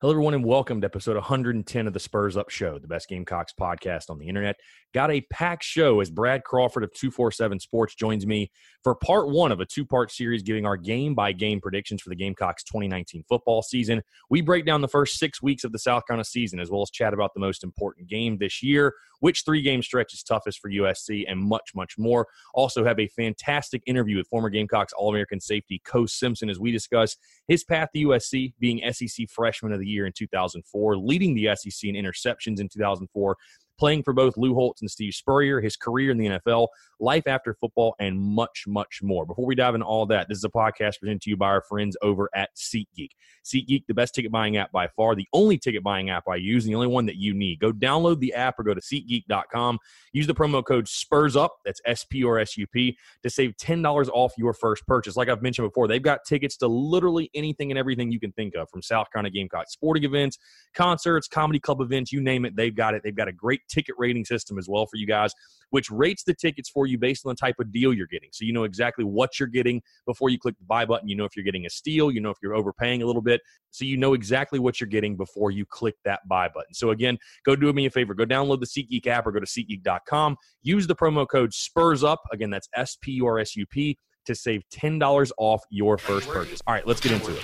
Hello, everyone, and welcome to episode 110 of the Spurs Up Show, the best Gamecocks podcast on the internet. Got a packed show as Brad Crawford of 247 Sports joins me for part one of a two part series giving our game by game predictions for the Gamecocks 2019 football season. We break down the first six weeks of the South Carolina season as well as chat about the most important game this year, which three game stretch is toughest for USC, and much, much more. Also, have a fantastic interview with former Gamecocks All American safety Ko Simpson as we discuss his path to USC, being SEC Freshman of the Year in 2004, leading the SEC in interceptions in 2004 playing for both Lou Holtz and Steve Spurrier, his career in the NFL, life after football, and much, much more. Before we dive into all that, this is a podcast presented to you by our friends over at SeatGeek. SeatGeek, the best ticket buying app by far, the only ticket buying app I use, the only one that you need. Go download the app or go to SeatGeek.com. Use the promo code SPURSUP, that's S P R S U P, to save $10 off your first purchase. Like I've mentioned before, they've got tickets to literally anything and everything you can think of from South Carolina Gamecock sporting events, concerts, comedy club events, you name it, they've got it. They've got a great ticket rating system as well for you guys, which rates the tickets for you based on the type of deal you're getting. So you know exactly what you're getting before you click the buy button. You know if you're getting a steal, you know if you're overpaying a little bit. So you know exactly what you're getting before you click that buy button. So again, go do me a favor. Go download the SeatGeek app or go to SeatGeek.com. Use the promo code SPURS UP. Again, that's S P U R S U P to save $10 off your first purchase. All right, let's get into it.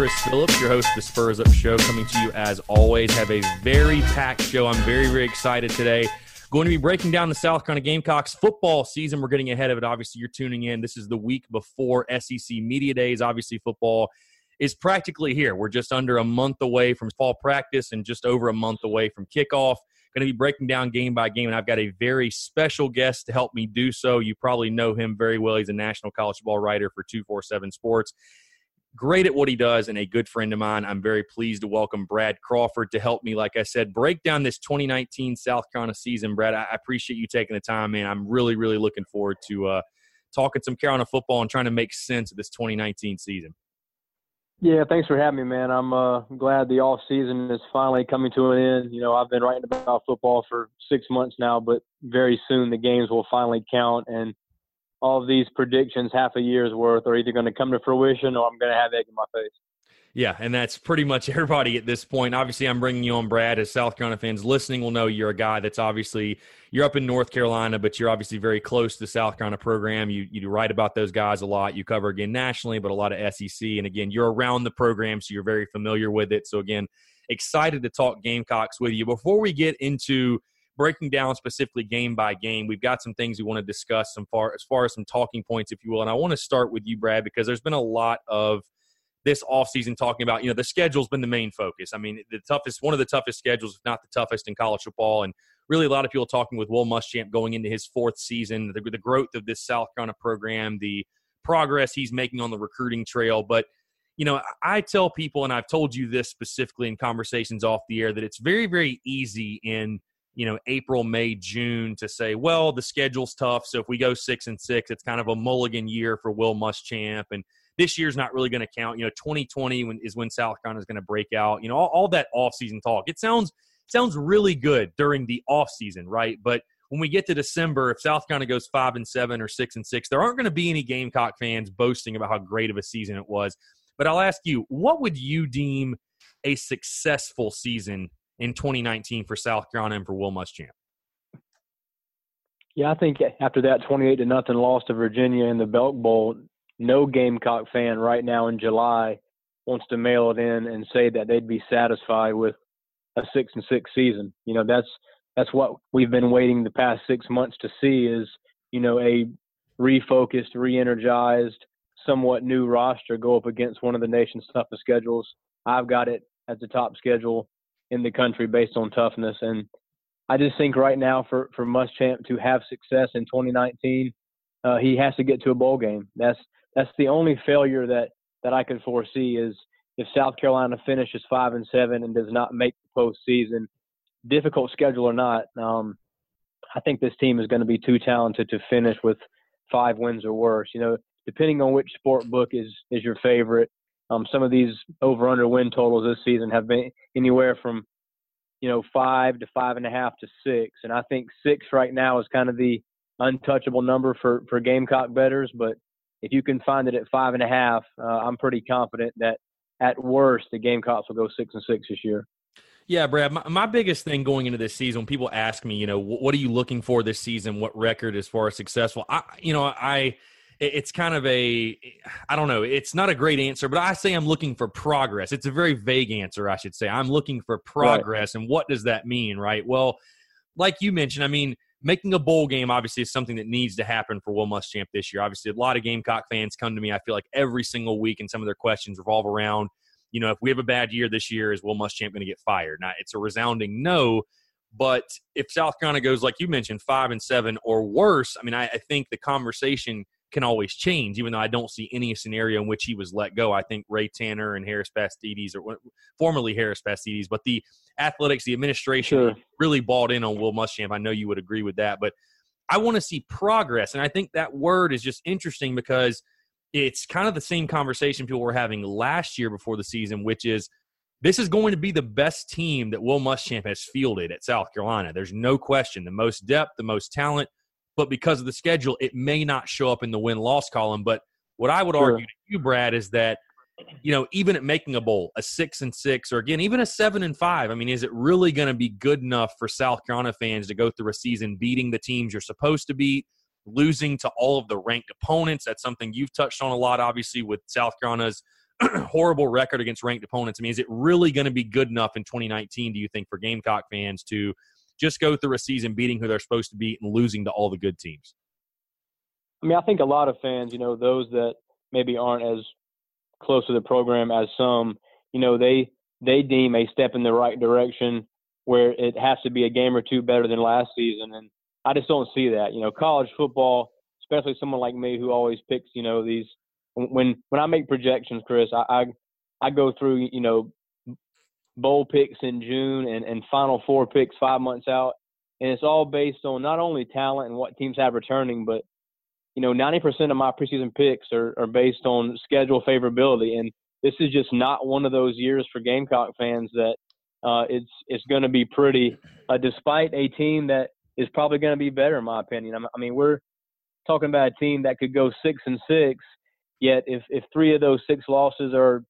Chris Phillips, your host of the Spurs Up Show, coming to you as always. Have a very packed show. I'm very, very excited today. Going to be breaking down the South Carolina Gamecocks football season. We're getting ahead of it. Obviously, you're tuning in. This is the week before SEC Media Days. Obviously, football is practically here. We're just under a month away from fall practice and just over a month away from kickoff. Going to be breaking down game by game, and I've got a very special guest to help me do so. You probably know him very well. He's a national college ball writer for 247 Sports great at what he does and a good friend of mine. I'm very pleased to welcome Brad Crawford to help me, like I said, break down this 2019 South Carolina season. Brad, I appreciate you taking the time, man. I'm really, really looking forward to uh, talking some Carolina football and trying to make sense of this 2019 season. Yeah, thanks for having me, man. I'm uh, glad the off season is finally coming to an end. You know, I've been writing about football for six months now, but very soon the games will finally count, and all these predictions, half a year's worth, are either going to come to fruition or I'm going to have egg in my face. Yeah, and that's pretty much everybody at this point. Obviously, I'm bringing you on, Brad, as South Carolina fans listening will know you're a guy that's obviously you're up in North Carolina, but you're obviously very close to the South Carolina program. You you write about those guys a lot. You cover again nationally, but a lot of SEC, and again, you're around the program, so you're very familiar with it. So again, excited to talk Gamecocks with you. Before we get into breaking down specifically game by game, we've got some things we want to discuss some far as far as some talking points, if you will. And I want to start with you, Brad, because there's been a lot of this offseason talking about, you know, the schedule's been the main focus. I mean, the toughest, one of the toughest schedules, if not the toughest in college football. And really a lot of people talking with Will Muschamp going into his fourth season, the, the growth of this South Carolina program, the progress he's making on the recruiting trail. But, you know, I tell people, and I've told you this specifically in conversations off the air, that it's very, very easy in, you know, April, May, June to say, well, the schedule's tough. So if we go six and six, it's kind of a mulligan year for Will Muschamp. And this year's not really going to count. You know, 2020 when, is when South Carolina is going to break out. You know, all, all that offseason talk. It sounds sounds really good during the offseason, right? But when we get to December, if South Carolina goes five and seven or six and six, there aren't going to be any Gamecock fans boasting about how great of a season it was. But I'll ask you, what would you deem a successful season in 2019 for South Carolina and for Will Muschamp? Yeah, I think after that 28 to nothing loss to Virginia in the Belk Bowl, no Gamecock fan right now in July wants to mail it in and say that they'd be satisfied with a six and six season. You know, that's that's what we've been waiting the past six months to see is you know a refocused, re-energized, somewhat new roster go up against one of the nation's toughest schedules. I've got it as the top schedule in the country based on toughness, and I just think right now for for Muschamp to have success in 2019, uh, he has to get to a bowl game. That's that's the only failure that that I could foresee is if South Carolina finishes five and seven and does not make the postseason, difficult schedule or not. Um, I think this team is going to be too talented to finish with five wins or worse. You know, depending on which sport book is is your favorite. Um, some of these over under win totals this season have been anywhere from you know five to five and a half to six, and I think six right now is kind of the untouchable number for for Gamecock betters. But if you can find it at five and a half, uh, I'm pretty confident that at worst the Gamecocks will go six and six this year. Yeah, Brad. My, my, biggest thing going into this season, when people ask me, you know, what, are you looking for this season? What record as far as successful? I, you know, I, it's kind of a, I don't know. It's not a great answer, but I say I'm looking for progress. It's a very vague answer, I should say. I'm looking for progress, right. and what does that mean, right? Well, like you mentioned, I mean, making a bowl game obviously is something that needs to happen for Will Muschamp this year. Obviously, a lot of Gamecock fans come to me. I feel like every single week, and some of their questions revolve around you know, if we have a bad year this year, is Will Muschamp going to get fired? Now, it's a resounding no. But if South Carolina goes, like you mentioned, five and seven or worse, I mean, I, I think the conversation can always change, even though I don't see any scenario in which he was let go. I think Ray Tanner and Harris Pastides, or formerly Harris Pastides, but the athletics, the administration sure. really bought in on Will Muschamp. I know you would agree with that, but I want to see progress. And I think that word is just interesting because – it's kind of the same conversation people were having last year before the season, which is this is going to be the best team that Will Muschamp has fielded at South Carolina. There's no question. The most depth, the most talent, but because of the schedule, it may not show up in the win loss column. But what I would sure. argue to you, Brad, is that you know, even at making a bowl, a six and six, or again, even a seven and five, I mean, is it really going to be good enough for South Carolina fans to go through a season beating the teams you're supposed to beat, losing to all of the ranked opponents. That's something you've touched on a lot, obviously, with South Carolina's horrible record against ranked opponents. I mean, is it really going to be good enough in 2019, do you think, for Gamecock fans to just go through a season beating who they're supposed to beat and losing to all the good teams? I mean, I think a lot of fans, you know, those that maybe aren't as close to the program as some, you know, they they deem a step in the right direction where it has to be a game or two better than last season. And I just don't see that. You know, college football, especially someone like me who always picks, you know, these when when I make projections, Chris, I I, I go through, you know, bowl picks in June and, and final four picks five months out. And it's all based on not only talent and what teams have returning, but you know, 90% of my preseason picks are, are based on schedule favorability. And this is just not one of those years for Gamecock fans that uh, it's it's going to be pretty, uh, despite a team that is probably going to be better, in my opinion. I mean, we're talking about a team that could go six and six, yet if if three of those six losses are,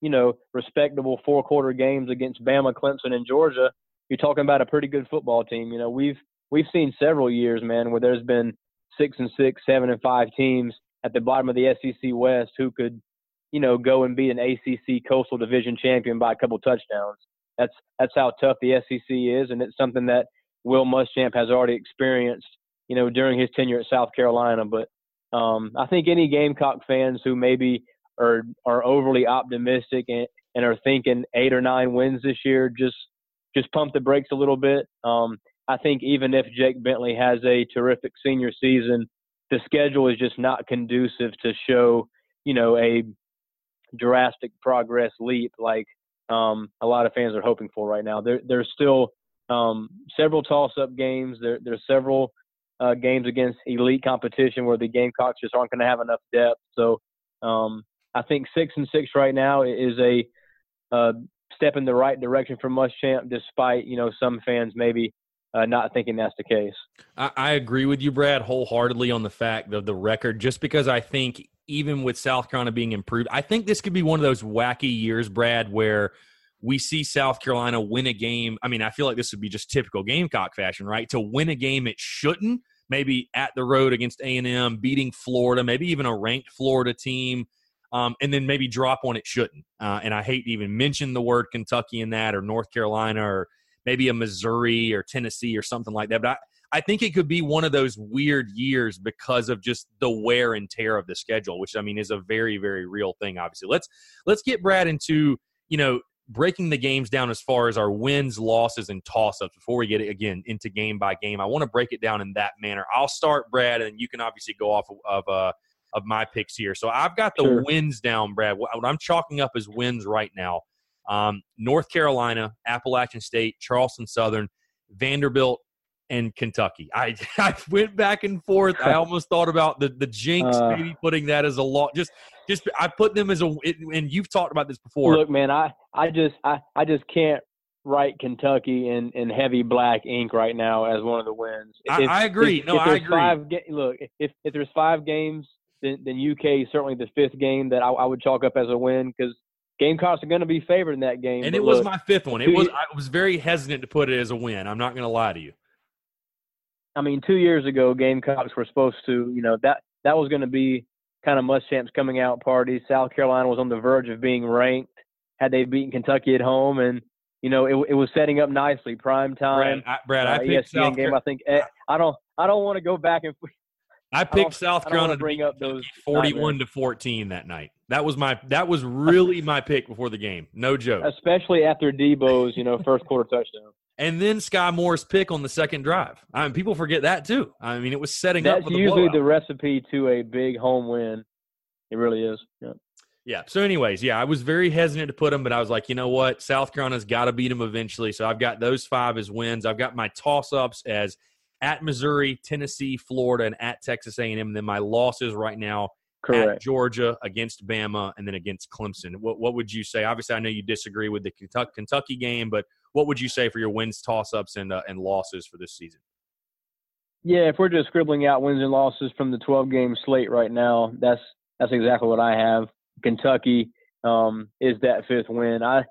you know, respectable four quarter games against Bama, Clemson, and Georgia, you're talking about a pretty good football team. You know, we've we've seen several years, man, where there's been six and six, seven and five teams at the bottom of the SEC West who could, you know, go and be an ACC Coastal Division champion by a couple touchdowns. That's that's how tough the SEC is, and it's something that Will Muschamp has already experienced, you know, during his tenure at South Carolina. But um, I think any Gamecock fans who maybe are are overly optimistic and, and are thinking eight or nine wins this year, just just pump the brakes a little bit. Um, I think even if Jake Bentley has a terrific senior season, the schedule is just not conducive to show, you know, a drastic progress leap like um, a lot of fans are hoping for right now. There, there's still um, several toss-up games. There, there's several uh, games against elite competition where the Gamecocks just aren't going to have enough depth. So Um, I think six and six right now is a uh, step in the right direction for Muschamp, despite you know some fans maybe uh, not thinking that's the case. I, I, agree with you, Brad, wholeheartedly on the fact of the record. Just because I think even with South Carolina being improved, I think this could be one of those wacky years, Brad, where we see South Carolina win a game. I mean, I feel like this would be just typical Gamecock fashion, right? To win a game it shouldn't, maybe at the road against A and M, beating Florida, maybe even a ranked Florida team, um, and then maybe drop one it shouldn't. Uh, and I hate to even mention the word Kentucky in that, or North Carolina, or maybe a Missouri or Tennessee or something like that. But I, I think it could be one of those weird years because of just the wear and tear of the schedule, which I mean is a very very real thing. Obviously, let's let's get Brad into you know breaking the games down as far as our wins, losses, and toss ups before we get it again into game by game. I want to break it down in that manner. I'll start, Brad, and you can obviously go off of, uh, of my picks here. So I've got the sure. wins down, Brad. What I'm chalking up as wins right now. Um, North Carolina, Appalachian State, Charleston Southern, Vanderbilt, and Kentucky. I I went back and forth. I almost thought about the the jinx, uh, maybe putting that as a lot. Just just I put them as a. And you've talked about this before. Look, man, I I just I I just can't write Kentucky in, in heavy black ink right now as one of the wins. If, I, I, agree. If, no, if I agree. Five look, if if there's five games, then, then UK is certainly the fifth game that I, I would chalk up as a win because Gamecocks are going to be favored in that game. And it was my fifth one. It was I was very hesitant to put it as a win. I'm not going to lie to you. I mean, two years ago, Gamecocks were supposed to, you know, that that was going to be kind of Muschamp's coming out party. South Carolina was on the verge of being ranked. Had they beaten Kentucky at home, and you know, it, it was setting up nicely. Prime time. Brad, I, Brad, uh, I picked ESPN South game. I think eh, I don't. I don't want to go back and I picked I South Carolina to bring up those forty-one to fourteen that night. That was my that was really my pick before the game. No joke. Especially after Deebo's, you know first quarter touchdown. And then Skai Moore's pick on the second drive. I mean, people forget that too. I mean, it was setting That's up. That's usually the recipe to a big home win. It really is. Yeah. Yeah. So, anyways, yeah, I was very hesitant to put them, but I was like, you know what, South Carolina's got to beat them eventually. So I've got those five as wins. I've got my toss ups as at Missouri, Tennessee, Florida, and at Texas A&M. And then my losses right now Correct. at Georgia, against Bama, and then against Clemson. What what would you say? Obviously, I know you disagree with the Kentucky game, but what would you say for your wins, toss ups, and uh, and losses for this season? Yeah, if we're just scribbling out wins and losses from the 12 game slate right now, that's that's exactly what I have. Kentucky um, is that fifth win. I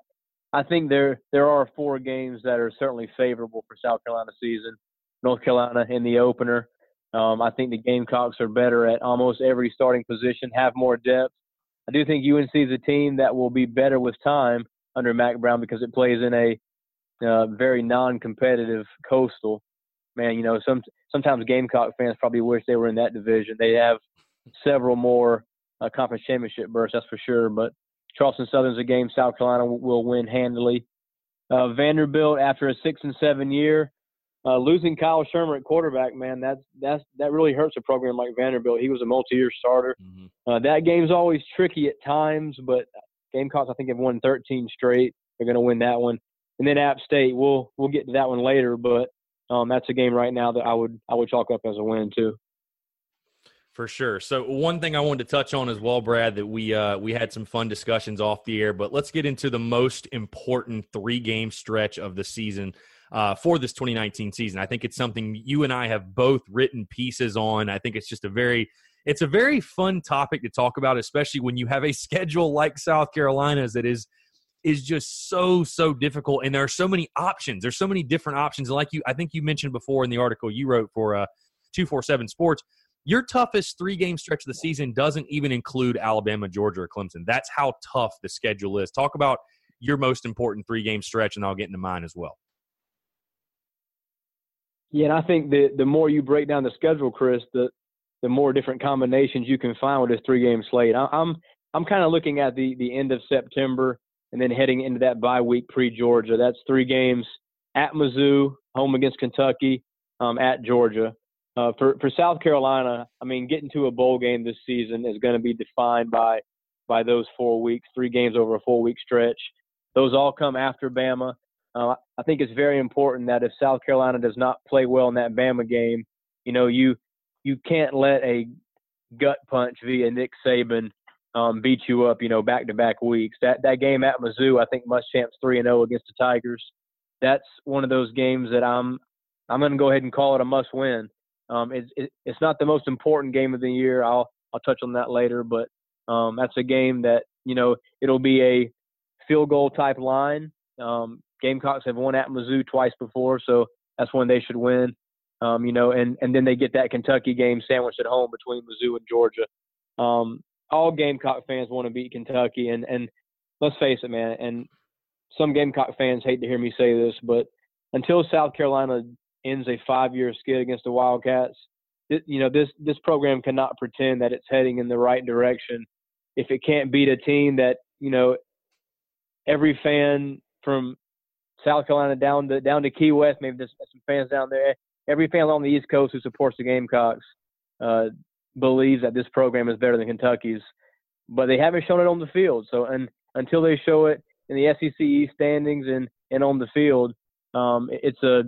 I think there there are four games that are certainly favorable for South Carolina season. North Carolina in the opener. Um, I think the Gamecocks are better at almost every starting position, have more depth. I do think UNC is a team that will be better with time under Mack Brown because it plays in a uh, very non-competitive coastal. Man, you know, some sometimes Gamecock fans probably wish they were in that division. They have several more uh, conference championship berths, that's for sure. But Charleston Southern's a game South Carolina will, win handily. Uh, Vanderbilt, after a six and seven year, uh, losing Kyle Shurmur at quarterback, man, that's that's that really hurts a program like Vanderbilt. He was a multi-year starter. Mm-hmm. Uh, that game's always tricky at times, but Gamecocks I think have won 13 straight. They're going to win that one, and then App State. We'll we'll get to that one later, but um, that's a game right now that I would I would chalk up as a win too. For sure. So one thing I wanted to touch on as well, Brad, that we uh, we had some fun discussions off the air, but let's get into the most important three game stretch of the season uh, for this 2019 season. I think it's something you and I have both written pieces on. I think it's just a very it's a very fun topic to talk about, especially when you have a schedule like South Carolina's that is is just so so difficult, and there are so many options. There's so many different options. Like you, I think you mentioned before in the article you wrote for uh, 247 Sports your toughest three game stretch of the season doesn't even include Alabama, Georgia, or Clemson. That's how tough the schedule is. Talk about your most important three game stretch, and I'll get into mine as well. Yeah, and I think the the more you break down the schedule, Chris, the the more different combinations you can find with this three game slate. I, I'm I'm kind of looking at the the end of September and then heading into that bye week pre Georgia. That's three games at Mizzou, home against Kentucky, um, at Georgia. Uh, for for South Carolina, I mean, getting to a bowl game this season is going to be defined by by those four weeks, three games over a four week stretch. Those all come after Bama. Uh, I think it's very important that if South Carolina does not play well in that Bama game, you know, you you can't let a gut punch via Nick Saban um, beat you up, you know, back to back weeks. That that game at Mizzou, I think Muschamp's three and zero oh against the Tigers. That's one of those games that I'm I'm going to go ahead and call it a must win. Um, it's it, it's not the most important game of the year. I'll I'll touch on that later, but um, that's a game that you know it'll be a field goal type line. Um, Gamecocks have won at Mizzou twice before, so that's when they should win. Um, you know, and and then they get that Kentucky game sandwiched at home between Mizzou and Georgia. Um, all Gamecock fans want to beat Kentucky, and and let's face it, man. And some Gamecock fans hate to hear me say this, but until South Carolina ends a five-year skid against the Wildcats, it, you know this this program cannot pretend that it's heading in the right direction if it can't beat a team that you know every fan from South Carolina down to down to Key West, maybe there's some fans down there. Every fan on the East Coast who supports the Gamecocks uh, believes that this program is better than Kentucky's, but they haven't shown it on the field. So, and until they show it in the SEC East standings and and on the field, um, it's a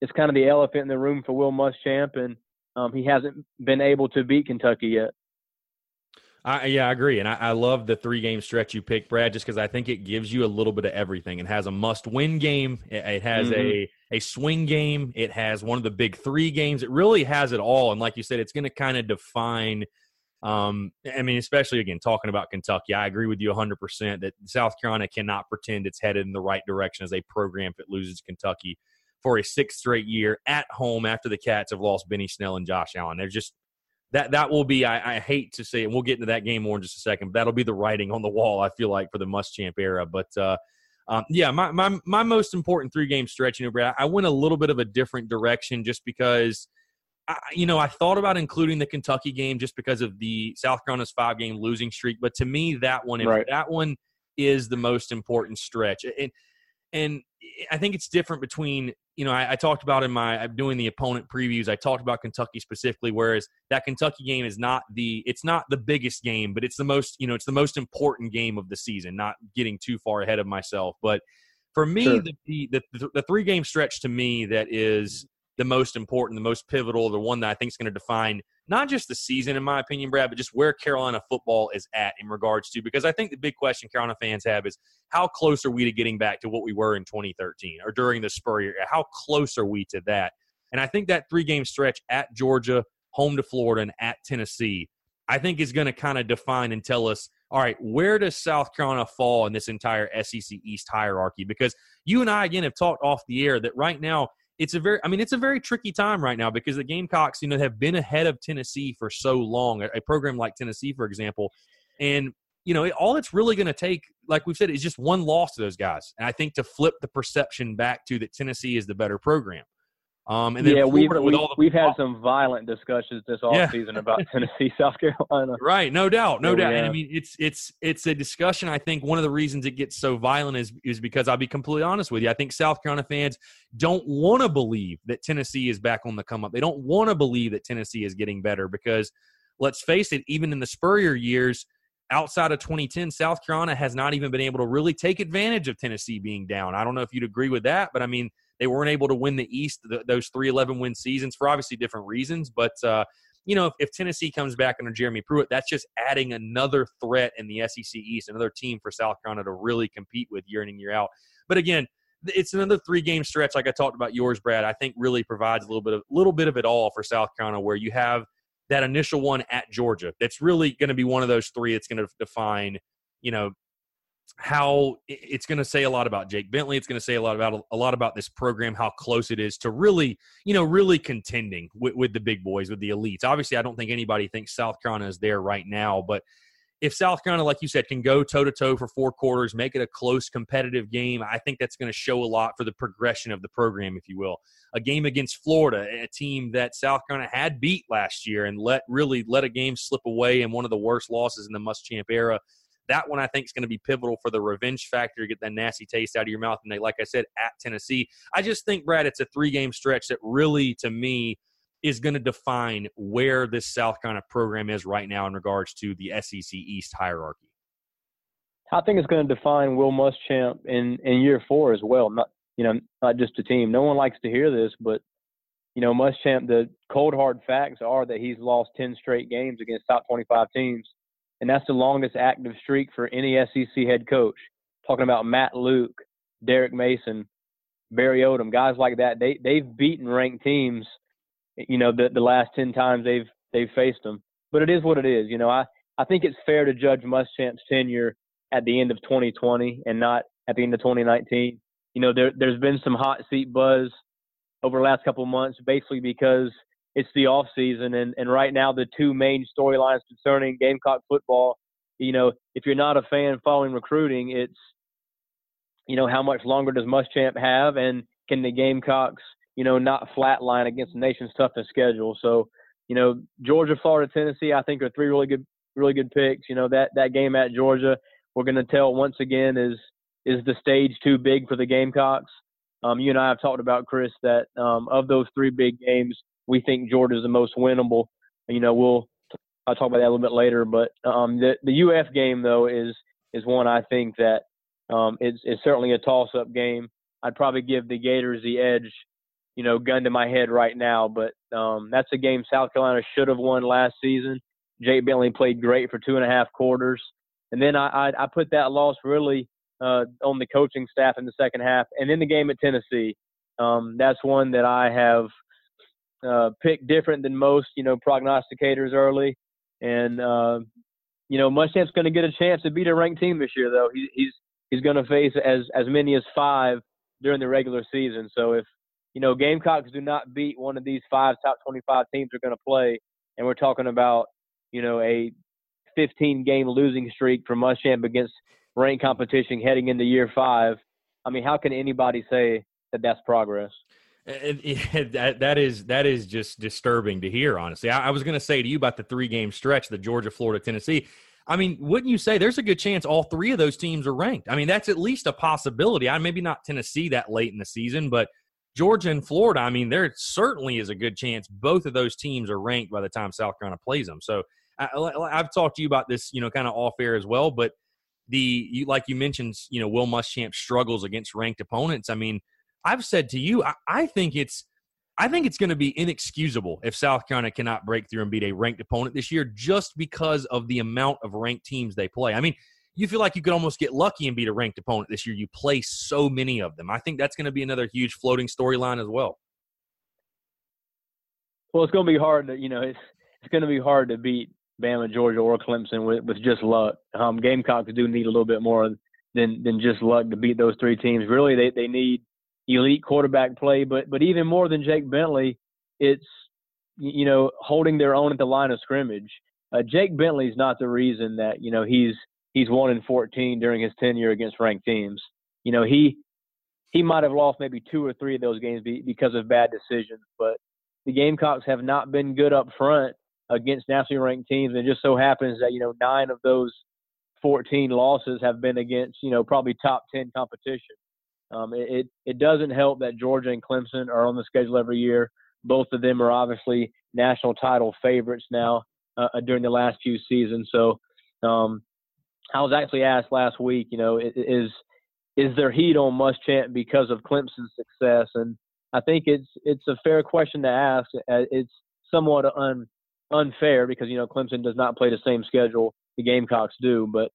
it's kind of the elephant in the room for Will Muschamp, and um, he hasn't been able to beat Kentucky yet. I, yeah, I agree, and I, I love the three game stretch you picked, Brad, just because I think it gives you a little bit of everything. It has a must win game, it, it has mm-hmm. a a swing game, it has one of the big three games. It really has it all, and like you said, it's going to kind of define. Um, I mean, especially again talking about Kentucky, I agree with you 100 percent that South Carolina cannot pretend it's headed in the right direction as a program if it loses Kentucky for a sixth straight year at home after the Cats have lost Benny Snell and Josh Allen. They're just that that will be. I, I, hate to say, and we'll get into that game more in just a second. But that'll be the writing on the wall. I feel like for the Muschamp era. But uh, um, yeah, my, my my most important three game stretch, you know, Brad, I went a little bit of a different direction just because. I, you know, I thought about including the Kentucky game just because of the South Carolina's five game losing streak, but to me, that one, right. that one is the most important stretch. And and I think it's different between you know, I, I, talked about in my I'm doing the opponent previews. I talked about Kentucky specifically, whereas that Kentucky game is not the it's not the biggest game, but it's the most you know it's the most important game of the season. Not getting too far ahead of myself, but for me, sure. the, the, the the three game stretch to me that is the most important, the most pivotal, the one that I think is going to define not just the season, in my opinion, Brad, but just where Carolina football is at in regards to. Because I think the big question Carolina fans have is how close are we to getting back to what we were in 2013 or during the Spurrier? How close are we to that? And I think that three game stretch at Georgia, home to Florida, and at Tennessee, I think is going to kind of define and tell us all right, where does South Carolina fall in this entire SEC East hierarchy? Because you and I, again, have talked off the air that right now it's a very I mean it's a very tricky time right now because the Gamecocks you know have been ahead of Tennessee for so long a, program like Tennessee for example. And you know all it's really going to take like we've said is just one loss to those guys. And I think to flip the perception back to that Tennessee is the better program um, and yeah, we've, we, we've had some violent discussions this off yeah. about Tennessee, South Carolina. Right, no doubt, no doubt. And I mean, it's it's it's a discussion. I think one of the reasons it gets so violent is is because I'll be completely honest with you. I think South Carolina fans don't want to believe that Tennessee is back on the come up. They don't want to believe that Tennessee is getting better because, let's face it, even in the Spurrier years, outside of 2010, South Carolina has not even been able to really take advantage of Tennessee being down. I don't know if you'd agree with that, but I mean they weren't able to win the East th- those three 11 win seasons for obviously different reasons. But, uh, you know, if, if, Tennessee comes back under Jeremy Pruitt, that's just adding another threat in the SEC East, another team for South Carolina to really compete with year in and year out. But again, it's another three game stretch, like I talked about yours, Brad. I think really provides a little bit of little bit of it all for South Carolina, where you have that initial one at Georgia. That's really going to be one of those three. It's going to define, you know, how it's going to say a lot about Jake Bentley. It's going to say a lot about a lot about this program, how close it is to really, you know, really contending with, with the big boys, with the elites. Obviously, I don't think anybody thinks South Carolina is there right now, but if South Carolina, like you said, can go toe to toe for four quarters, make it a close, competitive game, I think that's going to show a lot for the progression of the program, if you will. A game against Florida, a team that South Carolina had beat last year and let really let a game slip away in one of the worst losses in the Muschamp era that one I think is going to be pivotal for the revenge factor to get that nasty taste out of your mouth. And they, like I said, at Tennessee, I just think Brad, it's a three game stretch that really, to me, is going to define where this South Carolina program is right now in regards to the SEC East hierarchy. I think it's going to define Will Muschamp in in year four as well. Not you know not just a team. No one likes to hear this, but you know Muschamp. The cold hard facts are that he's lost ten straight games against top twenty five teams and that's the longest active streak for any SEC head coach. Talking about Matt Luke, Derek Mason, Barry Odom, guys like that. They they've beaten ranked teams, you know, the the last ten times they've they've faced them. But it is what it is. You know, I I think it's fair to judge Muschamp's tenure at the end of 2020 and not at the end of 2019. You know, there there's been some hot seat buzz over the last couple months, basically because it's the off season and and right now the two main storylines concerning Gamecock football. You know, if you're not a fan following recruiting, it's you know how much longer does Muschamp have, and can the Gamecocks you know not flatline against the nation's toughest schedule? So you know, Georgia, Florida, Tennessee, I think are three really good, really good picks. You know, that that game at Georgia, we're going to tell once again is is the stage too big for the Gamecocks. Um, you and I have talked about Chris that um, of those three big games, we think Georgia is the most winnable. You know, we'll I'll talk about that a little bit later. But um, the the UF game though is is one I think that um, it's, it's certainly a toss up game. I'd probably give the Gators the edge you know, gun to my head right now. But um, that's a game South Carolina should have won last season. Jake Bentley played great for two and a half quarters, and then I I, I put that loss really uh, on the coaching staff in the second half, and then the game at Tennessee. Um, that's one that I have uh, picked different than most, you know, prognosticators early, and uh, you know, Muschamp's going to get a chance to beat a ranked team this year, though. He, he's he's going to face as as many as five during the regular season. So if you know, Gamecocks do not beat one of these five top 25 teams are going to play, and we're talking about, you know, a 15 game losing streak for Muschamp against ranked competition heading into year five. I mean, how can anybody say that that's progress? That that is that is just disturbing to hear. Honestly, I, I was going to say to you about the three game stretch, the Georgia, Florida, Tennessee. I mean, wouldn't you say there's a good chance all three of those teams are ranked? I mean, that's at least a possibility. I maybe not Tennessee that late in the season, but Georgia and Florida, I mean, there certainly is a good chance both of those teams are ranked by the time South Carolina plays them. So I, have talked to you about this, you know, kind of off air as well. But the you, like you mentioned, you know, Will Muschamp struggles against ranked opponents. I mean, I've said to you, I, I think it's I think it's going to be inexcusable if South Carolina cannot break through and beat a ranked opponent this year just because of the amount of ranked teams they play. I mean, you feel like you could almost get lucky and beat a ranked opponent this year. You play so many of them. I think that's going to be another huge floating storyline as well. Well, it's going to be hard to, you know, it's it's going to be hard to beat Bama, Georgia, or Clemson with, with just luck. Um, Gamecocks do need a little bit more than than just luck to beat those three teams. Really, they they need elite quarterback play, but but even more than Jake Bentley, it's you know holding their own at the line of scrimmage. Uh, Jake Bentley's not the reason that you know he's he's one in 14 during his tenure against ranked teams. You know, he he might have lost maybe two or three of those games because of bad decisions, but the Gamecocks have not been good up front against nationally ranked teams. And it just so happens that you know nine of those 14 losses have been against you know probably top 10 competition. Um, it, it doesn't help that Georgia and Clemson are on the schedule every year. Both of them are obviously national title favorites now uh, during the last few seasons. So um, I was actually asked last week, you know, is is there heat on Muschamp because of Clemson's success? And I think it's it's a fair question to ask. Uh, it's somewhat un, unfair because you know Clemson does not play the same schedule the Gamecocks do, but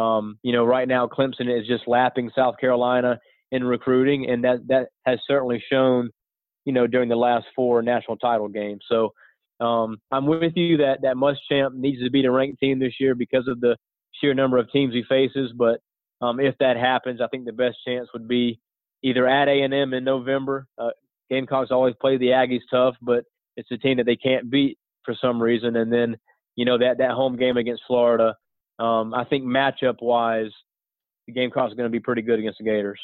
um, you know right now Clemson is just lapping South Carolina in recruiting, and that that has certainly shown, you know, during the last four national title games. So um, I'm with you that that Muschamp needs to beat a ranked team this year because of the sheer number of teams he faces. But um, if that happens, I think the best chance would be either at A&M in November. Uh, Gamecocks always play the Aggies tough, but it's a team that they can't beat for some reason. And then, you know, that, that home game against Florida, um, I think matchup wise, the Gamecocks are going to be pretty good against the Gators.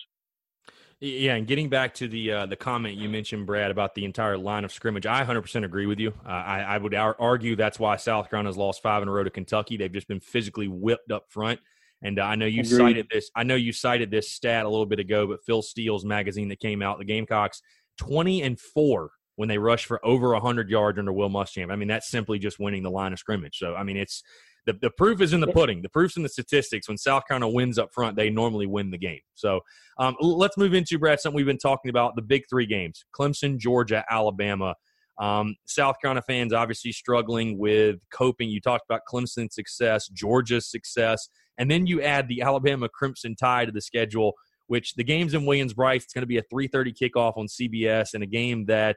Yeah, and getting back to the uh, the comment you mentioned, Brad, about the entire line of scrimmage, I 100% agree with you. Uh, I, I, would ar- argue that's why South Carolina's lost five in a row to Kentucky. They've just been physically whipped up front. And uh, I know you Agreed. cited this. I know you cited this stat a little bit ago, but Phil Steele's magazine that came out, the Gamecocks, 20 and four when they rush for over 100 yards under Will Muschamp. I mean, that's simply just winning the line of scrimmage. So, I mean, it's the, the proof is in the pudding. The proof's in the statistics. When South Carolina wins up front, they normally win the game. So um, let's move into, Brad, something we've been talking about the big three games Clemson, Georgia, Alabama. Um, South Carolina fans obviously struggling with coping. You talked about Clemson's success, Georgia's success, and then you add the Alabama Crimson Tide to the schedule, which the game's in Williams-Brice. It's going to be a 3:30 kickoff on CBS, and a game that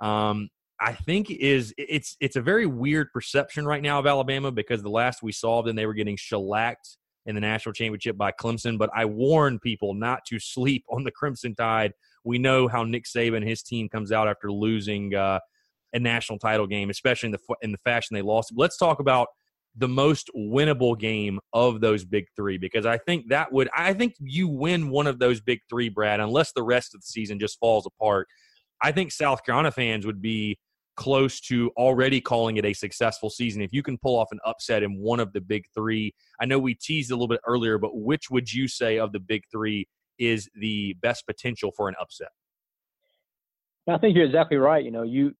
um, I think is it's it's a very weird perception right now of Alabama because the last we saw them, they were getting shellacked in the national championship by Clemson. But I warn people not to sleep on the Crimson Tide. We know how Nick Saban and his team comes out after losing uh, a national title game, especially in the in the fashion they lost. Let's talk about the most winnable game of those big three because I think that would I think you win one of those big three, Brad, unless the rest of the season just falls apart. I think South Carolina fans would be close to already calling it a successful season if you can pull off an upset in one of the big three. I know we teased a little bit earlier, but which would you say of the big three is the best potential for an upset? I think you're exactly right. You know, you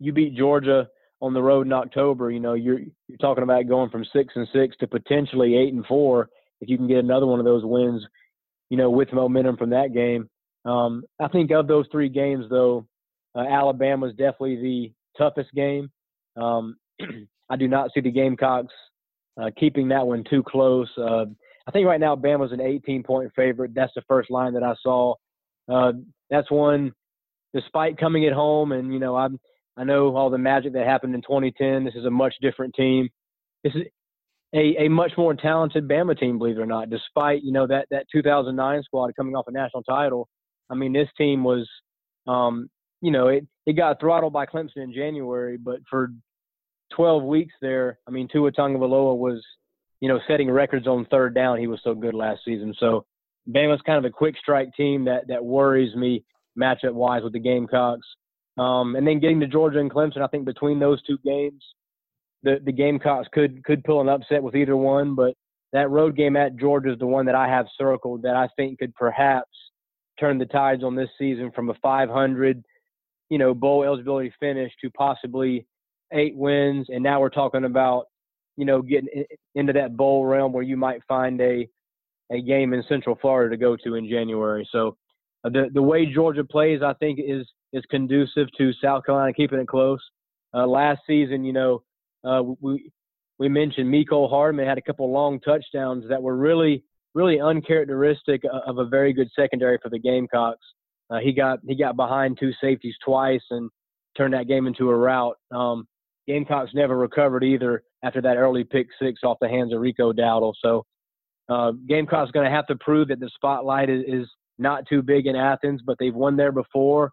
you beat Georgia on the road in October. You know, you're you're talking about going from six and six to potentially eight and four if you can get another one of those wins. You know, with momentum from that game. Um, I think of those three games, though, uh, Alabama is definitely the toughest game. Um, I do not see the Gamecocks uh, keeping that one too close. Uh, I think right now Bama's an 18 point favorite. That's the first line that I saw. Uh, that's one, despite coming at home, and you know I'm I know all the magic that happened in 2010. This is a much different team. This is a, a much more talented Bama team, believe it or not. Despite you know that that 2009 squad coming off a national title, I mean this team was, um, you know, it it got throttled by Clemson in January, but for 12 weeks there, I mean Tua Tagovailoa was, you know, setting records on third down. He was so good last season. So Bama's kind of a quick strike team that that worries me matchup wise with the Gamecocks. Um, and then getting to Georgia and Clemson, I think between those two games, the the Gamecocks could could pull an upset with either one. But that road game at Georgia is the one that I have circled that I think could perhaps turn the tides on this season from a 500, you know, bowl eligibility finish to possibly eight wins. And now we're talking about, you know, getting into that bowl realm where you might find a a game in Central Florida to go to in January. So uh, the the way Georgia plays, I think, is is conducive to South Carolina keeping it close. Uh, last season, you know, uh, we we mentioned Mecole Hardman had a couple long touchdowns that were really really uncharacteristic of a very good secondary for the Gamecocks. Uh, he got he got behind two safeties twice and turned that game into a rout. Um, Gamecocks never recovered either after that early pick six off the hands of Rico Dowdle. So uh, Gamecocks going to have to prove that the spotlight is, is not too big in Athens, but they've won there before.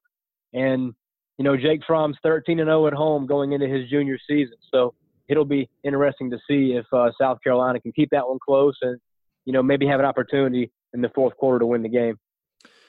And, you know, Jake Fromm's 13 and 0 at home going into his junior season. So it'll be interesting to see if uh, South Carolina can keep that one close and, you know, maybe have an opportunity in the fourth quarter to win the game.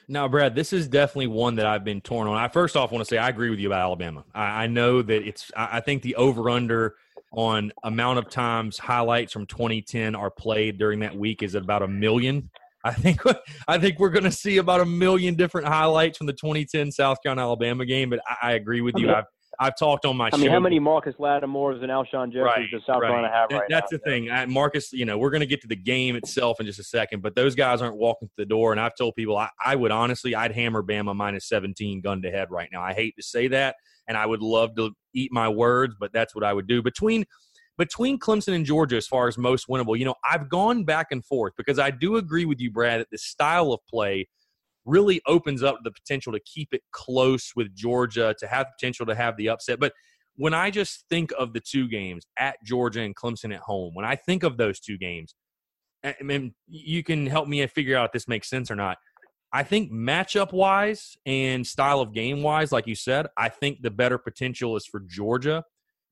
Now, Brad, this is definitely one that I've been torn on. I first off want to say I agree with you about Alabama. I, I know that it's. I think the over under on amount of times highlights from 2010 are played during that week is at about a million. I think I think we're going to see about a million different highlights from the 2010 South Carolina Alabama game. But I, I agree with you. I've I've talked on my. Show I mean, show. how many Marcus Lattimores and Alshon Jefferys right, does South right. Carolina have right That's now? the thing, I, Marcus. You know, we're going to get to the game itself in just a second, but those guys aren't walking through the door. And I've told people I, I would honestly, I'd hammer Bama minus 17 gun to head right now. I hate to say that, and I would love to eat my words, but that's what I would do between between Clemson and Georgia as far as most winnable, you know, I've gone back and forth because I do agree with you, Brad, that the style of play really opens up the potential to keep it close with Georgia, to have the potential to have the upset. But when I just think of the two games at Georgia and Clemson at home, when I think of those two games, I mean, you can help me figure out if this makes sense or not. I think matchup wise and style of game wise, like you said, I think the better potential is for Georgia.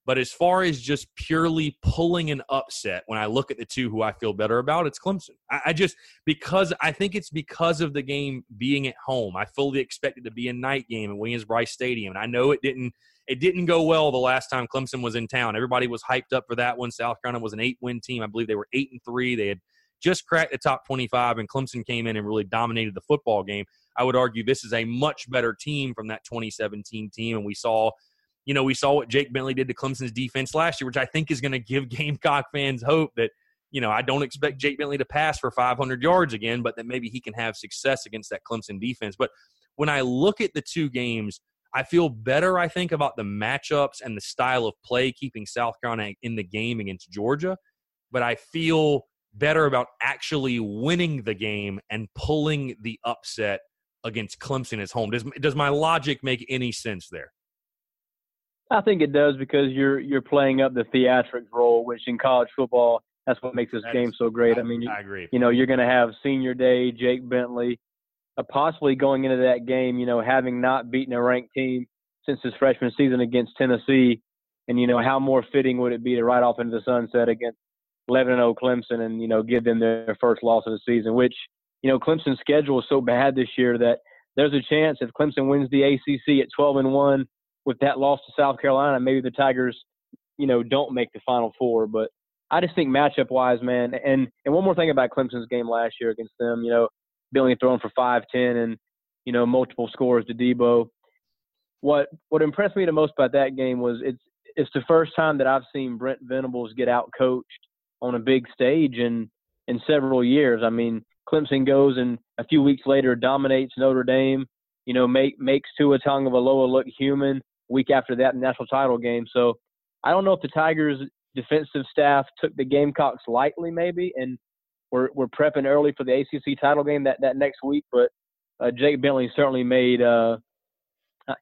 But as far as just purely pulling an upset, when I look at the two who I feel better about, it's Clemson. I, I, just because I think it's because of the game being at home. I fully expected to be a night game at Williams-Brice Stadium, and I know it didn't. It didn't go well the last time Clemson was in town. Everybody was hyped up for that one. South Carolina was an eight-win team. I believe they were eight and three. They had just cracked the top 25, and Clemson came in and really dominated the football game. I would argue this is a much better team from that 2017 team, and we saw you know, we saw what Jake Bentley did to Clemson's defense last year, which I think is going to give Gamecock fans hope that, you know, I don't expect Jake Bentley to pass for 500 yards again, but that maybe he can have success against that Clemson defense. But when I look at the two games, I feel better, I think, about the matchups and the style of play keeping South Carolina in the game against Georgia. But I feel better about actually winning the game and pulling the upset against Clemson at home. Does does my logic make any sense there? I think it does because you're you're playing up the theatrics role, which in college football that's what makes this game so great. I, I mean, you, I agree. You know, you're going to have senior day, Jake Bentley, uh, possibly going into that game. You know, having not beaten a ranked team since his freshman season against Tennessee, and you know how more fitting would it be to ride off into the sunset against 11-0 Clemson and you know give them their first loss of the season, which you know Clemson's schedule is so bad this year that there's a chance if Clemson wins the ACC at 12 and one with that loss to South Carolina, maybe the Tigers, you know, don't make the Final Four. But I just think matchup wise, man, and and one more thing about Clemson's game last year against them, you know, Billy throwing for five ten and you know multiple scores to Deebo. What what impressed me the most about that game was it's it's the first time that I've seen Brent Venables get out coached on a big stage in in several years. I mean, Clemson goes and a few weeks later dominates Notre Dame. You know, make makes Tua Tagovailoa look human. Week after that, national title game. So I don't know if the Tigers defensive staff took the Gamecocks lightly, maybe, and we're we're prepping early for the ACC title game that that next week. But uh, Jake Bentley certainly made, uh,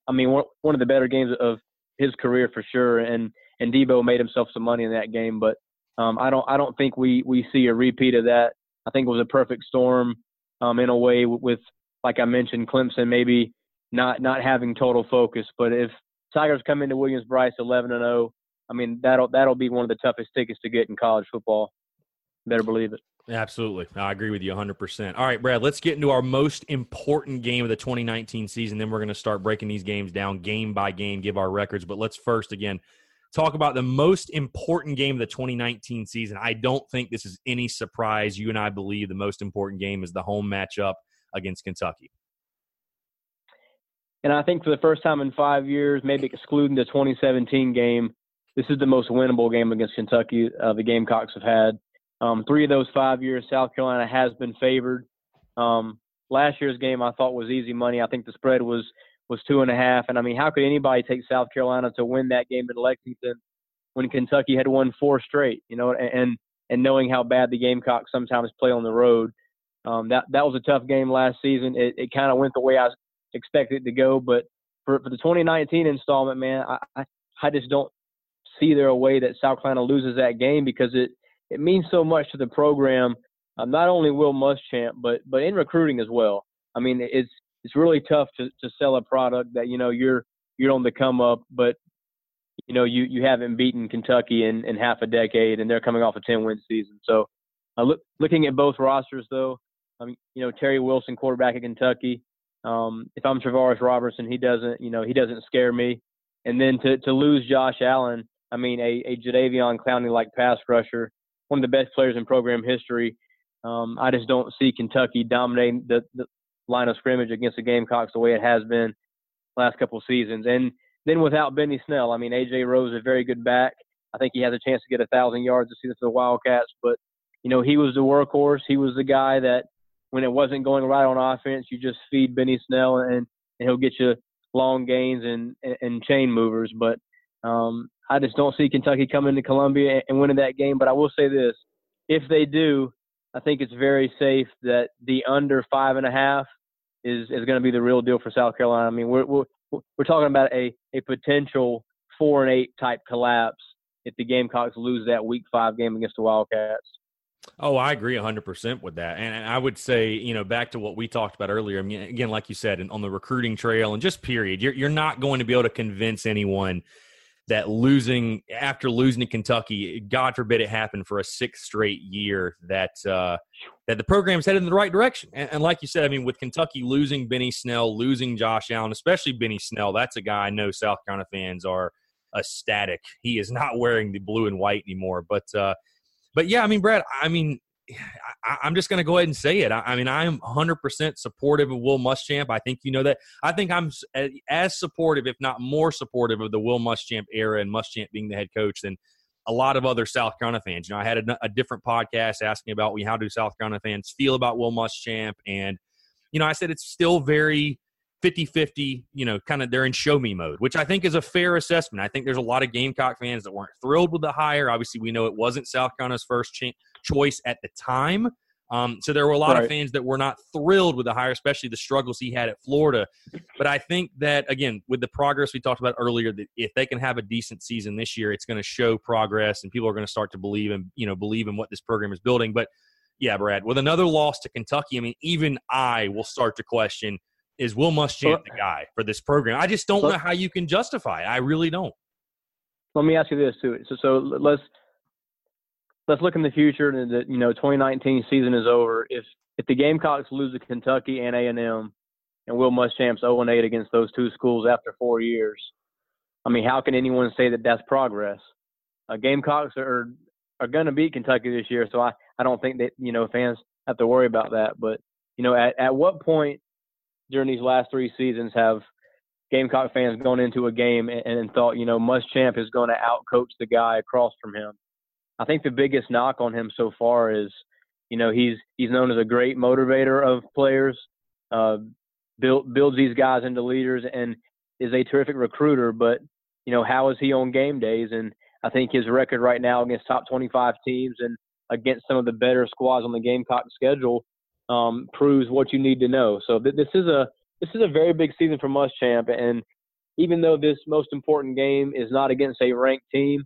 I mean, one of the better games of his career for sure. And and Deebo made himself some money in that game. But um, I don't I don't think we we see a repeat of that. I think it was a perfect storm um, in a way with, like I mentioned, Clemson maybe not not having total focus. But if Tigers come into Williams Brice 11 and 0, I mean that'll that'll be one of the toughest tickets to get in college football. Better believe it. Absolutely. I agree with you 100%. All right, Brad, let's get into our most important game of the 2019 season. Then we're going to start breaking these games down game by game, give our records. But let's first, again, talk about the most important game of the 2019 season. I don't think this is any surprise. You and I believe the most important game is the home matchup against Kentucky. And I think for the first time in five years, maybe excluding the 2017 game, this is the most winnable game against Kentucky uh, the Gamecocks have had. Um, three of those five years, South Carolina has been favored. Um, last year's game I thought was easy money. I think the spread was was two and a half. And I mean, how could anybody take South Carolina to win that game in Lexington when Kentucky had won four straight? You know, and and knowing how bad the Gamecocks sometimes play on the road, um, that that was a tough game last season. It, it kind of went the way I expected it to go, but for for the 2019 installment, man, I I just don't see there a way that South Carolina loses that game because it it means so much to the program. Uh, not only Will Muschamp, but but in recruiting as well. I mean, it's it's really tough to, to sell a product that you know you're you're on the come up, but you know you you haven't beaten Kentucky in in half a decade, and they're coming off a 10 win season. So, uh, look, looking at both rosters though, I mean, you know Terry Wilson, quarterback at Kentucky. Um, if I'm Travaris Robertson, he doesn't you know he doesn't scare me. And then to to lose Josh Allen, I mean a a Jadeveon Clowney like pass rusher, one of the best players in program history. Um, I just don't see Kentucky dominating the, the line of scrimmage against the Gamecocks the way it has been last couple of seasons. And then without Benny Snell, I mean, AJ Rose is a very good back. I think he has a chance to get a thousand yards this season for the Wildcats. But you know, he was the workhorse. He was the guy that when it wasn't going right on offense, you just feed Benny Snell and, and he'll get you long gains and, and, chain movers. But um, I just don't see Kentucky coming to Columbia and winning that game. But I will say this: if they do, I think it's very safe that the under five and a half is is going to be the real deal for South Carolina. I mean, we're we're we're talking about a a potential four and eight type collapse if the Gamecocks lose that Week Five game against the Wildcats. Oh, I agree 100% with that. And I would say, you know, back to what we talked about earlier, I mean, again, like you said, on the recruiting trail and just period, you're, you're not going to be able to convince anyone that losing after losing to Kentucky, God forbid it happened for a sixth straight year, that uh, that the program's headed in the right direction. And, and, like you said, I mean, with Kentucky losing Benny Snell, losing Josh Allen, especially Benny Snell, that's a guy I know South Carolina fans are ecstatic. He is not wearing the blue and white anymore. But uh, but yeah, I mean, Brad, I mean, I, am just going to go ahead and say it. I, I mean, I am 100% supportive of Will Muschamp. I think you know that. I think I'm as supportive, if not more supportive, of the Will Muschamp era and Muschamp being the head coach than a lot of other South Carolina fans. You know, I had a, a different podcast asking about we how do South Carolina fans feel about Will Muschamp, and you know, I said it's still very 50-50, you know, kind of they're in show me mode, which I think is a fair assessment. I think there's a lot of Gamecock fans that weren't thrilled with the hire. Obviously, we know it wasn't South Carolina's first ch- choice at the time. Um, so there were a lot Right. of fans that were not thrilled with the hire, especially the struggles he had at Florida. But I think that again, with the progress we talked about earlier, that if they can have a decent season this year, it's going to show progress, and people are going to start to believe in you know believe in what this program is building. But yeah, Brad, with another loss to Kentucky, I mean, even I will start to question: Is Will Muschamp the guy for this program? I just don't know how you can justify. it. I really don't. let me ask you this too. So, so let's let's look in the future. And the you know 2019 season is over. If if the Gamecocks lose to Kentucky and A and M, and Will Muschamp's 0 and 8 against those two schools after four years, I mean, how can anyone say that that's progress? Uh, Gamecocks are are going to beat Kentucky this year, so I I don't think that you know fans have to worry about that. But you know, at at what point during these last three seasons have Gamecock fans gone into a game and, and thought, you know, Muschamp is going to outcoach the guy across from him. I think the biggest knock on him so far is, you know, he's he's known as a great motivator of players, uh, build, builds these guys into leaders, and is a terrific recruiter. But you know, how is he on game days? And I think his record right now against top 25 teams and against some of the better squads on the Gamecock schedule um, proves what you need to know. So th- this is a this is a very big season for Muschamp, and even though this most important game is not against a ranked team,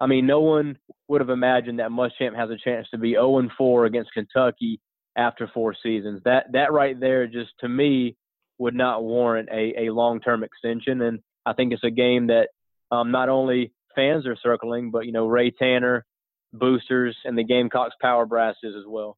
I mean, no one would have imagined that Muschamp has a chance to be 0 and 4 against Kentucky after four seasons. That that right there, just to me, would not warrant a, a long term extension. And I think it's a game that um, not only fans are circling, but you know Ray Tanner, boosters, and the Gamecocks power brasses as well.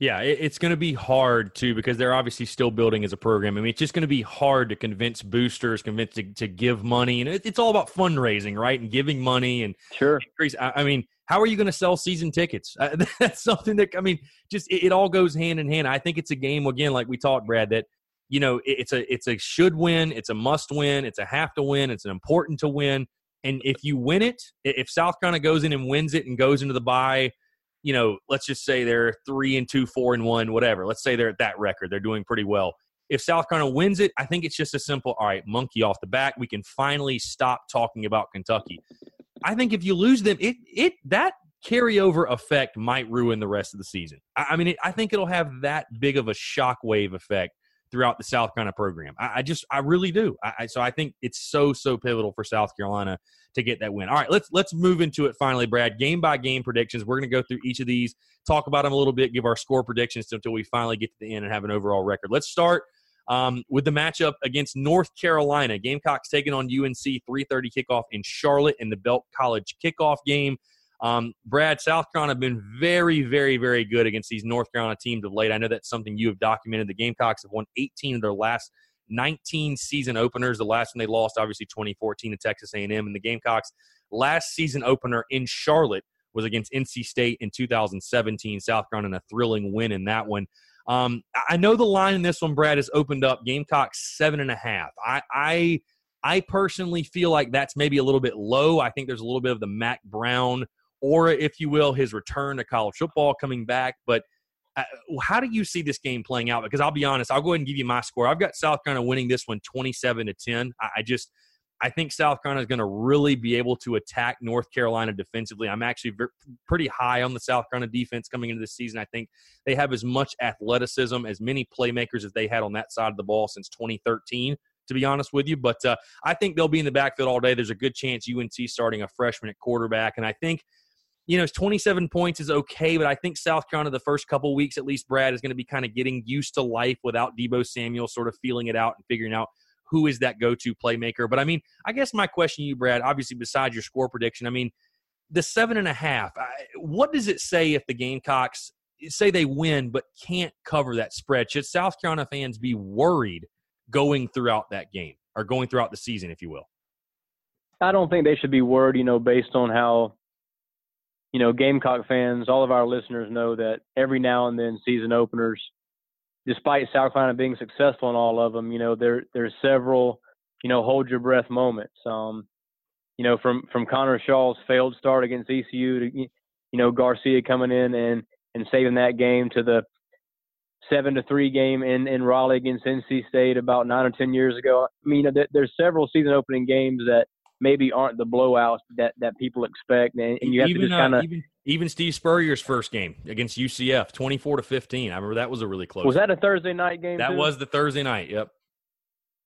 Yeah, it, it's going to be hard too because they're obviously still building as a program. I mean, it's just going to be hard to convince boosters, convince to, to give money, and it, it's all about fundraising, right? And giving money and Sure. increase. I, I mean, how are you going to sell season tickets? Uh, that's something that I mean, just it, it all goes hand in hand. I think it's a game again, like we talked, Brad. That you know, it, it's a it's a should win, it's a must win, it's a have to win, it's an important to win. And if you win it, if South Carolina goes in and wins it and goes into the bye, you know, let's just say they're three and two, four and one, whatever. Let's say they're at that record. They're doing pretty well. If South Carolina wins it, I think it's just a simple, all right, monkey off the back. We can finally stop talking about Kentucky. I think if you lose them, it it that carryover effect might ruin the rest of the season. I, I mean, it, I think it'll have that big of a shockwave effect throughout the South Carolina program. I, I just, I really do. I, I, so I think it's so so pivotal for South Carolina to get that win. All right, let's let's move into it finally, Brad. Game by game predictions. We're going to go through each of these, talk about them a little bit, give our score predictions until we finally get to the end and have an overall record. Let's start um, with the matchup against North Carolina. Gamecocks taking on UNC 3:30 kickoff in Charlotte in the Belk College kickoff game. Um, Brad, South Carolina have been very, very, very good against these North Carolina teams of late. I know that's something you have documented. The Gamecocks have won 18 of their last 19 season openers. The last one they lost, obviously, 2014 to Texas A&M. And the Gamecocks' last season opener in Charlotte was against NC State in 2017. South Carolina in a thrilling win in that one. Um, I know the line in this one, Brad, has opened up. Gamecocks seven and a half. I, I, I personally feel like that's maybe a little bit low. I think there's a little bit of the Mack Brown aura, if you will, his return to college football coming back. But uh, how do you see this game playing out? Because I'll be honest, I'll go ahead and give you my score. I've got South Carolina winning this one 27 to 10. I, I just, I think South Carolina is going to really be able to attack North Carolina defensively. I'm actually ver- pretty high on the South Carolina defense coming into this season. I think they have as much athleticism, as many playmakers as they had on that side of the ball since 2013 to be honest with you. But uh, I think they'll be in the backfield all day. There's a good chance UNC starting a freshman at quarterback, and I think. You know, 27 points is okay, but I think South Carolina the first couple weeks, at least, Brad is going to be kind of getting used to life without Deebo Samuel, sort of feeling it out and figuring out who is that go-to playmaker. But I mean, I guess my question to you, Brad, obviously besides your score prediction, I mean, the seven and a half. What does it say if the Gamecocks say they win but can't cover that spread? Should South Carolina fans be worried going throughout that game or going throughout the season, if you will? I don't think they should be worried, you know, based on how, you know, Gamecock fans, all of our listeners know that every now and then season openers, despite South Carolina being successful in all of them, you know, there there's several, you know, hold your breath moments. Um, you know, from from Connor Shaw's failed start against ECU to you know Garcia coming in and and saving that game to the seven to three game in in Raleigh against NC State about nine or ten years ago. I mean, there's several season opening games that maybe aren't the blowouts that that people expect, and, and you have even, to just kind of. uh, even even Steve Spurrier's first game against UCF, twenty four to fifteen. I remember that was a really close. was that a Thursday night game? that too? was the Thursday night. Yep.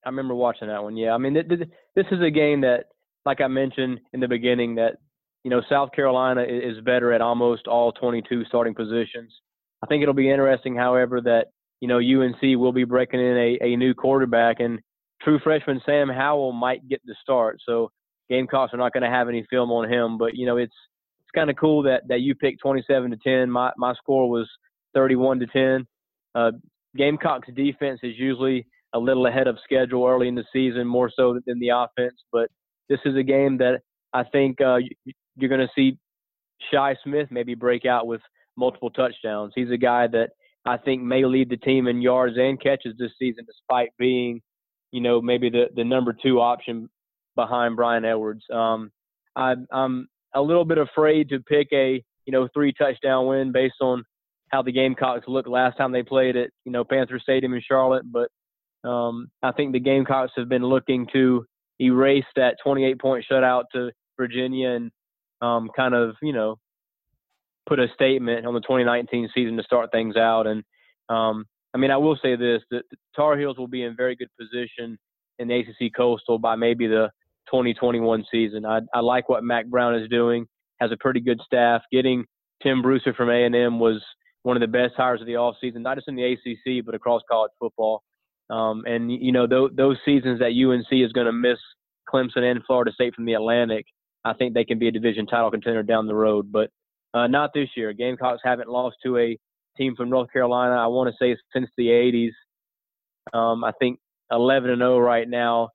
I remember watching that one. Yeah, I mean, th- th- this is a game that, like I mentioned in the beginning, that you know South Carolina i- is better at almost all 22 starting positions. I think it'll be interesting, however, that you know UNC will be breaking in a, a new quarterback, and true freshman Sam Howell might get the start. So Gamecocks are not going to have any film on him, but you know it's it's kind of cool that that you picked 27 to 10. My my score was 31 to 10. Uh, Gamecocks defense is usually a little ahead of schedule early in the season, more so than the offense. But this is a game that I think uh, you- you're going to see Shi Smith maybe break out with multiple touchdowns. He's a guy that I think may lead the team in yards and catches this season, despite being, you know, maybe the the number two option behind Bryan Edwards. Um, I, I'm a little bit afraid to pick a you know three touchdown win based on how the Gamecocks looked last time they played at you know Panther Stadium in Charlotte, but um, I think the Gamecocks have been looking to erase that 28 point shutout to Virginia and um, kind of you know put a statement on the 2019 season to start things out. And um, I mean, I will say this: that the Tar Heels will be in very good position in the ACC Coastal by maybe the 2021 season. I, I like what Mack Brown is doing. Has a pretty good staff. Getting Tim Brewster from A&M was one of the best hires of the offseason, not just in the ACC but across college football. Um, and you know those, those seasons that UNC is going to miss Clemson and Florida State from the Atlantic, I think they can be a division title contender down the road. But uh, not this year. Gamecocks haven't lost to a team from North Carolina. I want to say since the 80s. Um, I think 11 and 0 right now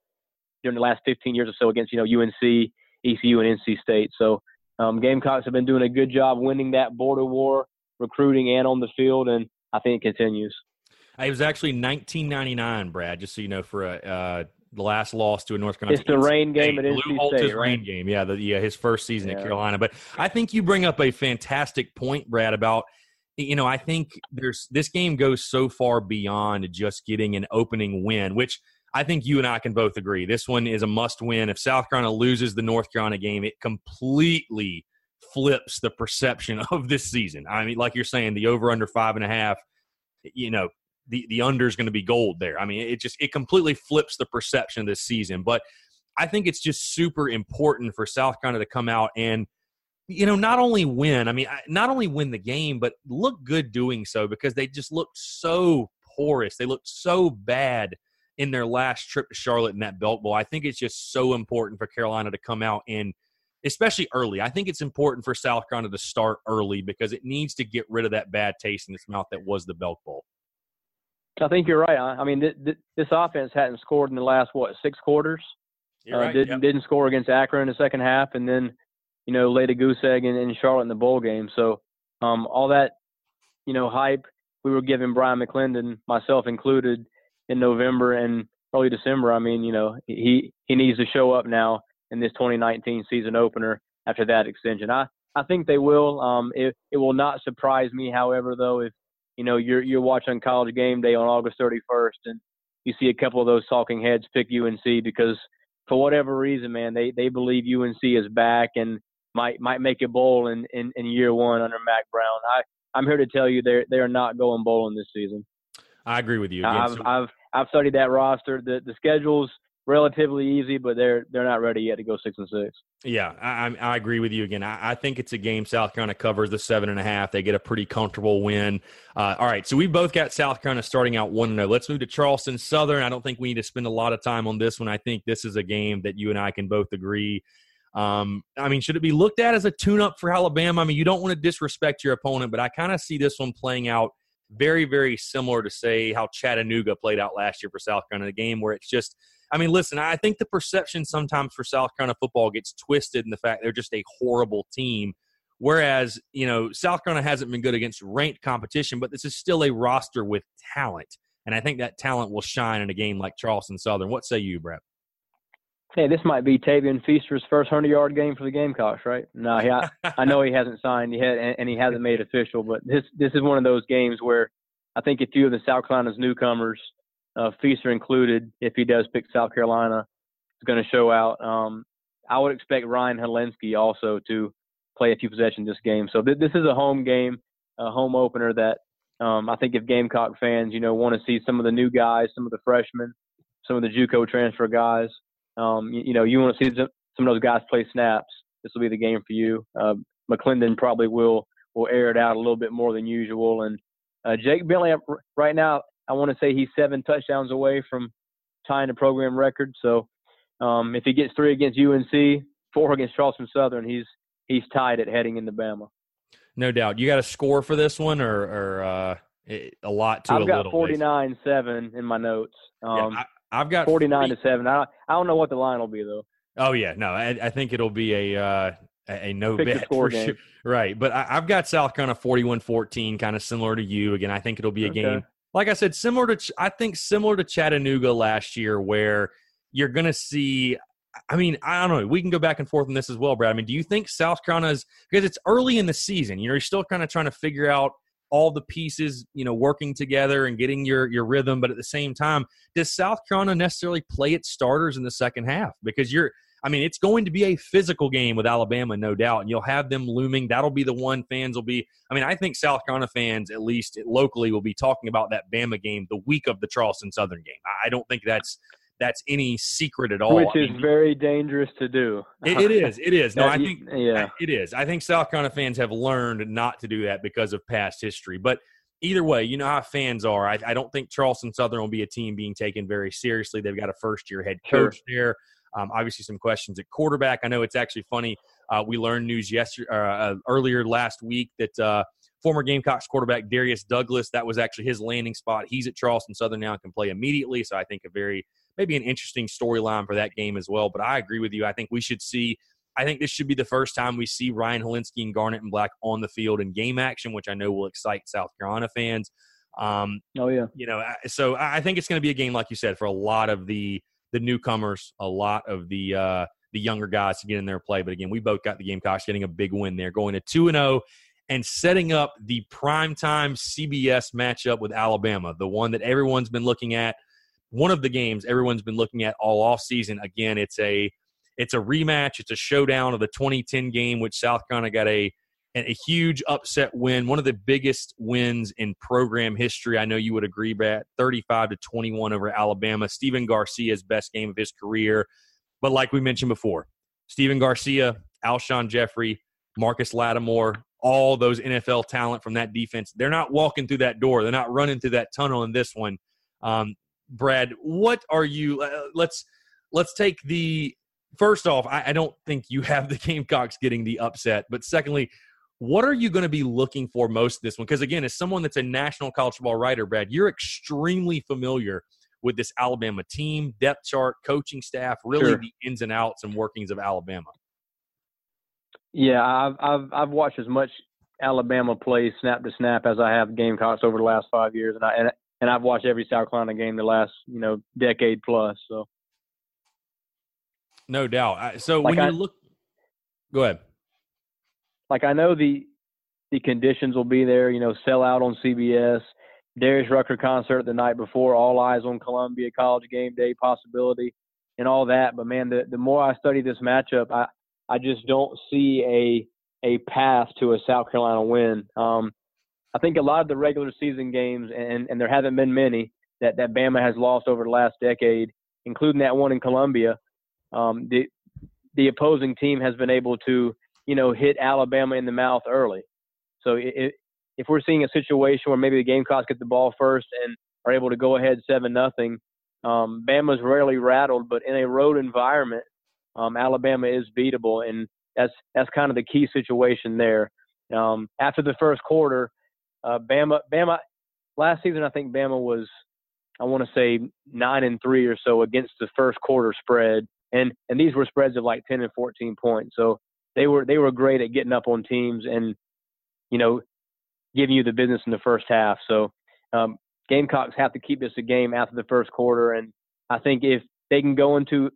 during the last 15 years or so against you know UNC, ECU, and NC State. So um, Gamecocks have been doing a good job winning that border war, recruiting and on the field, and I think it continues. It was actually 1999, Brad. Just so you know, for a, uh, the last loss to a North Carolina. It's the rain game at Lou NC Holtz's State, rain right? game. Yeah, the, yeah, his first season at Carolina. But I think you bring up a fantastic point, Brad, about you know I think there's this game goes so far beyond just getting an opening win, which I think you and I can both agree. This one is a must win. If South Carolina loses the North Carolina game, it completely flips the perception of this season. I mean, like you're saying, the over under five and a half, you know, the, the under is going to be gold there. I mean, it just, it completely flips the perception of this season. But I think it's just super important for South Carolina to come out and, you know, not only win, I mean, not only win the game, but look good doing so because they just looked so porous. They looked so bad in their last trip to Charlotte in that Belk Bowl. I think it's just so important for Carolina to come out and especially early. I think it's important for South Carolina to start early because it needs to get rid of that bad taste in its mouth that was the Belk Bowl. I think you're right. I mean, th- th- this offense hadn't scored in the last what six quarters. Uh, right. didn't Yep. didn't score against Akron in the second half, and then you know laid a goose egg in, in Charlotte in the bowl game. So um, all that you know hype we were giving Bryan McClendon, myself included, in November and early December. I mean, you know he he needs to show up now in this 2019 season opener after that extension. I I think they will. Um, it it will not surprise me, however, though, if you know you're you're watching College Game Day on August 31st and you see a couple of those talking heads pick UNC because for whatever reason, man, they they believe UNC is back and might might make a bowl in, in, in year one under Mack Brown. I I'm here to tell you they they are not going bowling this season. I agree with you. Again, I've so- I've I've studied that roster. The the schedule's relatively easy, but they're they're not ready yet to go six and six. Yeah, I, I agree with you again. I, I think it's a game South Carolina covers the seven and a half. They get a pretty comfortable win. Uh, all right, so we both got South Carolina starting out one zero. Let's move to Charleston Southern. I don't think we need to spend a lot of time on this one. I think this is a game that you and I can both agree. Um, I mean, should it be looked at as a tune-up for Alabama? I mean, you don't want to disrespect your opponent, but I kind of see this one playing out very, very similar to say how Chattanooga played out last year for South Carolina, a game where it's just I mean, listen, I think the perception sometimes for South Carolina football gets twisted in the fact they're just a horrible team. Whereas, you know, South Carolina hasn't been good against ranked competition, but this is still a roster with talent. And I think that talent will shine in a game like Charleston Southern. What say you, Brett? Hey, this might be Tavian Feaster's first hundred yard game for the Gamecocks, right? No, yeah, I know he hasn't signed yet and, and he hasn't made it official, but this this is one of those games where I think a few of the South Carolina's newcomers, uh, Feaster included, if he does pick South Carolina, is going to show out. Um, I would expect Ryan Hilinski also to play a few possessions this game. So th- this is a home game, a home opener that um, I think if Gamecock fans, you know, want to see some of the new guys, some of the freshmen, some of the JUCO transfer guys, um, you, you, know, you want to see some of those guys play snaps. This will be the game for you. Uh, McClendon probably will will air it out a little bit more than usual, and uh, Jake Bentley right now, I want to say he's seven touchdowns away from tying the program record. So um, if he gets three against UNC, four against Charleston Southern, he's he's tied at heading into Bama. No doubt. You got a score for this one, or, or uh, a lot to I've a got forty nine seven in my notes. Um, yeah, I, have got forty nine to seven. I I don't know what the line will be though. Oh yeah, no, I, I think it'll be a uh, a, no Pick bet for game. sure. Right, but I, have got South Carolina 41-14, kind of similar to you. Again, I think it'll be a okay. game like I said, similar to I think similar to Chattanooga last year, where you're going to see I mean, I don't know. We can go back and forth on this as well, Brad. I mean, do you think South Carolina's because it's early in the season? You know, you're still kind of trying to figure out all the pieces, you know, working together and getting your your rhythm. But at the same time, does South Carolina necessarily play its starters in the second half? Because you're, I mean, it's going to be a physical game with Alabama, no doubt, and you'll have them looming. That'll be the one fans will be. I mean, I think South Carolina fans, at least locally, will be talking about that Bama game the week of the Charleston Southern game. I don't think that's that's any secret at all. Which is I mean, very dangerous to do. it, it is. It is. No, I think yeah. it is. I think South Carolina fans have learned not to do that because of past history. But either way, you know how fans are. I, I don't think Charleston Southern will be a team being taken very seriously. They've got a first year head coach sure. there. Um, obviously, some questions at quarterback. I know it's actually funny. Uh, we learned news yesterday, uh, uh, earlier last week that uh, former Gamecocks quarterback Darius Douglas, that was actually his landing spot. He's at Charleston Southern now and can play immediately. So I think a very maybe an interesting storyline for that game as well. But I agree with you. I think we should see. I think this should be the first time we see Ryan Hilinski and Garnet and Black on the field in game action, which I know will excite South Carolina fans. Um, oh yeah, you know, so I think it's going to be a game like you said for a lot of the the newcomers, a lot of the uh, the younger guys to get in there and play. But again, we both got the Gamecocks getting a big win there, going to two and zero oh and setting up the primetime CBS matchup with Alabama, the one that everyone's been looking at one of the games everyone's been looking at all off season. Again, it's a it's a rematch. It's a showdown of the 2010 game, which South Carolina got a a huge upset win, one of the biggest wins in program history. I know you would agree, Brad. 35 to 21 over Alabama. Stephen Garcia's best game of his career. But like we mentioned before, Stephen Garcia, Alshon Jeffery, Marcus Lattimore, all those NFL talent from that defense, they're not walking through that door. They're not running through that tunnel in this one. Um, Brad, what are you? Uh, let's let's take the first off. I, I don't think you have the Gamecocks getting the upset, but secondly, what are you going to be looking for most this one? Because again, as someone that's a national college football writer, Brad, you're extremely familiar with this Alabama team, depth chart, coaching staff, really sure. the ins and outs and workings of Alabama. Yeah, I've I've I've watched as much Alabama play snap to snap as I have Gamecocks over the last five years, and I and and I've watched every South Carolina game the last you know decade plus. So, no doubt. So like when I, you look, go ahead. Like I know the the conditions will be there. You know, sell out on CBS. Darius Rucker concert the night before. All eyes on Columbia College game day possibility and all that. But man, the the more I study this matchup, I I just don't see a a path to a South Carolina win. Um, I think a lot of the regular season games, and, and there haven't been many that, that Bama has lost over the last decade, including that one in Columbia. Um, the the opposing team has been able to, you know, hit Alabama in the mouth early. So it, if we're seeing a situation where maybe the Gamecocks get the ball first and are able to go ahead seven nothing, um, Bama's rarely rattled, but in a road environment, um, Alabama is beatable, and that's that's kind of the key situation there. Um, after the first quarter, uh, Bama, Bama, last season I think Bama was, I want to say nine and three or so against the first quarter spread, and and these were spreads of like ten and fourteen points. So they were they were great at getting up on teams and, you know, giving you the business in the first half. So um, Gamecocks have to keep this a game after the first quarter, and I think if they can go into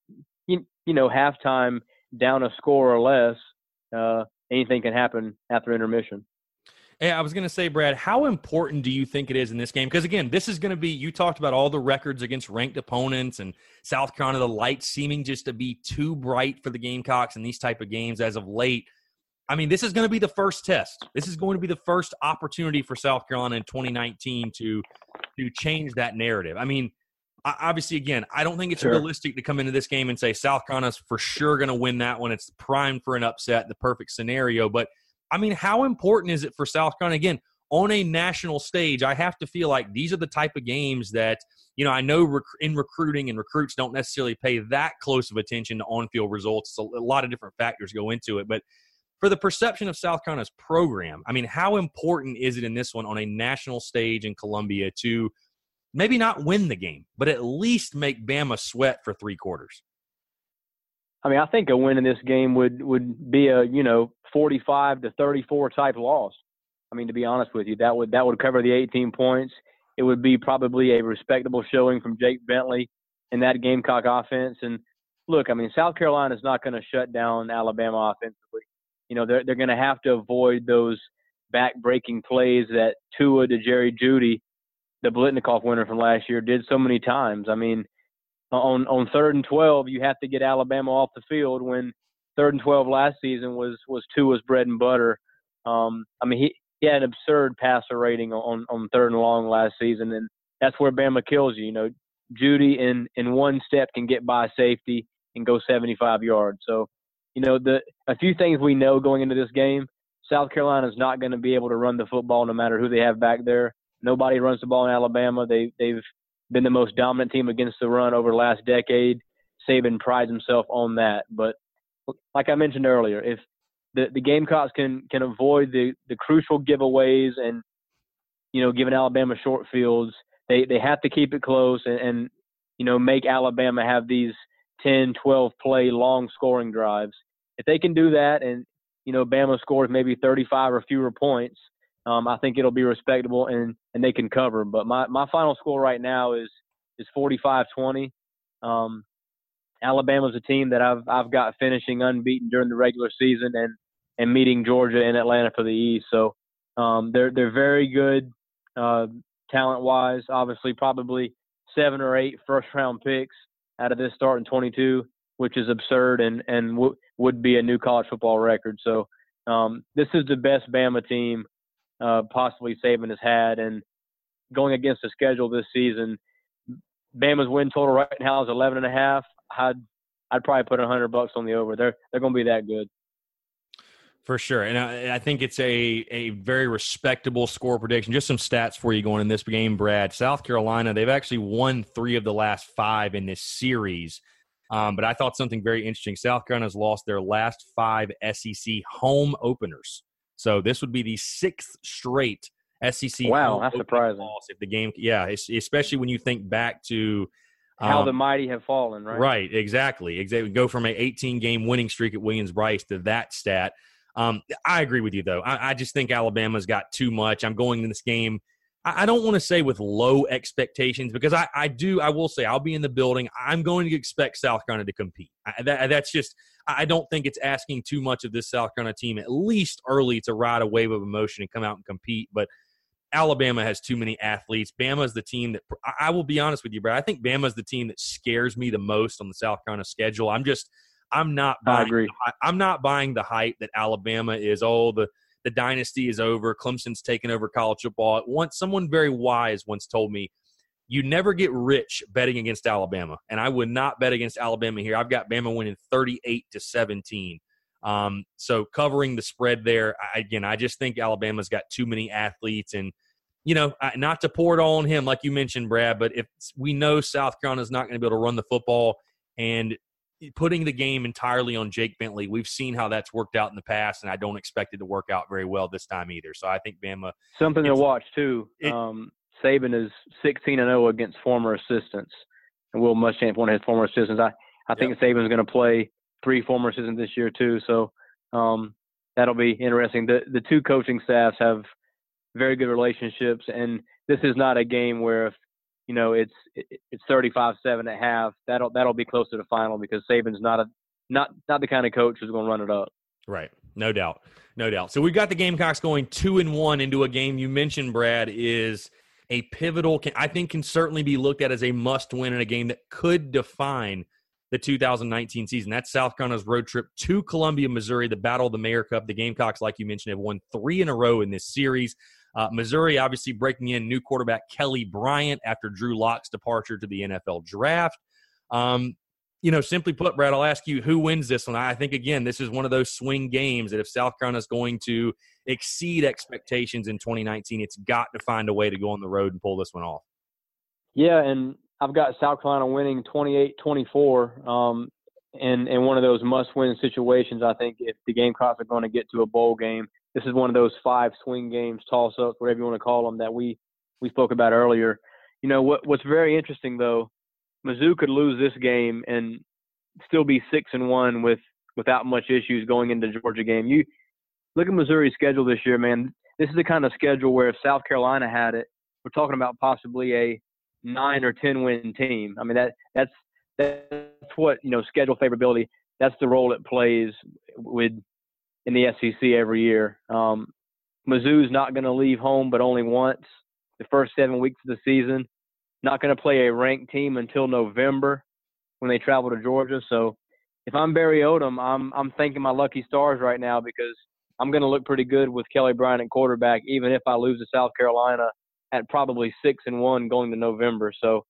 you, you know halftime down a score or less, uh, anything can happen after intermission. Yeah, I was going to say, Brad, how important do you think it is in this game? Because again, this is going to be. You talked about all the records against ranked opponents and South Carolina, the lights seeming just to be too bright for the Gamecocks in these type of games as of late. I mean, this is going to be the first test. This is going to be the first opportunity for South Carolina in 2019 to to change that narrative. I mean, obviously, again, I don't think it's sure. realistic to come into this game and say South Carolina's for sure going to win that one. It's primed for an upset, the perfect scenario. But I mean, how important is it for South Carolina? Again, on a national stage, I have to feel like these are the type of games that, you know, I know rec- in recruiting and recruits don't necessarily pay that close of attention to on field results. So a lot of different factors go into it. But for the perception of South Carolina's program, I mean, how important is it in this one on a national stage in Columbia to maybe not win the game, but at least make Bama sweat for three quarters? I mean, I think a win in this game would would be a you know 45 to 34 type loss. I mean, to be honest with you, that would that would cover the 18 points. It would be probably a respectable showing from Jake Bentley in that Gamecock offense. And look, I mean, South Carolina is not going to shut down Alabama offensively. You know, they're they're going to have to avoid those back-breaking plays that Tua to Jerry Jeudy, the Biletnikoff winner from last year, did so many times. I mean, on on third and twelve, you have to get Alabama off the field when third and twelve last season was was Tua's bread and butter. Um, I mean, he he had an absurd passer rating on on third and long last season, and that's where Bama kills you. You know, Jeudy in in one step can get by safety and go 75 yards. So, you know, the a few things we know going into this game. South Carolina is not going to be able to run the football no matter who they have back there. Nobody runs the ball in Alabama. They they've been the most dominant team against the run over the last decade. Saban prides himself on that. But like I mentioned earlier, if the, the Gamecocks can can avoid the, the crucial giveaways and you know giving Alabama short fields, they they have to keep it close and, and you know make Alabama have these 10, 12 play long scoring drives. If they can do that and you know Bama scores maybe 35 or fewer points, um, I think it'll be respectable and, and they can cover. But my, my final score right now is is 45-20. Um, Alabama's a team that I've I've got finishing unbeaten during the regular season and and meeting Georgia and Atlanta for the East. So um, they're they're very good uh, talent wise. Obviously, probably seven or eight first round picks out of this start in 22, which is absurd and and w- would be a new college football record. So um, this is the best Bama team uh, possibly Saban has had. And going against the schedule this season, Bama's win total right now is 11 and a half. I'd I'd probably put a hundred bucks on the over. They're they're going to be that good. For sure, and I, I, think it's a a very respectable score prediction. Just some stats for you going in this game, Brad. South Carolina, they've actually won three of the last five in this series. Um, but I thought something very interesting. South Carolina's lost their last five SEC home openers. So this would be the sixth straight SEC. Wow, that's surprising. Loss if the game, yeah, especially when you think back to um, how the mighty have fallen, right? Right, exactly, exactly. Go from an 18 game winning streak at Williams Brice to that stat. Um, I agree with you though. I, I, just think Alabama's got too much. I'm going in this game. I, I don't want to say with low expectations because I, I do. I will say I'll be in the building. I'm going to expect South Carolina to compete. That, that's just I don't think it's asking too much of this South Carolina team, at least early, to ride a wave of emotion and come out and compete. But Alabama has too many athletes. Bama is the team that I will be honest with you, Brad. I think Bama is the team that scares me the most on the South Carolina schedule. I'm just I'm not buying I agree. I'm not buying the hype that Alabama is oh the the dynasty is over. Clemson's taken over college football. Once someone very wise once told me you never get rich betting against Alabama, and I would not bet against Alabama here. I've got Bama winning 38 to 17. Um, so covering the spread there, I, again, I just think Alabama's got too many athletes, and you know, not to pour it all on him, like you mentioned, Brad. But if we know South Carolina's not going to be able to run the football, and putting the game entirely on Jake Bentley, we've seen how that's worked out in the past, and I don't expect it to work out very well this time either. So I think Bama something to watch too. It, um, Saban is 16 and 0 against former assistants, and Will Muschamp, one of his former assistants. I I think yep. Saban's going to play three former assistants this year too, so um, that'll be interesting. The the two coaching staffs have very good relationships, and this is not a game where if you know it's it's 35-7 at half, that'll that'll be closer to the final because Saban's not a not not the kind of coach who's going to run it up. Right. No doubt. No doubt. So we've got the Gamecocks going two and one into a game you mentioned, Brad, is a pivotal, can, I think can certainly be looked at as a must win in a game that could define the 2019 season. That's South Carolina's road trip to Columbia, Missouri, the Battle of the Mayor Cup. The Gamecocks, like you mentioned, have won three in a row in this series. Uh, Missouri obviously breaking in new quarterback Kelly Bryant after Drew Lock's departure to the NFL draft. Um, you know, simply put, Brad, I'll ask you who wins this one. I think again, this is one of those swing games that if South Carolina is going to exceed expectations in 2019, it's got to find a way to go on the road and pull this one off. Yeah, and I've got South Carolina winning 28-24 um, in in one of those must-win situations. I think if the Gamecocks are going to get to a bowl game, this is one of those five swing games, toss-ups, whatever you want to call them, that we we spoke about earlier. You know what? What's very interesting though Mizzou could lose this game and still be six and one with without much issues going into Georgia game. You look at Missouri's schedule this year, man. This is the kind of schedule where if South Carolina had it, we're talking about possibly a nine or ten win team. I mean that that's that's what you know schedule favorability. That's the role it plays with in the SEC every year. Um, Mizzou's not going to leave home, but only once the first seven weeks of the season not going to play a ranked team until November when they travel to Georgia. So if I'm Barry Odom, I'm I'm thanking my lucky stars right now because I'm going to look pretty good with Kelly Bryant at quarterback, even if I lose to South Carolina at probably six and one going to November. So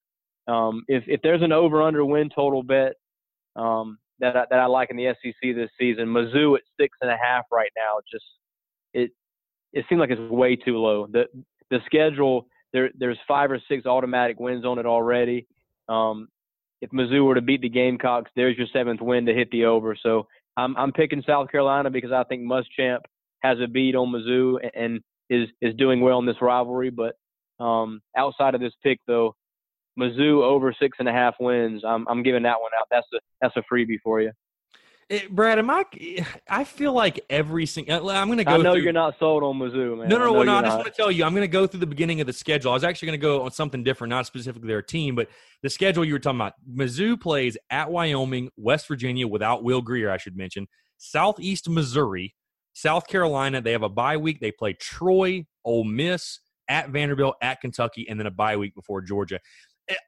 um, if if there's an over under win total bet um, that I, that I like in the SEC this season, Mizzou at six and a half right now, just it it seems like it's way too low. The the schedule there there's five or six automatic wins on it already. Um, if Mizzou were to beat the Gamecocks, there's your seventh win to hit the over. So I'm I'm picking South Carolina because I think Muschamp has a beat on Mizzou and is is doing well in this rivalry. But um, outside of this pick, though, Mizzou over six and a half wins. I'm I'm giving that one out. That's a that's a freebie for you. It, Brad, am I? I feel like every single. Uh, I'm going to go. I know through, you're not sold on Mizzou, man. No, no, no. no I just want to tell you, I'm going to go through the beginning of the schedule. I was actually going to go on something different, not specifically their team, but the schedule you were talking about. Mizzou plays at Wyoming, West Virginia without Will Grier, I should mention. Southeast Missouri, South Carolina. They have a bye week. They play Troy, Ole Miss, at Vanderbilt, at Kentucky, and then a bye week before Georgia.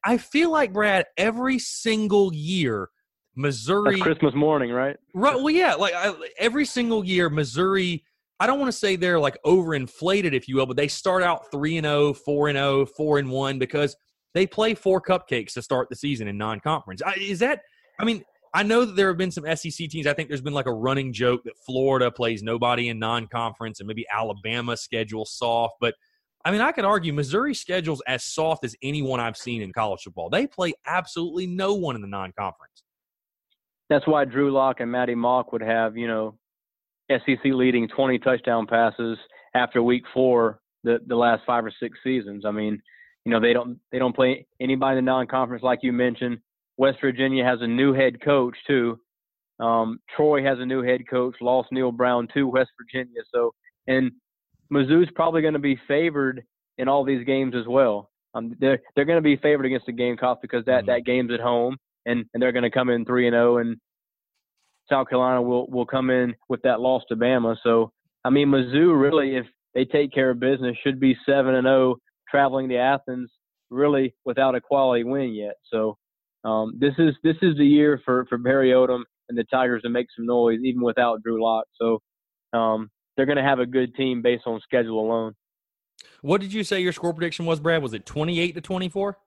I feel like Brad every single year Missouri That's Christmas morning, right? Right. Well, yeah. Like I, every single year, Missouri. I don't want to say they're like overinflated, if you will, but they start out three and 0, 4 and 0, 4 and one because they play four cupcakes to start the season in non-conference. Is that? I mean, I know that there have been some SEC teams. I think there's been like a running joke that Florida plays nobody in non-conference, and maybe Alabama schedule soft. But I mean, I could argue Missouri schedule's as soft as anyone I've seen in college football. They play absolutely no one in the non-conference that's why Drew Lock and Maty Mauk would have, you know, SEC leading 20 touchdown passes after week four the the last five or six seasons. I mean, you know, they don't they don't play anybody in the non-conference like you mentioned. West Virginia has a new head coach too. Um, Troy has a new head coach, lost Neal Brown to West Virginia. So, and Mizzou's probably going to be favored in all these games as well. Um, they're they're going to be favored against the Gamecocks because that mm-hmm. that game's at home and, and they're going to come in three and zero, oh, and South Carolina will will come in with that loss to Bama. So I mean, Mizzou really, if they take care of business, should be seven and zero oh traveling to Athens, really without a quality win yet. So um, this is this is the year for for Barry Odom and the Tigers to make some noise, even without Drew Lock. So um, they're going to have a good team based on schedule alone. What did you say your score prediction was, Brad? Was it twenty eight to twenty four?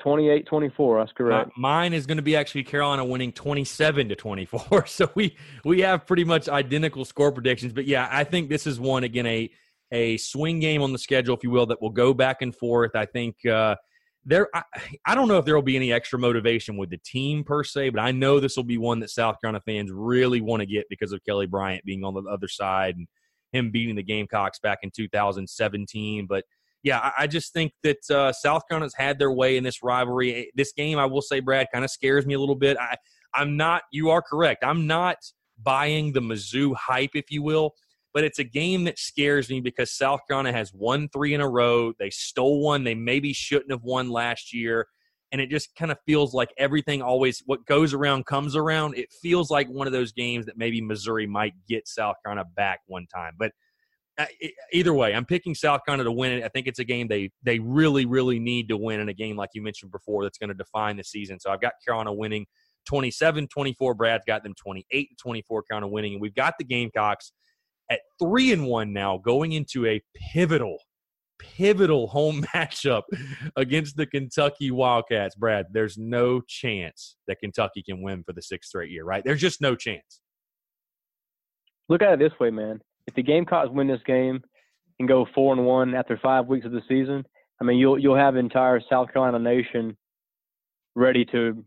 28 24 that's correct. mine is going to be actually carolina winning 27 to 24 so we we have pretty much identical score predictions but yeah i think this is one again a a swing game on the schedule if you will that will go back and forth. I think uh there I, I don't know if there will be any extra motivation with the team per se but i know this will be one that south carolina fans really want to get because of kelly bryant being on the other side and him beating the gamecocks back in 2017 but yeah, I, I just think that uh, South Carolina's had their way in this rivalry. Eh, this game, I will say, Brad, kind of scares me a little bit. I, I'm not. You are correct. I'm not buying the Mizzou hype, if you will. But it's a game that scares me because South Carolina has won three in a row. They stole one they maybe shouldn't have won last year. and it just kind of feels like everything always what goes around comes around. It feels like one of those games that maybe Missouri might get South Carolina back one time, but. Either way, I'm picking South Carolina to win it. I think it's a game they they really really need to win in a game like you mentioned before that's going to define the season. So I've got Carolina winning 27 24. Brad's got them 28 24, Carolina winning. And we've got the Gamecocks at three and one now going into a pivotal, pivotal home matchup against the Kentucky Wildcats. Brad, there's no chance that Kentucky can win for the sixth straight year, right? There's just no chance. Look at it this way, man. If the Gamecocks win this game and go four and one after five weeks of the season, I mean, you'll you'll have entire South Carolina nation ready to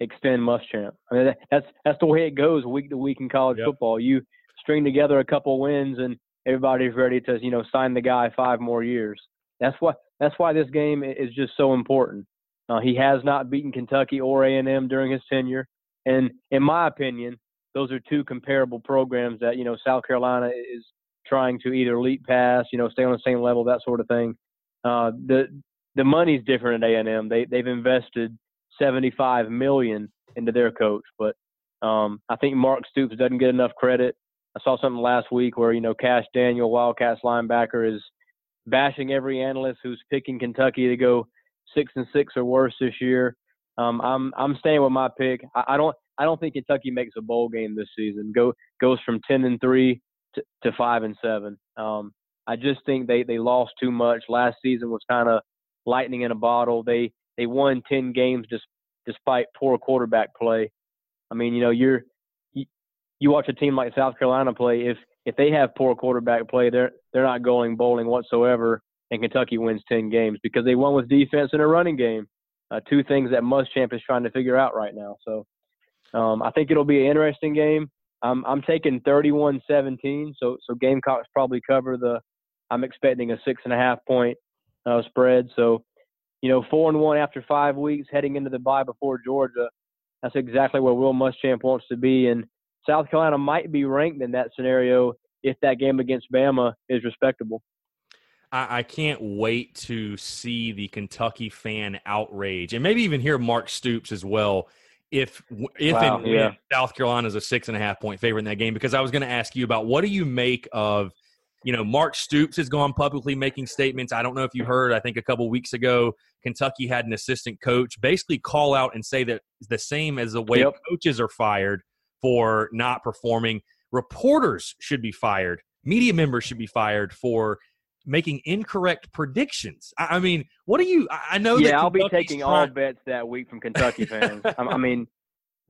extend Muschamp. I mean, that's that's the way it goes week to week in college yep. football. You string together a couple wins, and everybody's ready to you know sign the guy five more years. That's why that's why this game is just so important. Uh, he has not beaten Kentucky or A&M during his tenure, and in my opinion, those are two comparable programs that you know South Carolina is trying to either leap past, you know, stay on the same level, that sort of thing. Uh, the the money's different at A&M. They they've invested 75 million into their coach. But um, I think Mark Stoops doesn't get enough credit. I saw something last week where you know Kash Daniel, Wildcats linebacker, is bashing every analyst who's picking Kentucky to go six and six or worse this year. Um, I'm I'm staying with my pick. I, I, don't I don't think Kentucky makes a bowl game this season. Go goes from ten and three to, to five and seven. Um, I just think they they lost too much. Last season was kind of lightning in a bottle. They they won 10 games just, despite poor quarterback play. I mean, you know, you're you, you watch a team like South Carolina play. If if they have poor quarterback play, they're they're not going bowling whatsoever. And Kentucky wins 10 games because they won with defense and a running game. Uh, two things that Muschamp is trying to figure out right now. So um, I think it'll be an interesting game. I'm I'm taking 31-17. So so Gamecocks probably cover the. I'm expecting a six and a half point uh, spread. So you know, four and one after five weeks, heading into the bye before Georgia. That's exactly where Will Muschamp wants to be, and South Carolina might be ranked in that scenario if that game against Bama is respectable. I, I can't wait to see the Kentucky fan outrage, and maybe even hear Mark Stoops as well. If if wow, and yeah. South Carolina is a six and a half point favorite in that game, because I was going to ask you about what do you make of you know, Mark Stoops has gone publicly making statements. I don't know if you heard, I think a couple weeks ago, Kentucky had an assistant coach basically call out and say that the same as the way yep. coaches are fired for not performing, reporters should be fired, media members should be fired for making incorrect predictions. I, mean, what do you? I know. Yeah, I'll be taking trying, all bets that week from Kentucky fans. I mean,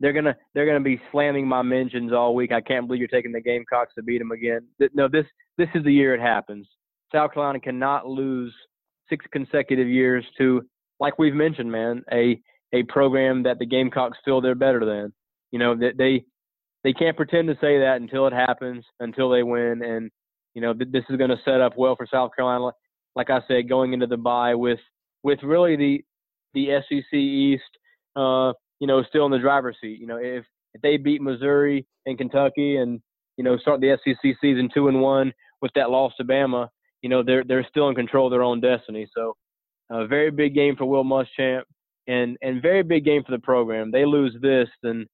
they're gonna they're gonna be slamming my mentions all week. I can't believe you're taking the Gamecocks to beat them again. No, this this is the year it happens. South Carolina cannot lose six consecutive years to, like we've mentioned, man, a a program that the Gamecocks feel they're better than. You know that they they can't pretend to say that until it happens, until they win, and you know this is going to set up well for South Carolina. Like I said, going into the bye with with really the the SEC East, uh, you know, still in the driver's seat. You know, if if they beat Missouri and Kentucky and you know start the SEC season two and one with that loss to Bama, you know they're they're still in control of their own destiny. So a very big game for Will Muschamp and and very big game for the program. They lose this, then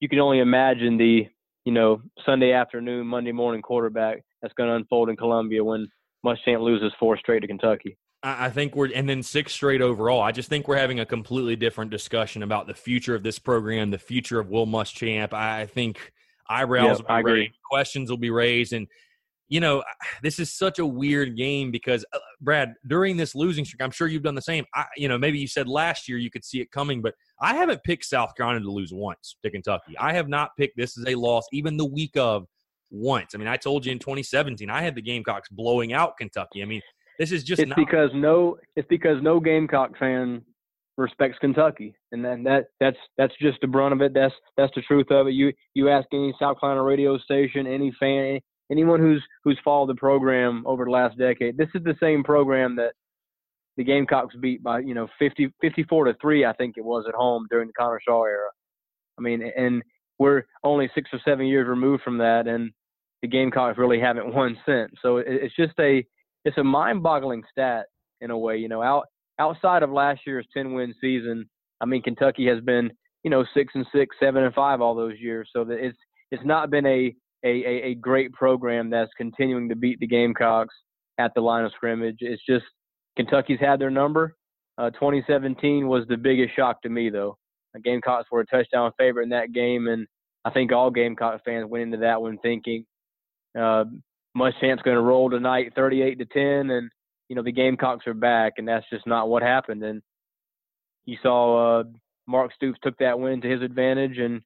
you can only imagine the you know Sunday afternoon, Monday morning quarterback that's going to unfold in Columbia when Muschamp loses four straight to Kentucky. I think we're, and then six straight overall. I just think we're having a completely different discussion about the future of this program, the future of Will Muschamp. I think eyebrows yep, will be raised, questions will be raised, and you know this is such a weird game because uh, Brad, during this losing streak, I'm sure you've done the same. I, you know, maybe you said last year you could see it coming, but I haven't picked South Carolina to lose once to Kentucky. I have not picked this as a loss, even the week of once. I mean, I told you in 2017 I had the Gamecocks blowing out Kentucky. I mean this is just it's not- because no it's because no Gamecock fan respects Kentucky, and then that that's that's just the brunt of it. That's that's the truth of it. You you ask any South Carolina radio station, any fan, anyone who's who's followed the program over the last decade, this is the same program that the Gamecocks beat by you know 50 54 to three, I think it was at home during the Connor Shaw era. I mean, and we're only six or seven years removed from that, and the Gamecocks really haven't won since. So it's just a it's a mind-boggling stat in a way. You know, out outside of last year's 10 win season, I mean, Kentucky has been, you know, six and six, seven and five all those years. So that it's it's not been a a, a great program that's continuing to beat the Gamecocks at the line of scrimmage. It's just Kentucky's had their number. Uh, 2017 was the biggest shock to me, though. The Gamecocks were a touchdown favorite in that game, and I think all Gamecock fans went into that one thinking uh, Muschamp's going to roll tonight, 38 to 10, and you know the Gamecocks are back, and that's just not what happened. And you saw uh, Mark Stoops took that win to his advantage and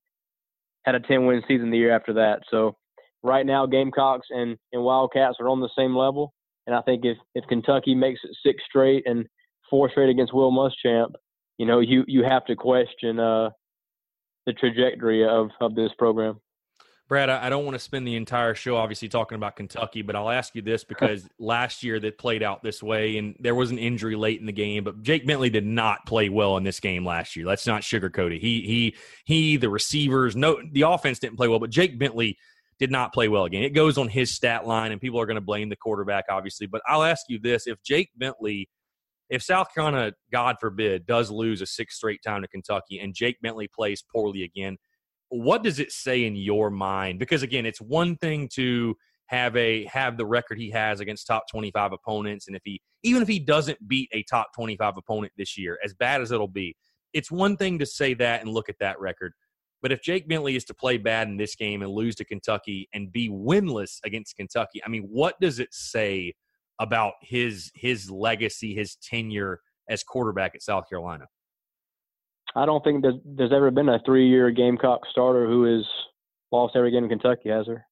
had a 10 win season the year after that. So right now, Gamecocks and, and Wildcats are on the same level. And I think if, if Kentucky makes it six straight and four straight against Will Muschamp, you know, you, you have to question uh, the trajectory of, of this program. Brad, I don't want to spend the entire show obviously talking about Kentucky, but I'll ask you this because last year that played out this way, and there was an injury late in the game. But Jake Bentley did not play well in this game last year. Let's not sugarcoat it. He he he. The receivers, no, the offense didn't play well, but Jake Bentley did not play well again. It goes on his stat line, and people are going to blame the quarterback, obviously. But I'll ask you this: If Jake Bentley, if South Carolina, God forbid, does lose a six straight time to Kentucky, and Jake Bentley plays poorly again what does it say in your mind? Because again, it's one thing to have a have the record he has against top 25 opponents and if he even if he doesn't beat a top 25 opponent this year as bad as it'll be it's one thing to say that and look at that record but if Jake Bentley is to play bad in this game and lose to Kentucky and be winless against Kentucky I mean what does it say about his his legacy his tenure as quarterback at South Carolina I don't think there's, there's ever been a three-year Gamecock starter who has lost every game in Kentucky, has there?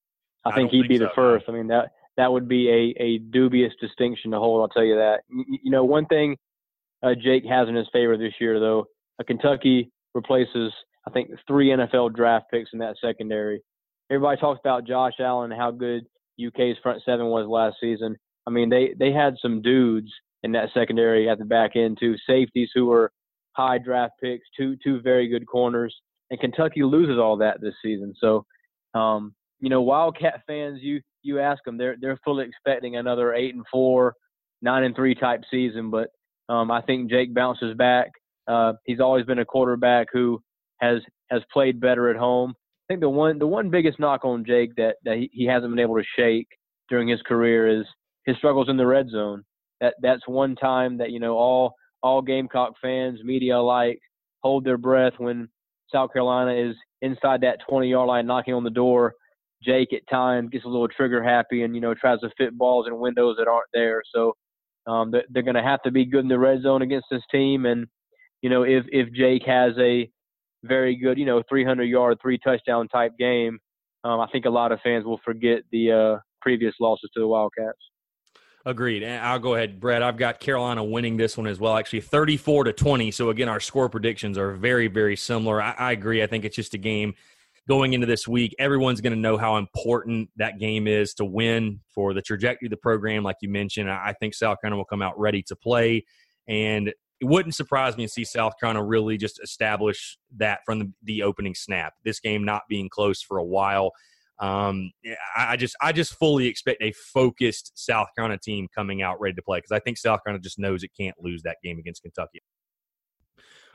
I, I think he'd think be the first. I mean that that would be a, a dubious distinction to hold. I'll tell you that. You, you know, one thing uh, Jake has in his favor this year, though, a Kentucky replaces I think three NFL draft picks in that secondary. Everybody talks about Josh Allen and how good UK's front seven was last season. I mean, they they had some dudes in that secondary at the back end too, safeties who were high draft picks, two two very good corners, and Kentucky loses all that this season. So, um, you know, Wildcat fans, you you ask them, they're they're fully expecting another eight and four, nine and three type season. But um, I think Jake bounces back. Uh, he's always been a quarterback who has has played better at home. I think the one the one biggest knock on Jake that that he, he hasn't been able to shake during his career is his struggles in the red zone. That that's one time that you know all all Gamecock fans, media alike, hold their breath when South Carolina is inside that 20 yard line knocking on the door. Jake at times gets a little trigger happy and, you know, tries to fit balls in windows that aren't there. So um, they're going to have to be good in the red zone against this team. And, you know, if, if Jake has a very good, you know, 300 yard, three touchdown type game, um, I think a lot of fans will forget the uh, previous losses to the Wildcats. Agreed. And I'll go ahead, Brett. I've got Carolina winning this one as well, actually 34 to 20. So, again, our score predictions are very, very similar. I, I agree. I think it's just a game going into this week. Everyone's going to know how important that game is to win for the trajectory of the program, like you mentioned. I think South Carolina will come out ready to play. And it wouldn't surprise me to see South Carolina really just establish that from the, the opening snap. This game not being close for a while. Um, I, just I just fully expect a focused South Carolina team coming out ready to play because I think South Carolina just knows it can't lose that game against Kentucky.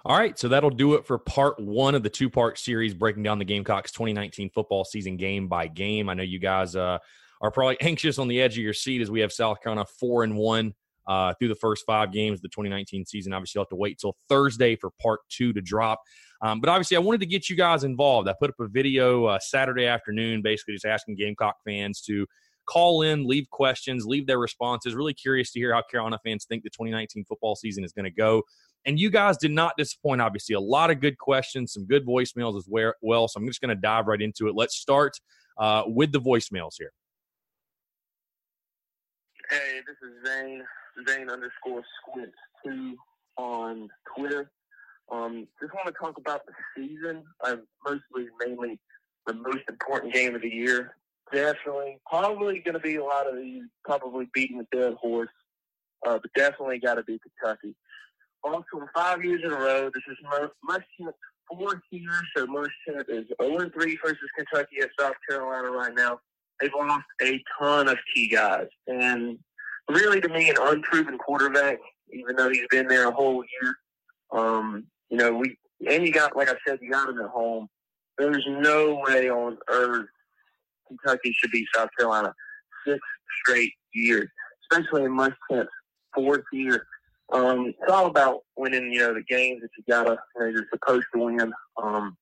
All right, so that'll do it for part one of the two part series breaking down the Gamecocks 2019 football season game by game. I know you guys uh, are probably anxious on the edge of your seat as we have South Carolina four and one uh, through the first five games of the 2019 season. Obviously, you'll have to wait till Thursday for part two to drop. Um, but obviously, I wanted to get you guys involved. I put up a video uh, Saturday afternoon, basically just asking Gamecock fans to call in, leave questions, leave their responses. Really curious to hear how Carolina fans think the 2019 football season is going to go. And you guys did not disappoint, obviously. A lot of good questions, some good voicemails as well. So I'm just going to dive right into it. Let's start uh, with the voicemails here. Hey, this is Zane. Zane underscore Squint two on Twitter. Um, just want to talk about the season. I'm mostly, mainly the most important game of the year. Definitely, probably going to be a lot of these, probably beating the dead horse, uh, but definitely got to be Kentucky. Also, five years in a row, this is Muschamp's fourth year, so Muschamp is 0 3 versus Kentucky at South Carolina right now. They've lost a ton of key guys, and really, to me, an unproven quarterback even though he's been there a whole year. Um, you know, we and you got like I said, you got him at home. There's no way on earth Kentucky should be South Carolina six straight years, especially in Muschamp's fourth year. Um, it's all about winning, you know, the games that you gotta, you know, you're supposed to win. Um,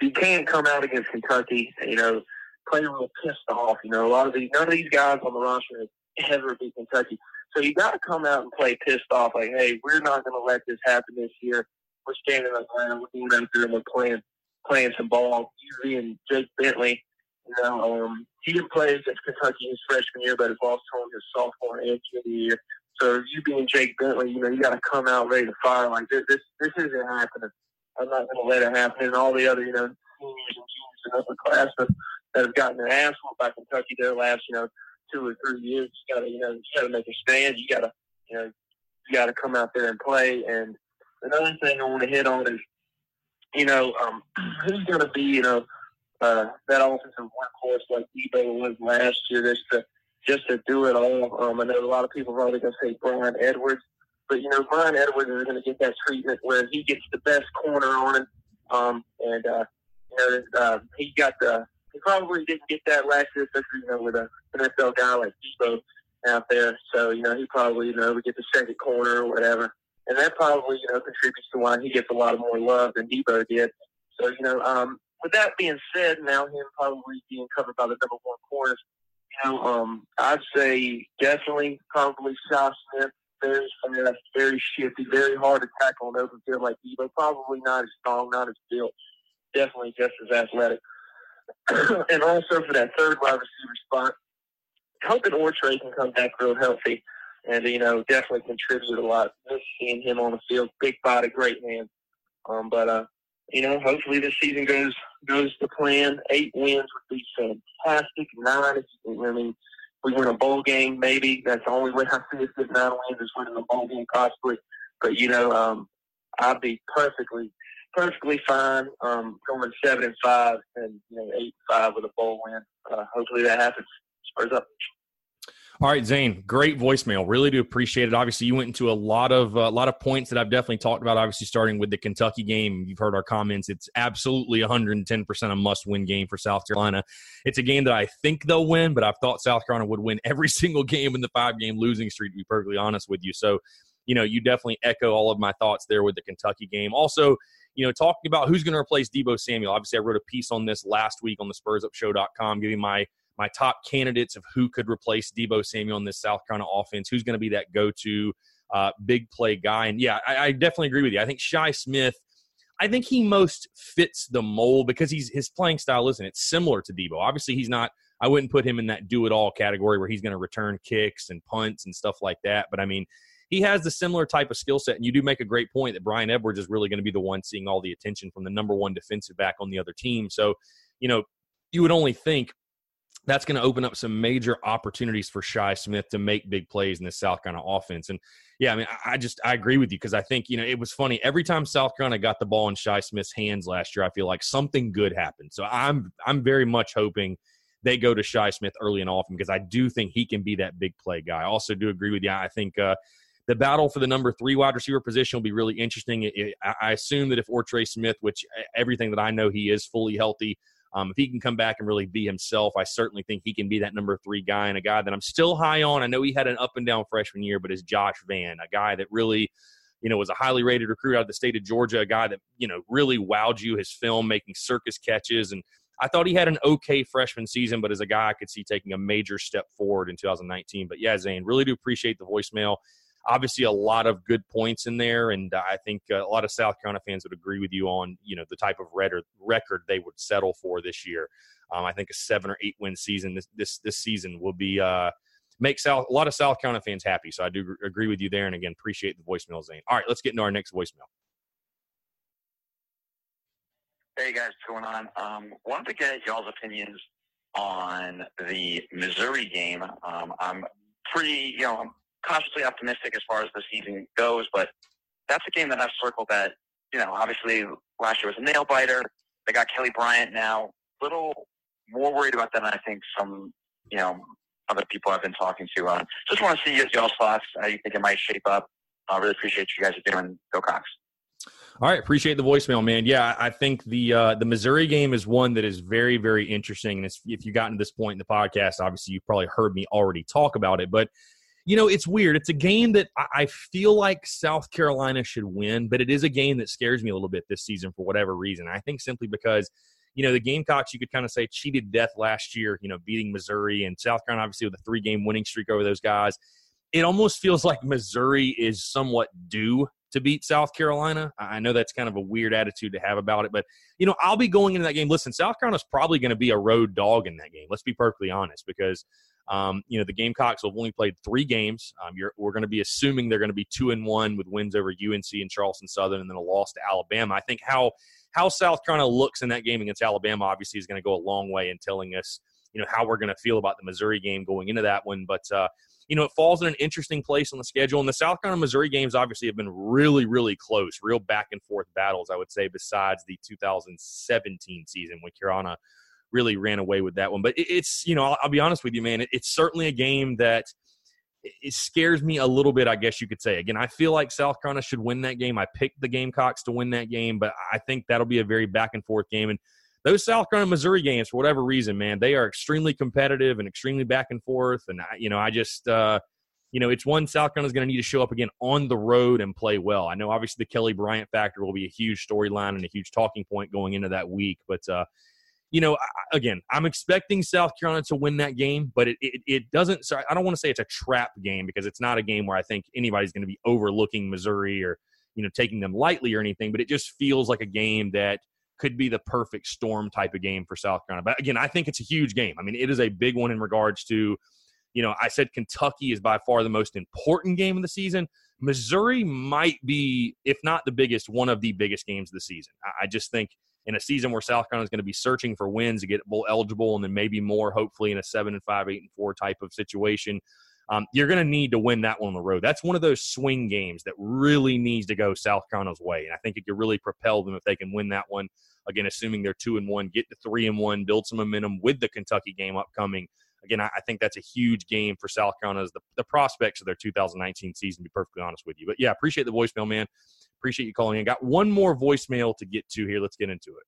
you can't come out against Kentucky, you know, play real pissed off. You know, a lot of these, none of these guys on the roster ever beat Kentucky. So you got to come out and play pissed off. Like, hey, we're not going to let this happen this year. We're standing on the ground. We're going out there and we're playing, playing some ball. You and Jake Bentley, you know, um, he didn't play against Kentucky his freshman year, but has lost to his sophomore and junior year. So you being Jake Bentley, you know, you got to come out ready to fire. Like this, this, this isn't happening. I'm not going to let it happen. And all the other, you know, seniors and juniors and upperclassmen that have gotten their ass whooped by Kentucky their last, you know, two or three years. You got to, you know, you got to make a stand. You got to, you know, you got to come out there and play. And another thing I want to hit on is, you know, um, who's to be, you know, uh, that offensive workhorse like Deebo was last year, just to just to do it all. Um, I know a lot of people are probably to say Bryan Edwards, but you know, Bryan Edwards is to get that treatment where he gets the best corner on him, um, and uh, you know, uh, he got the he probably didn't get that last year, especially you know with a NFL guy like Deebo out there. So you know he probably you know would get the second corner or whatever, and that probably you know contributes to why he gets a lot of more love than Deebo did. So you know, um, with that being said, now him probably being covered by the number one corners, you know, um, I'd say definitely probably Shi Smith. Very fast, very shifty, very hard to tackle on open field like Deebo. Probably not as strong, not as built. Definitely just as athletic. and also for that third wide receiver spot, hoping Ortre can come back real healthy and, you know, definitely contribute a lot. Just seeing him on the field, big body, great man. Um, but, uh, you know, hopefully this season goes goes to plan. Eight wins would be fantastic. Nine, I mean, we win a bowl game, maybe. That's the only way I see it. Nine wins is winning a bowl game, possibly. But, you know, um, I'd be perfectly perfectly fine um, going seven and five and you know eight and five with a bowl win. Uh, hopefully that happens. Spurs up. All right, Zane, great voicemail. Really do appreciate it. Obviously, you went into a lot of a uh, lot of points that I've definitely talked about. Obviously, starting with the Kentucky game, you've heard our comments. It's absolutely 110 percent a must-win game for South Carolina. It's a game that I think they'll win, but I've thought South Carolina would win every single game in the five-game losing streak. To be perfectly honest with you, so you know, you definitely echo all of my thoughts there with the Kentucky game. Also, you know, talking about who's going to replace Deebo Samuel. Obviously, I wrote a piece on this last week on the SpursUpShow.com, giving my my top candidates of who could replace Deebo Samuel in this South Carolina offense. Who's going to be that go-to uh, big play guy? And yeah, I, I definitely agree with you. I think Shi Smith. I think he most fits the mold because he's his playing style isn't it similar to Deebo. Obviously, he's not. I wouldn't put him in that do it all category where he's going to return kicks and punts and stuff like that. But I mean, he has the similar type of skill set. And you do make a great point that Bryan Edwards is really going to be the one seeing all the attention from the number one defensive back on the other team. So, you know, you would only think that's going to open up some major opportunities for Shi Smith to make big plays in the South Carolina offense. And yeah, I mean, I just I agree with you because I think you know it was funny every time South Carolina got the ball in Shi Smith's hands last year. I feel like something good happened. So I'm I'm very much hoping they go to Shi Smith early and often because I do think he can be that big play guy. I also do agree with you. I think uh, the battle for the number three wide receiver position will be really interesting. It, it, I assume that if Ortre Smith, which everything that I know he is fully healthy, um, if he can come back and really be himself, I certainly think he can be that number three guy and a guy that I'm still high on. I know he had an up and down freshman year, but is Josh Vann a guy that really, you know, was a highly rated recruit out of the state of Georgia, a guy that, you know, really wowed you, his film, making circus catches. And I thought he had an okay freshman season, but as a guy I could see taking a major step forward in 2019. But yeah, Zane, really do appreciate the voicemail obviously a lot of good points in there, and I think uh, a lot of South Carolina fans would agree with you on you know the type of record they would settle for this year. Um, I think a seven or eight win season this this, this season will be uh, make South a lot of South Carolina fans happy. So I do agree with you there, and again appreciate the voicemail, Zane. All right, let's get into our next voicemail. Hey guys, what's going on? Um, wanted to get y'all's opinions on the Missouri game. Um, I'm pretty, you know, I'm cautiously optimistic as far as the season goes, but that's a game that I've circled that, you know, obviously last year was a nail biter. They got Kelly Bryant now. A little more worried about that than I think some, you know, other people I've been talking to. Uh, just want to see y'all's thoughts, how you think it might shape up. I really appreciate you guys are doing. Go Cox. All right, appreciate the voicemail, man. Yeah, I think the uh, the Missouri game is one that is very, very interesting. And if you've gotten to this point in the podcast, obviously you've probably heard me already talk about it. But you know, it's weird. It's a game that I feel like South Carolina should win, but it is a game that scares me a little bit this season for whatever reason. I think simply because you know the Gamecocks, you could kind of say cheated death last year. You know, beating Missouri and South Carolina, obviously with a three game winning streak over those guys. It almost feels like Missouri is somewhat due to beat South Carolina. I know that's kind of a weird attitude to have about it, but you know, I'll be going into that game. Listen, South Carolina's probably going to be a road dog in that game. Let's be perfectly honest, because um, you know the Gamecocks have only played three games. Um, we're going to be assuming they're going to be two and one with wins over UNC and Charleston Southern, and then a loss to Alabama. I think how how South Carolina looks in that game against Alabama obviously is going to go a long way in telling us you know how we're going to feel about the Missouri game going into that one. But uh, you know, it falls in an interesting place on the schedule. And the South Carolina Missouri games obviously have been really, really close, real back and forth battles, I would say, besides the 2017 season when Carolina really ran away with that one. But it's, you know, I'll, I'll be honest with you, man, it's certainly a game that it scares me a little bit, I guess you could say. Again, I feel like South Carolina should win that game. I picked the Gamecocks to win that game, but I think that'll be a very back and forth game. And those South Carolina Missouri games, for whatever reason, man, they are extremely competitive and extremely back and forth. And I, you know, I just, uh, you know, it's one South Carolina's going to need to show up again on the road and play well. I know obviously the Kelly Bryant factor will be a huge storyline and a huge talking point going into that week, but uh, you know, again, I'm expecting South Carolina to win that game, but it, it, it doesn't. So I don't want to say it's a trap game because it's not a game where I think anybody's going to be overlooking Missouri or you know taking them lightly or anything. But it just feels like a game that could be the perfect storm type of game for South Carolina. But again, I think it's a huge game. I mean, it is a big one in regards to, you know, I said Kentucky is by far the most important game of the season. Missouri might be, if not the biggest, one of the biggest games of the season. I just think in a season where South Carolina is going to be searching for wins to get bowl eligible, and then maybe more, hopefully, in a seven and five, eight and four type of situation. Um, you're going to need to win that one on the road. That's one of those swing games that really needs to go South Carolina's way, and I think it could really propel them if they can win that one. Again, assuming they're two and one, get to three and one, build some momentum with the Kentucky game upcoming. Again, I, think that's a huge game for South Carolina as the, the prospects of their 2019 season. To be perfectly honest with you, but yeah, appreciate the voicemail, man. Appreciate you calling in. Got one more voicemail to get to here. Let's get into it.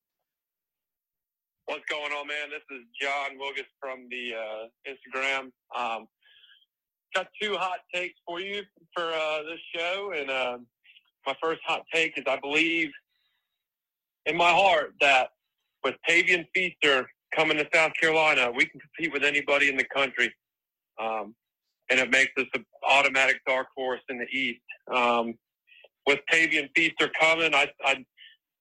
What's going on, man? This is John Wilgus from the uh, Instagram. Um, got two hot takes for you for uh, this show, and uh, my first hot take is I believe in my heart that with Tavien Feaster coming to South Carolina, we can compete with anybody in the country. Um, and it makes us an automatic dark horse in the East. Um, with Tavien Feaster coming, I, I,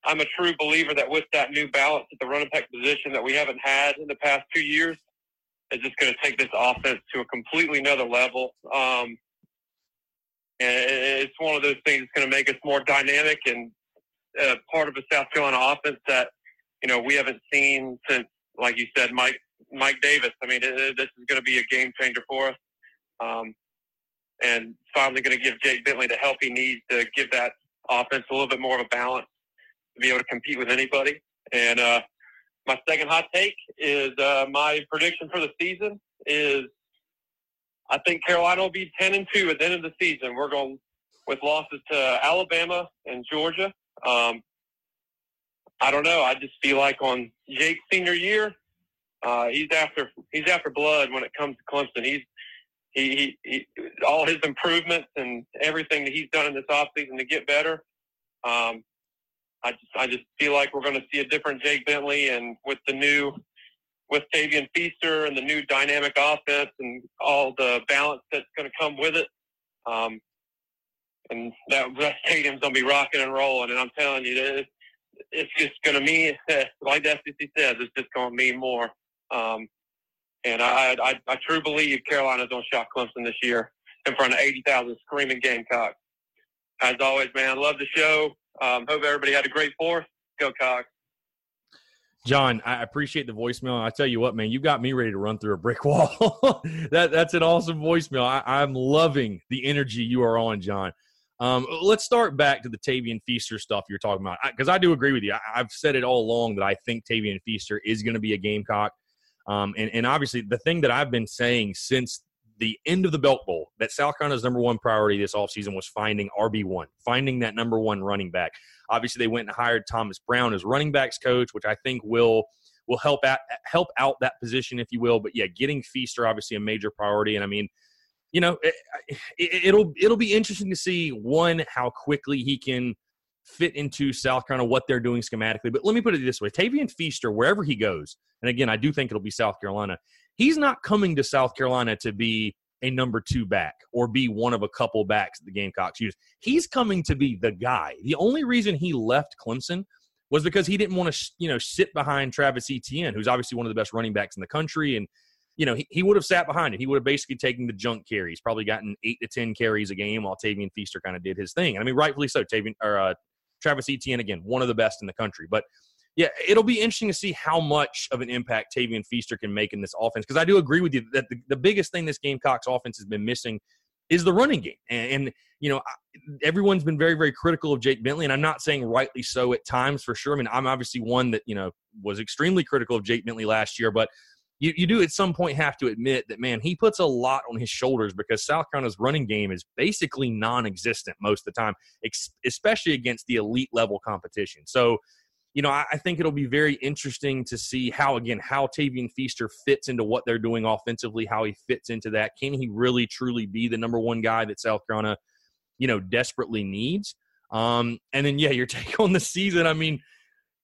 I'm a true believer that with that new balance at the running back position that we haven't had in the past two years, is just going to take this offense to a completely another level. Um, and it's one of those things that's going to make us more dynamic and uh, part of a South Carolina offense that you know we haven't seen since, like you said, Mike Mike Davis. I mean, it, this is going to be a game changer for us, um, and finally going to give Jake Bentley the help he needs to give that offense a little bit more of a balance to be able to compete with anybody. And uh, my second hot take is uh, my prediction for the season is I think Carolina will be ten and two at the end of the season. We're going with losses to Alabama and Georgia um, I don't know. I just feel like on Jake's senior year, uh, he's after he's after blood when it comes to Clemson. He's he, he, he all his improvements and everything that he's done in this offseason to get better. Um, I just I just feel like we're going to see a different Jake Bentley, and with the new with Tavien Feaster and the new dynamic offense and all the balance that's going to come with it. Um, and that, that stadium's gonna be rocking and rolling. And I'm telling you, it's, it's just gonna mean, like the SEC says, it's just gonna mean more. Um, and I, I, I truly believe Carolina's gonna shock Clemson this year in front of 80,000 screaming Gamecocks. As always, man, love the show. Um, hope everybody had a great fourth. Go Cox. John, I appreciate the voicemail. I tell you what, man, you got me ready to run through a brick wall. that that's an awesome voicemail. I, I'm loving the energy you are on, John. Um, let's start back to the Tavien Feaster stuff you're talking about because I, I, do agree with you. I, have said it all along that I think Tavien Feaster is going to be a Gamecock, um, and, and obviously the thing that I've been saying since the end of the Belk Bowl that South Carolina's number one priority this offseason was finding RB1, finding that number one running back. Obviously, they went and hired Thomas Brown as running backs coach, which I think will will help out help out that position, if you will. But yeah, getting Feaster obviously a major priority, and I mean, you know, it, it, it'll it'll be interesting to see one how quickly he can fit into South Carolina, what they're doing schematically. But let me put it this way Tavien Feaster, wherever he goes, and again, I do think it'll be South Carolina, he's not coming to South Carolina to be a number two back or be one of a couple backs the Gamecocks use. He's coming to be the guy. The only reason he left Clemson was because he didn't want to, you know, sit behind Travis Etienne, who's obviously one of the best running backs in the country. And, you know, he, he would have sat behind him. He would have basically taken the junk carries, probably gotten eight to 10 carries a game while Tavien Feaster kind of did his thing. And I mean, rightfully so. Tavien, or uh, Travis Etienne, again, one of the best in the country. But yeah, it'll be interesting to see how much of an impact Tavien Feaster can make in this offense. Because I do agree with you that the, the biggest thing this Gamecocks offense has been missing is the running game. And, and, you know, everyone's been very, very critical of Jake Bentley, and I'm not saying rightly so at times for sure. I mean, I'm obviously one that, you know, was extremely critical of Jake Bentley last year, but you, you do at some point have to admit that, man, he puts a lot on his shoulders because South Carolina's running game is basically non existent most of the time, especially against the elite level competition. So, you know, I, I, think it'll be very interesting to see how, again, how Tavien Feaster fits into what they're doing offensively, how he fits into that. Can he really, truly be the number one guy that South Carolina, you know, desperately needs? Um, and then, yeah, your take on the season. I mean,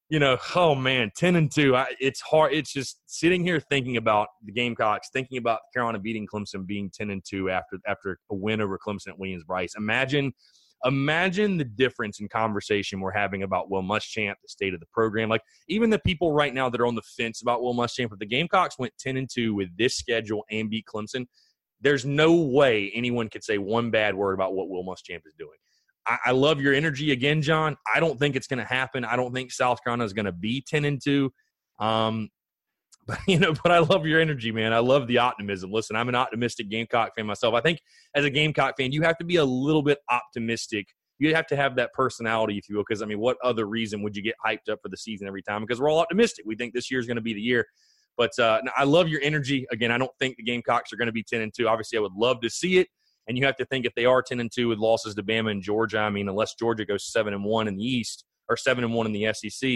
you know, oh man, ten and two. I, it's hard. It's just sitting here thinking about the Gamecocks, thinking about Carolina beating Clemson, being ten and two after after a win over Clemson at Williams-Brice. Imagine, imagine the difference in conversation we're having about Will Muschamp, the state of the program. Like even the people right now that are on the fence about Will Muschamp, if the Gamecocks went ten and two with this schedule and beat Clemson, there's no way anyone could say one bad word about what Will Muschamp is doing. I, I love your energy again, John. I don't think it's going to happen. I don't think South Carolina is going to be ten and two. Um, but you know, but I love your energy, man. I love the optimism. Listen, I'm an optimistic Gamecock fan myself. I think as a Gamecock fan, you have to be a little bit optimistic. You have to have that personality, if you will, because I mean, what other reason would you get hyped up for the season every time? Because we're all optimistic. We think this year is going to be the year. But uh, I love your energy. Again, I don't think the Gamecocks are going to be ten and two. Obviously, I would love to see it. And you have to think if they are ten and two with losses to Bama and Georgia, I mean, unless Georgia goes seven and one in the East or seven and one in the SEC,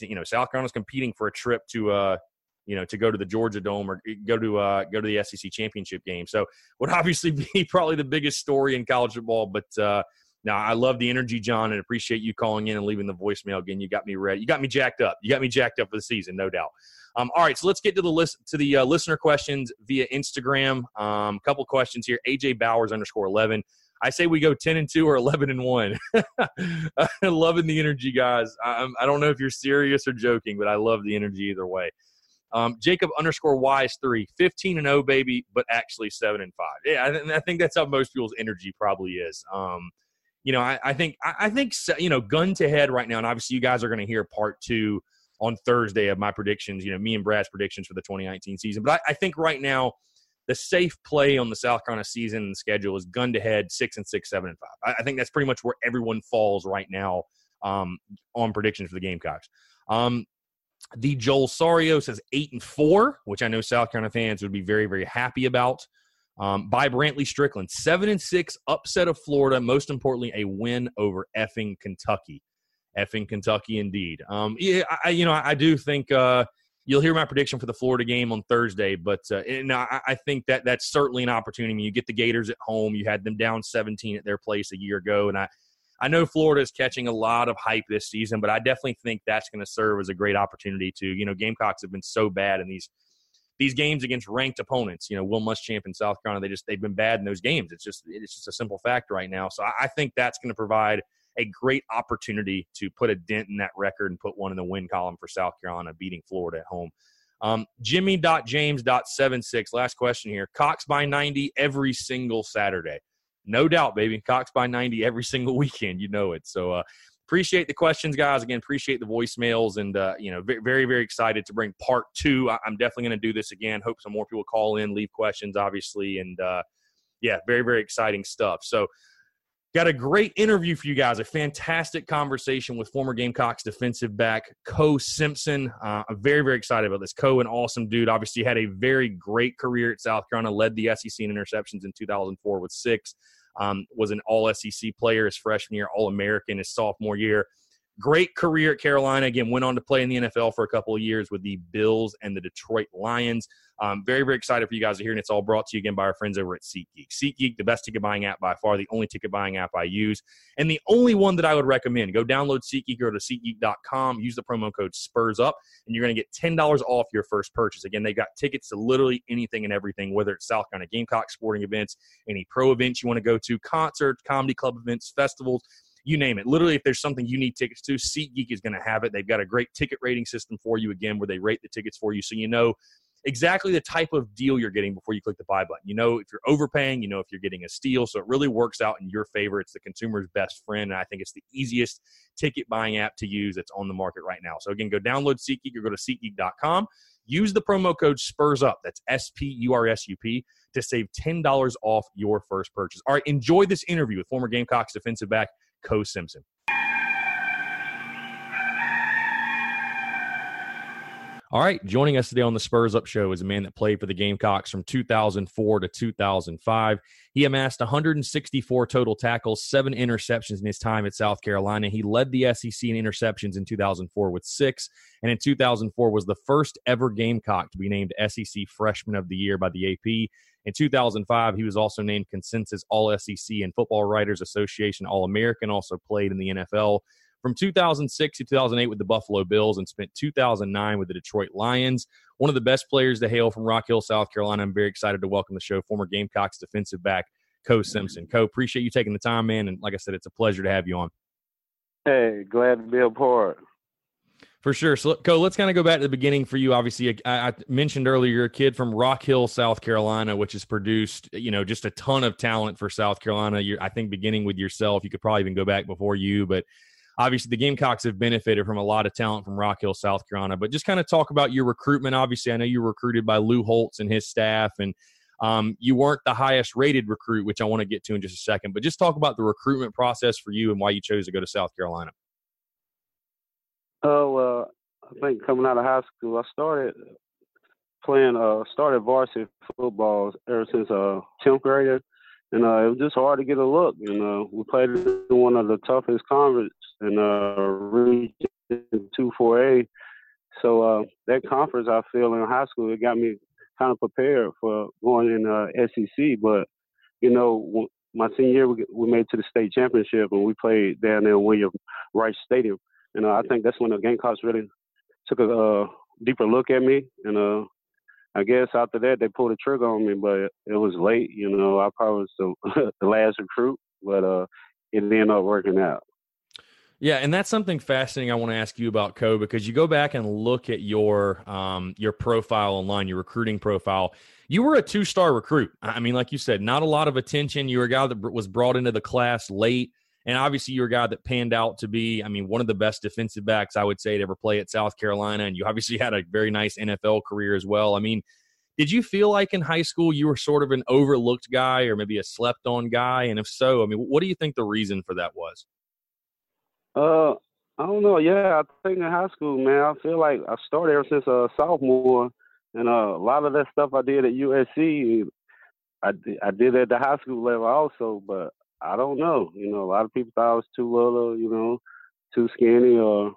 you know, South Carolina's competing for a trip to uh, you know, to go to the Georgia Dome or go to uh, go to the SEC championship game. So would obviously be probably the biggest story in college football. But uh, now I love the energy, John, and appreciate you calling in and leaving the voicemail again. You got me ready. You got me jacked up. You got me jacked up for the season, no doubt. Um, all right, so let's get to the list to the uh, listener questions via Instagram. A um, couple questions here. AJ Bowers underscore eleven. I say we go ten and two or eleven and one. Loving the energy, guys. I, I don't know if you're serious or joking, but I love the energy either way. Um, Jacob underscore wise three, 15 and 0, baby, but actually seven and five. Yeah, I, th- I, think that's how most people's energy probably is. Um, you know, I, I think, I, I, think, you know, gun to head right now, and obviously you guys are going to hear part two on Thursday of my predictions, you know, me and Brad's predictions for the 2019 season. But I, I think right now, the safe play on the South Carolina season schedule is gun to head six and six, seven and five. I, I, think that's pretty much where everyone falls right now um, on predictions for the Gamecocks. Um, the Joel Sario says eight and four, which I know South Carolina fans would be very, very happy about. Um, by Brantley Strickland, seven and six, upset of Florida. Most importantly, a win over effing Kentucky effing Kentucky indeed. Um, yeah, I, you know, I, do think uh, you'll hear my prediction for the Florida game on Thursday, but uh, and I, I, think that that's certainly an opportunity. You get the Gators at home. You had them down 17 at their place a year ago, and I. I know Florida is catching a lot of hype this season, but I definitely think that's going to serve as a great opportunity to, you know, Gamecocks have been so bad in these these games against ranked opponents. You know, Will Muschamp in South Carolina, they just they've been bad in those games. It's just it's just a simple fact right now. So I, think that's going to provide a great opportunity to put a dent in that record and put one in the win column for South Carolina, beating Florida at home. Um, Jimmy.james.76, last question here. Cox by 90 every single Saturday. No doubt, baby. Cox by 90 every single weekend. You know it. So, uh, appreciate the questions, guys. Again, appreciate the voicemails, and uh, you know, very, very excited to bring part two. I'm definitely going to do this again. Hope some more people call in, leave questions, obviously, and uh, yeah, very, very exciting stuff. So, Got a great interview for you guys. A fantastic conversation with former Gamecocks defensive back Ko Simpson. Uh, I'm very, very excited about this. Ko, an awesome dude. Obviously, had a very great career at South Carolina. Led the SEC in interceptions in 2004 with six. Um, was an All SEC player his freshman year, All American his sophomore year. Great career at Carolina. Again, went on to play in the NFL for a couple of years with the Bills and the Detroit Lions. Um, very, very excited for you guys to hear, and it's all brought to you again by our friends over at SeatGeek. SeatGeek, the best ticket buying app by far, the only ticket buying app I use, and the only one that I would recommend. Go download SeatGeek, go to SeatGeek.com, use the promo code Spurs Up, and you're going to get ten dollars off your first purchase. Again, they've got tickets to literally anything and everything, whether it's South Carolina Gamecock sporting events, any pro events you want to go to, concerts, comedy club events, festivals you name it. Literally, if there's something you need tickets to, SeatGeek is going to have it. They've got a great ticket rating system for you, again, where they rate the tickets for you so you know exactly the type of deal you're getting before you click the buy button. You know if you're overpaying, you know if you're getting a steal. So it really works out in your favor. It's the consumer's best friend. And I think it's the easiest ticket buying app to use that's on the market right now. So again, go download SeatGeek or go to SeatGeek.com. Use the promo code SPURS UP, that's S P U R S U P, to save $10 off your first purchase. All right, enjoy this interview with former Gamecocks defensive back Ko Simpson. All right, joining us today on the Spurs Up Show is a man that played for the Gamecocks from 2004 to 2005. He amassed 164 total tackles, seven interceptions in his time at South Carolina. He led the SEC in interceptions in 2004 with six, and in 2004 was the first ever Gamecock to be named SEC Freshman of the Year by the AP. In 2005, he was also named consensus All SEC and Football Writers Association All American, also played in the NFL from 2006 to 2008 with the Buffalo Bills and spent 2009 with the Detroit Lions. One of the best players to hail from Rock Hill, South Carolina. I'm very excited to welcome the show former Gamecocks defensive back, Ko Simpson. Ko, appreciate you taking the time, man. And like I said, it's a pleasure to have you on. Hey, glad to be a part. For sure. So, Ko, let's kind of go back to the beginning for you. Obviously, I, I, mentioned earlier you're a kid from Rock Hill, South Carolina, which has produced, you know, just a ton of talent for South Carolina. You're, I think, beginning with yourself, you could probably even go back before you, but obviously the Gamecocks have benefited from a lot of talent from Rock Hill, South Carolina. But just kind of talk about your recruitment. Obviously, I know you were recruited by Lou Holtz and his staff, and um, you weren't the highest rated recruit, which I want to get to in just a second. But just talk about the recruitment process for you and why you chose to go to South Carolina. Oh, uh, I think coming out of high school, I started playing, uh, started varsity football ever since uh, 10th grade. And uh, it was just hard to get a look. You know, we played in one of the toughest conferences in uh, Region 2-4A. So uh, that conference, I feel, in high school, it got me kind of prepared for going in uh, SEC. But, you know, my senior year, we, we made to the state championship, and we played down there in Williams Brice Stadium. And uh, I think that's when the Gamecocks really took a uh, deeper look at me. And uh, I guess after that they pulled the trigger on me, but it was late. You know, I probably was the, the last recruit, but uh, it ended up working out. Yeah, and that's something fascinating I want to ask you about, Ko, because you go back and look at your um, your profile online, your recruiting profile. You were a two star recruit. I mean, like you said, not a lot of attention. You were a guy that was brought into the class late. And obviously, you're a guy that panned out to be, I mean, one of the best defensive backs I would say to ever play at South Carolina. And you obviously had a very nice NFL career as well. I mean, did you feel like in high school you were sort of an overlooked guy or maybe a slept on guy? And if so, I mean, what do you think the reason for that was? Uh, I don't know. Yeah, I think in high school, man, I feel like I started ever since a sophomore, and uh, a lot of that stuff I did at USC, I I did at the high school level also. But I don't know. You know, a lot of people thought I was too little, you know, too skinny, or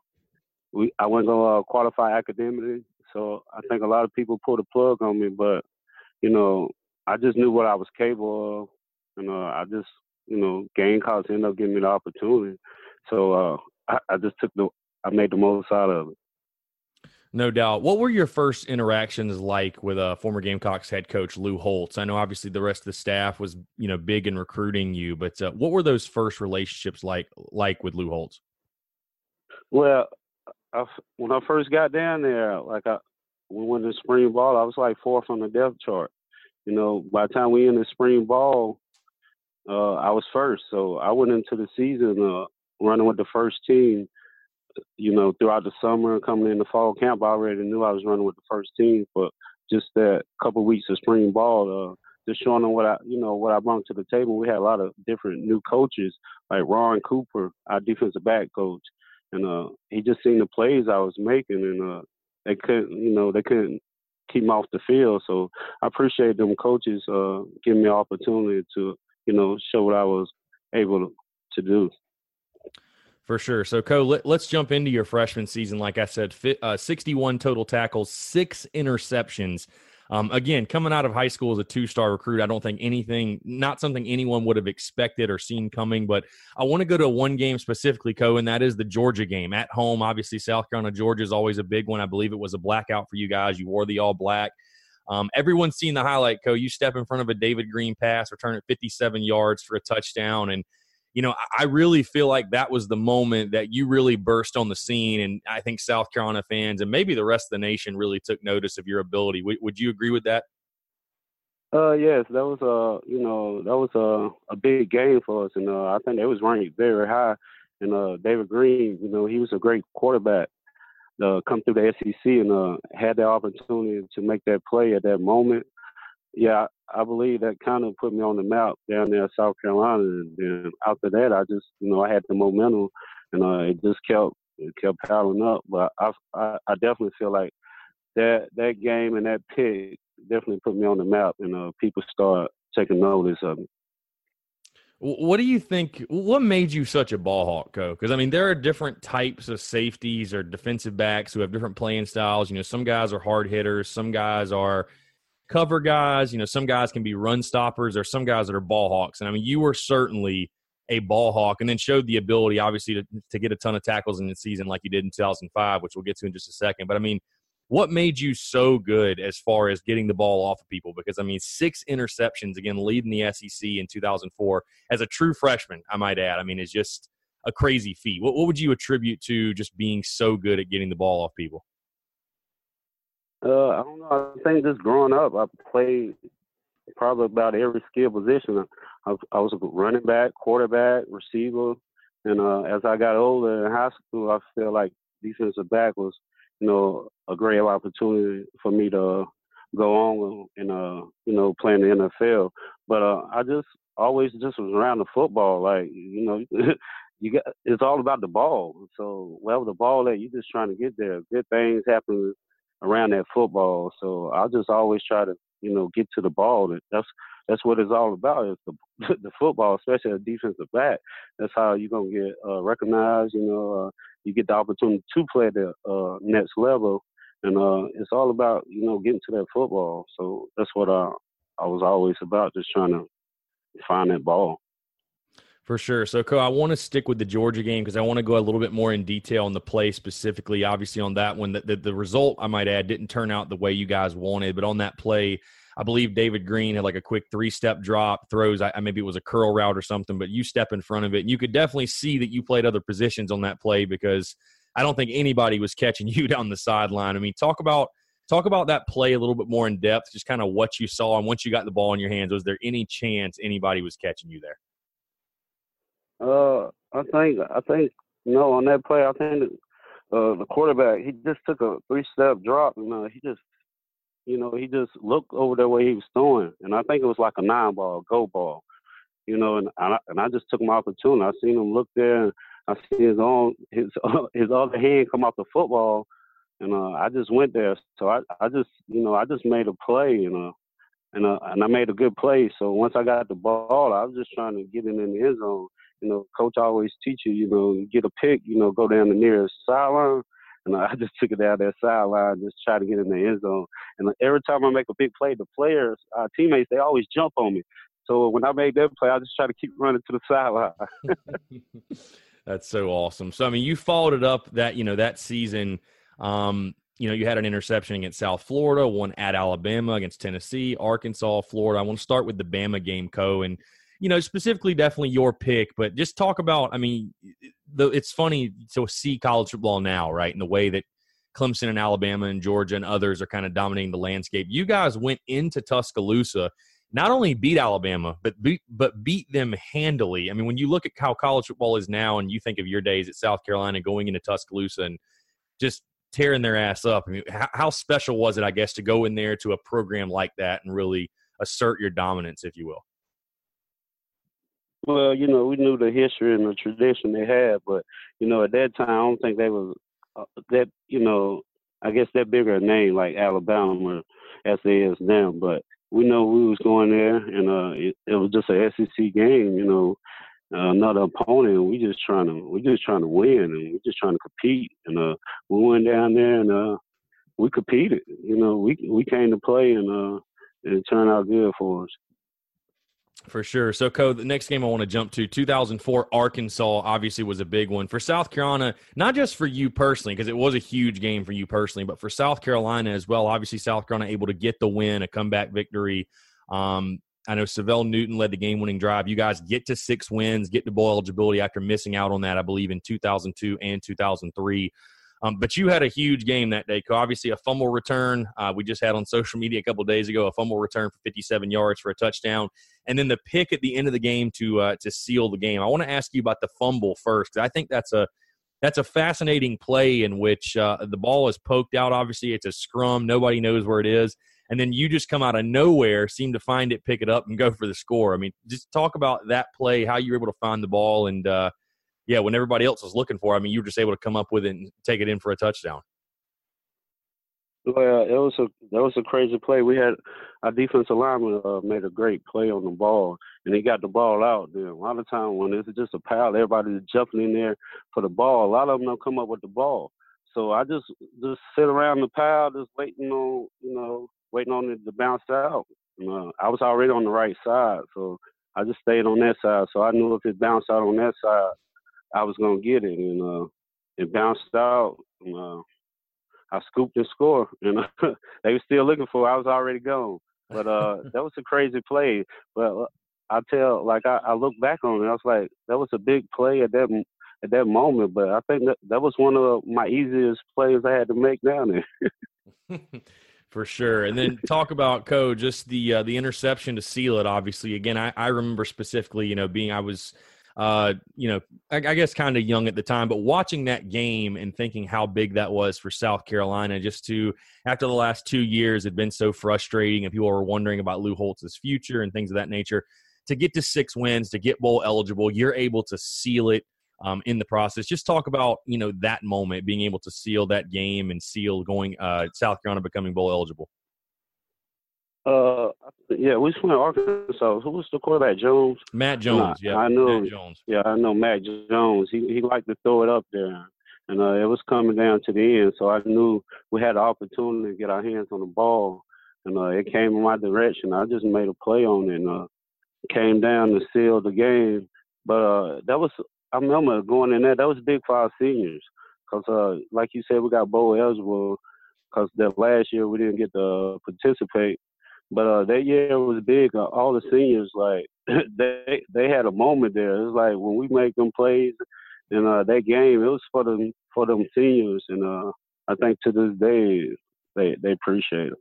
we I wasn't gonna uh, qualify academically. So I think a lot of people pulled a plug on me, but you know, I just knew what I was capable of, You know, I just, you know, Gamecocks ended up giving me the opportunity. So uh, I, I just took the, I made the most out of it. No doubt. What were your first interactions like with uh, former Gamecocks head coach Lou Holtz? I know obviously the rest of the staff was you know big in recruiting you, but uh, what were those first relationships like like with Lou Holtz? Well, I, when I first got down there, like I we went to spring ball, I was like fourth on the depth chart. You know, by the time we the spring ball, uh, I was first. So I went into the season uh, running with the first team you know, throughout the summer and coming in the fall camp, I already knew I was running with the first team. But just that couple of weeks of spring ball, uh, just showing them what I, you know, what I brought to the table. We had a lot of different new coaches, like Ron Cooper, our defensive back coach, and uh, he just seen the plays I was making, and uh, they couldn't, you know, they couldn't keep me off the field. So I appreciate them coaches uh, giving me an opportunity to, you know, show what I was able to do. For sure. So, Ko, let, us jump into your freshman season. Like I said, uh, 61 total tackles, six interceptions. Um, again, coming out of high school as a two star recruit, I don't think anything, not something anyone would have expected or seen coming. But I want to go to one game specifically, Ko, and that is the Georgia game at home. Obviously, South Carolina, Georgia is always a big one. I believe it was a blackout for you guys. You wore the all black. Um, everyone's seen the highlight, Ko. You step in front of a David Greene pass, return it 57 yards for a touchdown. And you know, I really feel like that was the moment that you really burst on the scene. And I think South Carolina fans and maybe the rest of the nation really took notice of your ability. W- would you agree with that? Uh, yes, that was a you know that was a a big game for us, and uh, I think it was ranked very high. And uh, David Greene, you know, he was a great quarterback. Uh, come through the SEC and uh, had the opportunity to make that play at that moment yeah, I believe that kind of put me on the map down there in South Carolina. And then after that, I just, you know, I had the momentum, and uh, it just kept it kept piling up. But I, I, I definitely feel like that that game and that pick definitely put me on the map, and uh, people start taking notice of me. What do you think? What made you such a ball hawk, Ko? Because I mean, there are different types of safeties or defensive backs who have different playing styles. You know, some guys are hard hitters, some guys are cover guys. You know, some guys can be run stoppers. There's some guys that are ball hawks. And I mean, you were certainly a ball hawk and then showed the ability, obviously, to, to get a ton of tackles in the season like you did in 2005, which we'll get to in just a second. But I mean, what made you so good as far as getting the ball off of people? Because I mean, six interceptions again, leading the SEC in 2004 as a true freshman, I might add. I mean, it's just a crazy feat. What, what would you attribute to just being so good at getting the ball off people? Uh, I don't know. I think just growing up, I played probably about every skill position. I, I was a running back, quarterback, receiver, and uh, as I got older in high school, I feel like defensive back was, you know, a great opportunity for me to go on and uh, you know, play in the NFL. But uh, I just always just was around the football. Like, you know, you got it's all about the ball. So wherever the ball at, you're just trying to get there. Good things happen around that football. So I just always try to, you know, get to the ball. That's that's what it's all about. Is the the football, especially a defensive back. That's how you're gonna get uh, recognized. You know, uh, you get the opportunity to play the uh, next level, and uh, it's all about you know getting to that football. So that's what I I was always about, just trying to find that ball. For sure. So, Ko, I want to stick with the Georgia game because I want to go a little bit more in detail on the play specifically. Obviously, on that one, the, the, the, result, I might add, didn't turn out the way you guys wanted. But on that play, I believe David Greene had like a quick three step drop, throws, I, maybe it was a curl route or something, but you step in front of it. And you could definitely see that you played other positions on that play because I don't think anybody was catching you down the sideline. I mean, talk about. Talk about that play a little bit more in depth, just kind of what you saw. And once you got the ball in your hands, was there any chance anybody was catching you there? Uh, I think I think know on that play, I think uh, the quarterback he just took a three step drop and uh, he just you know he just looked over the way he was throwing, and I think it was like a nine ball, go ball, you know, and I, and I just took my opportunity. I seen him look there, and I see his own his his other hand come off the football, and uh, I just went there. So I I just you know I just made a play, you know. And, uh, and I made a good play. So once I got the ball, I was just trying to get it in the end zone you know, coach always teach you, you know, get a pick, you know, go down the nearest sideline. And I just took it down that sideline, just try to get in the end zone. And every time I make a big play, the players, uh, teammates, they always jump on me. So when I made that play, I just try to keep running to the sideline. That's so awesome. So I mean, you followed it up that you know that season. Um, you know, you had an interception against South Florida, one at Alabama against Tennessee, Arkansas, Florida. I want to start with the Bama game, Ko. And you know, specifically definitely your pick, but just talk about, I mean, the, it's funny to see college football now, right? In the way that Clemson and Alabama and Georgia and others are kind of dominating the landscape. You guys went into Tuscaloosa, not only beat Alabama, but beat, but beat them handily. I mean, when you look at how college football is now and you think of your days at South Carolina going into Tuscaloosa and just tearing their ass up, I mean, how, how special was it, I guess, to go in there to a program like that and really assert your dominance, if you will? Well, you know, we knew the history and the tradition they had, but you know, at that time, I don't think they was uh, that. You know, I guess that bigger name like Alabama as they is now. But we know we was going there, and uh, it, it was just a SEC game. You know, uh, another opponent. We just trying to we just trying to win, and we just trying to compete. And uh, we went down there and uh, we competed. You know, we we came to play, and uh, and it turned out good for us. For sure. So, Ko, the next game I want to jump to 2004 Arkansas obviously was a big one for South Carolina, not just for you personally, because it was a huge game for you personally, but for South Carolina as well. Obviously, South Carolina able to get the win, a comeback victory. Um, I know Syvelle Newton led the game winning drive. You guys get to six wins, get to bowl eligibility after missing out on that, I believe, in 2002 and 2003. Um, but you had a huge game that day. Obviously, a fumble return. Uh, we just had on social media a couple days ago a fumble return for 57 yards for a touchdown, and then the pick at the end of the game to uh, to seal the game. I want to ask you about the fumble first. I think that's a that's a fascinating play in which uh, the ball is poked out. Obviously, it's a scrum. Nobody knows where it is. And then you just come out of nowhere, seem to find it, pick it up, and go for the score. I mean, just talk about that play, how you were able to find the ball, and uh, yeah, when everybody else was looking for, I mean, you were just able to come up with it and take it in for a touchdown. Well, it was a that was a crazy play. We had our defensive lineman uh, made a great play on the ball, and he got the ball out. There, a lot of time when it's just a pile, everybody's jumping in there for the ball. A lot of them don't come up with the ball. So I just just sit around the pile, just waiting on you know waiting on it to bounce out. Uh, I was already on the right side, so I just stayed on that side. So I knew if it bounced out on that side, I was gonna get it, and uh, it bounced out. And, uh, I scooped and scored, and they were still looking for. It. I was already gone, but uh, that was a crazy play. But uh, I tell, like I, I look back on it, I was like, that was a big play at that at that moment. But I think that that was one of my easiest plays I had to make down there. For sure, and then talk about Ko. Just the uh, the interception to seal it. Obviously, again, I, I remember specifically, you know, being I was uh, you know, I, I guess kind of young at the time, but watching that game and thinking how big that was for South Carolina, just to after the last two years had been so frustrating, and people were wondering about Lou Holtz's future and things of that nature. To get to six wins, to get bowl eligible, you're able to seal it um, in the process. Just talk about you know that moment, being able to seal that game and seal going uh, South Carolina becoming bowl eligible. Uh, yeah, we playing Arkansas. Who was the quarterback? Jones. Matt Jones. yeah, I know. Matt Jones. Yeah, I know Matt Jones. He he liked to throw it up there, and uh, it was coming down to the end. So I knew we had the opportunity to get our hands on the ball, and uh, it came in my direction. I just made a play on it, and uh, came down to seal the game. But uh, that was I remember going in there. That was big for our seniors, cause uh, like you said, we got bowl eligible. Cause that last year we didn't get to participate but uh, that year was big. Uh, all the seniors, like they they had a moment there. It's like when we make them plays in uh, that game, it was for them for them seniors, and uh, I think to this day they they appreciate it.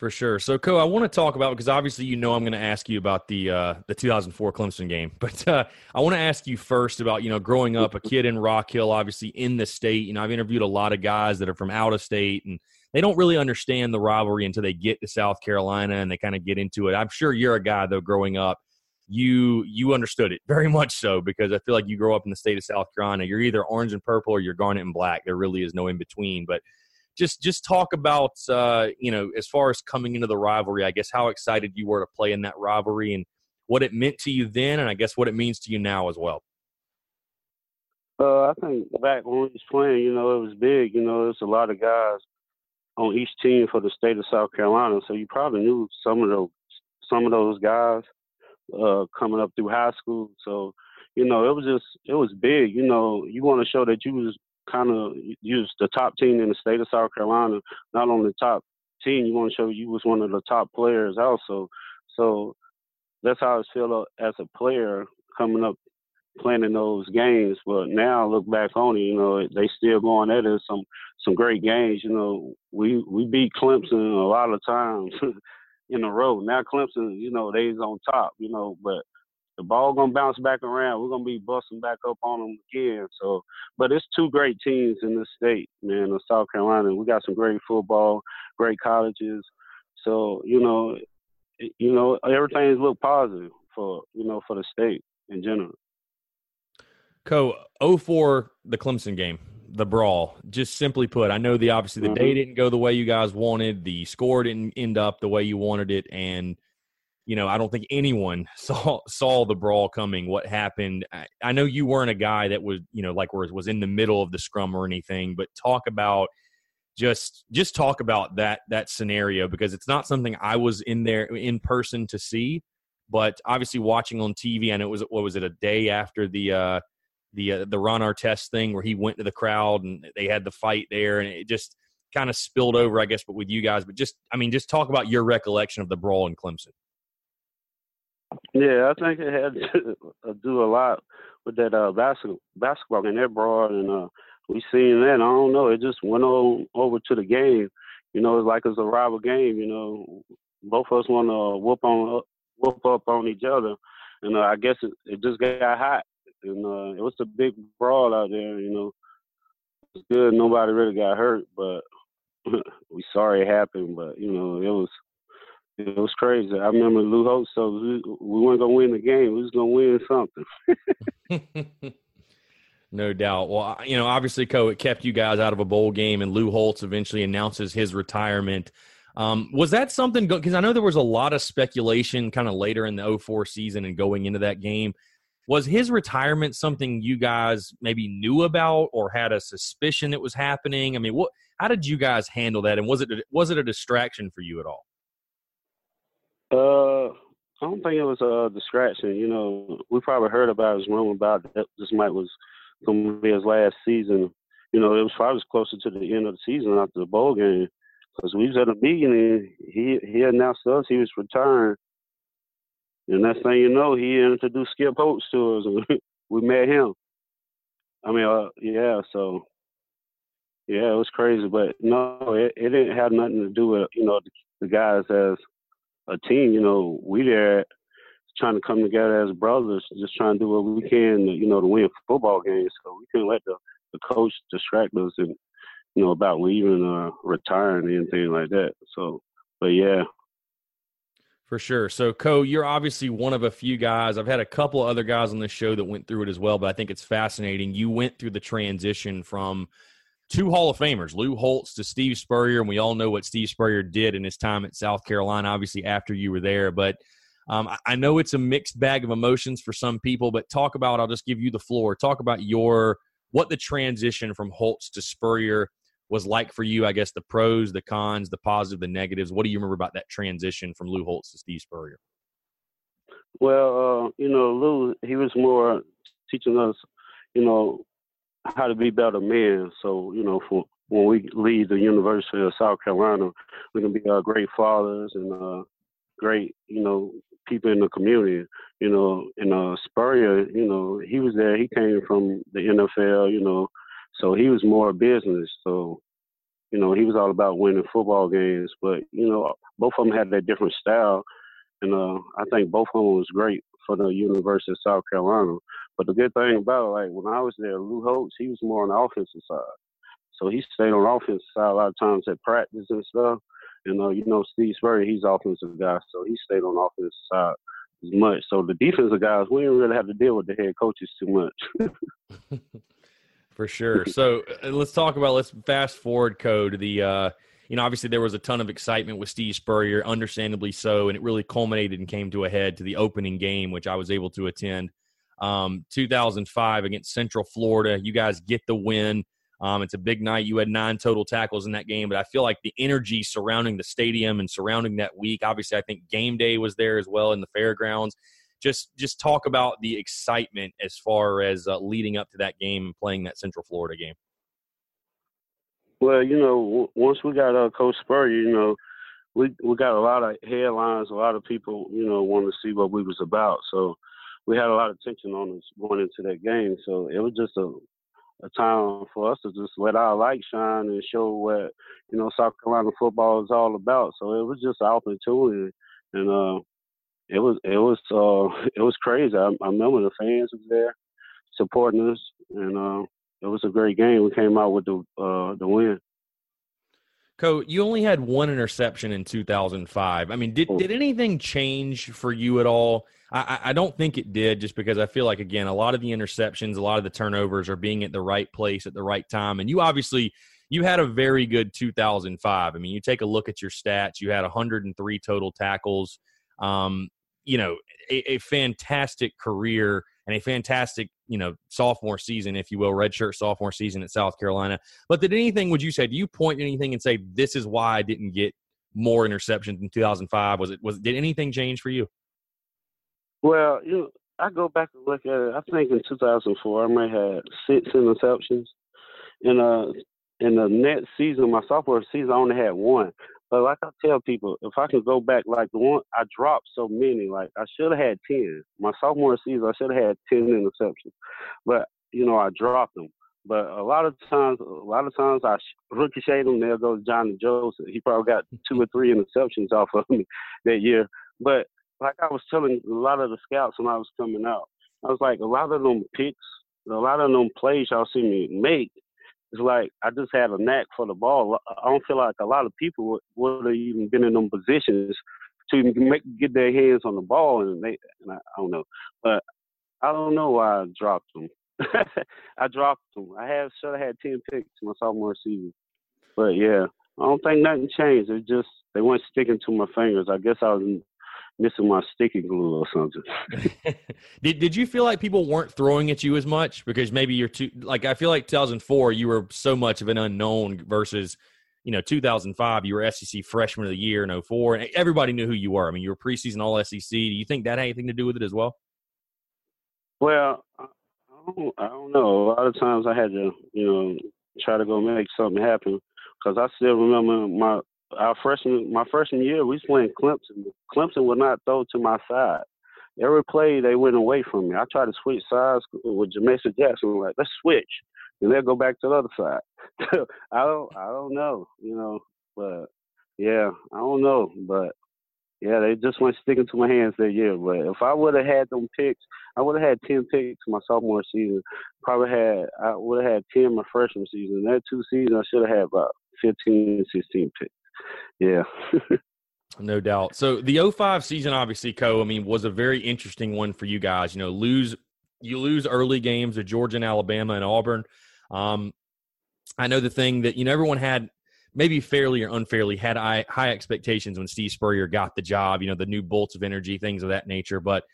For sure. So, Ko, I want to talk about because obviously you know I'm going to ask you about the uh, the 2004 Clemson game, but uh, I want to ask you first about you know growing up a kid in Rock Hill, obviously in the state. You know, I've interviewed a lot of guys that are from out of state and they don't really understand the rivalry until they get to South Carolina and they kind of get into it. I'm sure you're a guy though growing up, you you understood it very much so because I feel like you grow up in the state of South Carolina. You're either orange and purple or you're garnet and black. There really is no in between. But just just talk about uh, you know as far as coming into the rivalry. I guess how excited you were to play in that rivalry and what it meant to you then, and I guess what it means to you now as well. Uh, I think back when we was playing, you know, it was big. You know, there's a lot of guys on each team for the state of South Carolina. So you probably knew some of those some of those guys uh, coming up through high school. So you know it was just it was big. You know you want to show that you was kind of you the top team in the state of South Carolina. Not only the top team, you want to show you was one of the top players also. So that's how I feel as a player coming up playing in those games. But now I look back on it, you know, they still going at it. Some some great games. You know, we we beat Clemson a lot of times in a row. Now Clemson, you know, they's on top. You know, but the ball gonna bounce back around. We're gonna be busting back up on them again. So, but it's two great teams in this state, man, of South Carolina. We got some great football, great colleges. So, you know, you know, everything's look positive for you know for the state in general. Ko 04, the Clemson game, the brawl. Just simply put, I know the obviously the mm-hmm. day didn't go the way you guys wanted, the score didn't end up the way you wanted it, and you know I don't think anyone saw saw the brawl coming. What happened? I, I know you weren't a guy that was you know like was was in the middle of the scrum or anything, but talk about just just talk about that that scenario because it's not something I was in there in person to see, but obviously watching on TV. And it was what was it a day after the uh, the uh, the Ron Artest thing where he went to the crowd and they had the fight there, and it just kind of spilled over, I guess, but with you guys. But just I mean, just talk about your recollection of the brawl in Clemson. Yeah, I think it had to do a lot with that uh, basketball basketball and that brawl and. Uh, we seen that. I don't know. It just went on over to the game. You know, it's like it's a rival game. You know, both of us want to whoop on whoop up on each other, and uh, I guess it, it just got hot. And uh, it was a big brawl out there. You know, it's good. Nobody really got hurt, but we sorry it happened. But you know, it was it was crazy. I remember Lou Holtz. So we, we weren't gonna win the game. We was gonna win something. No doubt. Well, you know, obviously, Ko, it kept you guys out of a bowl game, and Lou Holtz eventually announces his retirement. Um, was that something? Because I know there was a lot of speculation kind of later in the 04 season and going into that game. Was his retirement something you guys maybe knew about or had a suspicion it was happening? I mean, what? How did you guys handle that? And was it was it a distraction for you at all? Uh, I don't think it was a distraction. You know, we probably heard about his rumor about that this might was going to be his last season. You know, it was probably closer to the end of the season after the bowl game because we was at a meeting and he he announced to us he was retiring. And next thing you know, he introduced Skip Holtz to us, and we met him. I mean, uh, yeah, so yeah, it was crazy, but no, it, it didn't have nothing to do with you know the, the guys as a team. You know, we there trying to come together as brothers, just trying to do what we can, you know, to win football games. So we couldn't let the, the coach distract us and, you know, about leaving or retiring or anything like that. So, but yeah. For sure. So, Ko, you're obviously one of a few guys. I've had a couple other guys on this show that went through it as well, but I think it's fascinating. You went through the transition from two Hall of Famers, Lou Holtz to Steve Spurrier, and we all know what Steve Spurrier did in his time at South Carolina, obviously after you were there. But um, I know it's a mixed bag of emotions for some people, but talk about. I'll just give you the floor. Talk about your what the transition from Holtz to Spurrier was like for you. I guess the pros, the cons, the positive, the negatives. What do you remember about that transition from Lou Holtz to Steve Spurrier? Well, uh, you know, Lou, he was more teaching us, you know, how to be better men. So, you know, for when we leave the University of South Carolina, we can be uh, great fathers and uh, great, you know, people in the community. You know, and uh, Spurrier, you know, he was there. He came from the NFL. You know, so he was more business. So, you know, he was all about winning football games. But you know, both of them had that different style, and uh, I think both of them was great for the University of South Carolina. But the good thing about it, like when I was there, Lou Holtz, he was more on the offensive side. So he stayed on the offensive side a lot of times at practice and stuff. And uh, you know, Steve Spurrier, he's offensive guy, so he stayed on the offensive side as much. So the defensive guys, we didn't really have to deal with the head coaches too much. For sure. So uh, let's talk about let's fast forward Ko the uh you know, obviously there was a ton of excitement with Steve Spurrier, understandably so, and it really culminated and came to a head to the opening game, which I was able to attend. Um, 2005 against Central Florida. You guys get the win. Um, it's a big night. You had nine total tackles in that game, but I feel like the energy surrounding the stadium and surrounding that week. Obviously, I think game day was there as well in the fairgrounds. Just just talk about the excitement as far as uh, leading up to that game and playing that Central Florida game. Well, you know, once we got uh, Coach Spurrier, you know, we we got a lot of headlines. A lot of people, you know, wanted to see what we was about. So we had a lot of tension on us going into that game. So it was just a a time for us to just let our light shine and show what you know South Carolina football is all about. So it was just an opportunity, and uh, it was it was uh, it was crazy. I, I remember the fans was there supporting us, and uh, it was a great game. We came out with the uh, the win. Ko, you only had one interception in 2005. I mean, did, did anything change for you at all? I, I don't think it did, just because I feel like again, a lot of the interceptions, a lot of the turnovers are being at the right place at the right time. And you obviously you had a very good 2005. I mean, you take a look at your stats. You had 103 total tackles. Um, you know, a, a fantastic career and a fantastic, you know, sophomore season, if you will, redshirt sophomore season at South Carolina. But did anything, would you say, do you point anything and say, this is why I didn't get more interceptions in 2005? Was it, was, did anything change for you? Well, you know, I go back and look at it. I think in 2004, I might have six interceptions. And uh, in the next season, my sophomore season, I only had one. But like I tell people, if I can go back, like the one I dropped so many, like I should have had ten. My sophomore season, I should have had ten interceptions, but you know I dropped them. But a lot of times, a lot of times I ricochet them. There goes Johnny Joseph. He probably got two or three interceptions off of me that year. But like I was telling a lot of the scouts when I was coming out, I was like, a lot of them picks, a lot of them plays y'all see me make it's like I just had a knack for the ball. I don't feel like a lot of people would, would have even been in them positions to make get their hands on the ball, and they. And I, I don't know, but I don't know why I dropped them. I dropped them. I have should have had ten picks in my sophomore season, but yeah, I don't think nothing changed. It just they weren't sticking to my fingers. I guess I was missing my sticky glue or something. did Did you feel like people weren't throwing at you as much because maybe you're too like I feel like 2004 you were so much of an unknown versus you know 2005 you were SEC freshman of the year in 04 and everybody knew who you were. I mean you were preseason All SEC. Do you think that had anything to do with it as well? Well, I don't, I don't know. A lot of times I had to you know try to go make something happen because I still remember my our freshman my freshman year we was playing Clemson. Clemson would not throw to my side. Every play they went away from me. I tried to switch sides with Jamaica Jackson. Like let's switch, and they'll go back to the other side. I don't I don't know, you know, but yeah, I don't know, but yeah, they just went sticking to my hands that year. But if I would have had them picks, I would have had ten picks my sophomore season. Probably had I would have had ten my freshman season. That two seasons I should have had about 15, 16 picks yeah. no doubt. So the 05 season, obviously, Ko, I mean, was a very interesting one for you guys. You know, lose you lose early games to Georgia and Alabama and Auburn. Um, I know the thing that you know everyone had maybe fairly or unfairly had high, expectations when Steve Spurrier got the job. You know, the new bolts of energy, things of that nature. But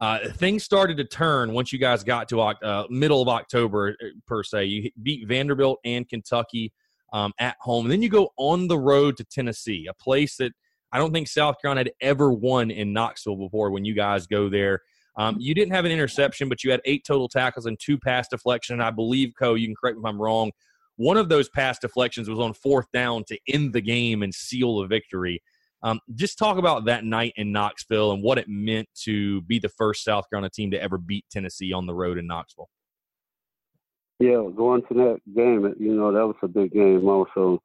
uh, things started to turn once you guys got to uh, middle of October uh, per se. You beat Vanderbilt and Kentucky um, at home. And then you go on the road to Tennessee, a place that I don't think South Carolina had ever won in Knoxville before when you guys go there. Um, you didn't have an interception, but you had eight total tackles and two pass deflections. And I believe, Ko, you can correct me if I'm wrong. One of those pass deflections was on fourth down to end the game and seal the victory. Um, just talk about that night in Knoxville and what it meant to be the first South Carolina team to ever beat Tennessee on the road in Knoxville. Yeah, going to that game, you know, that was a big game also.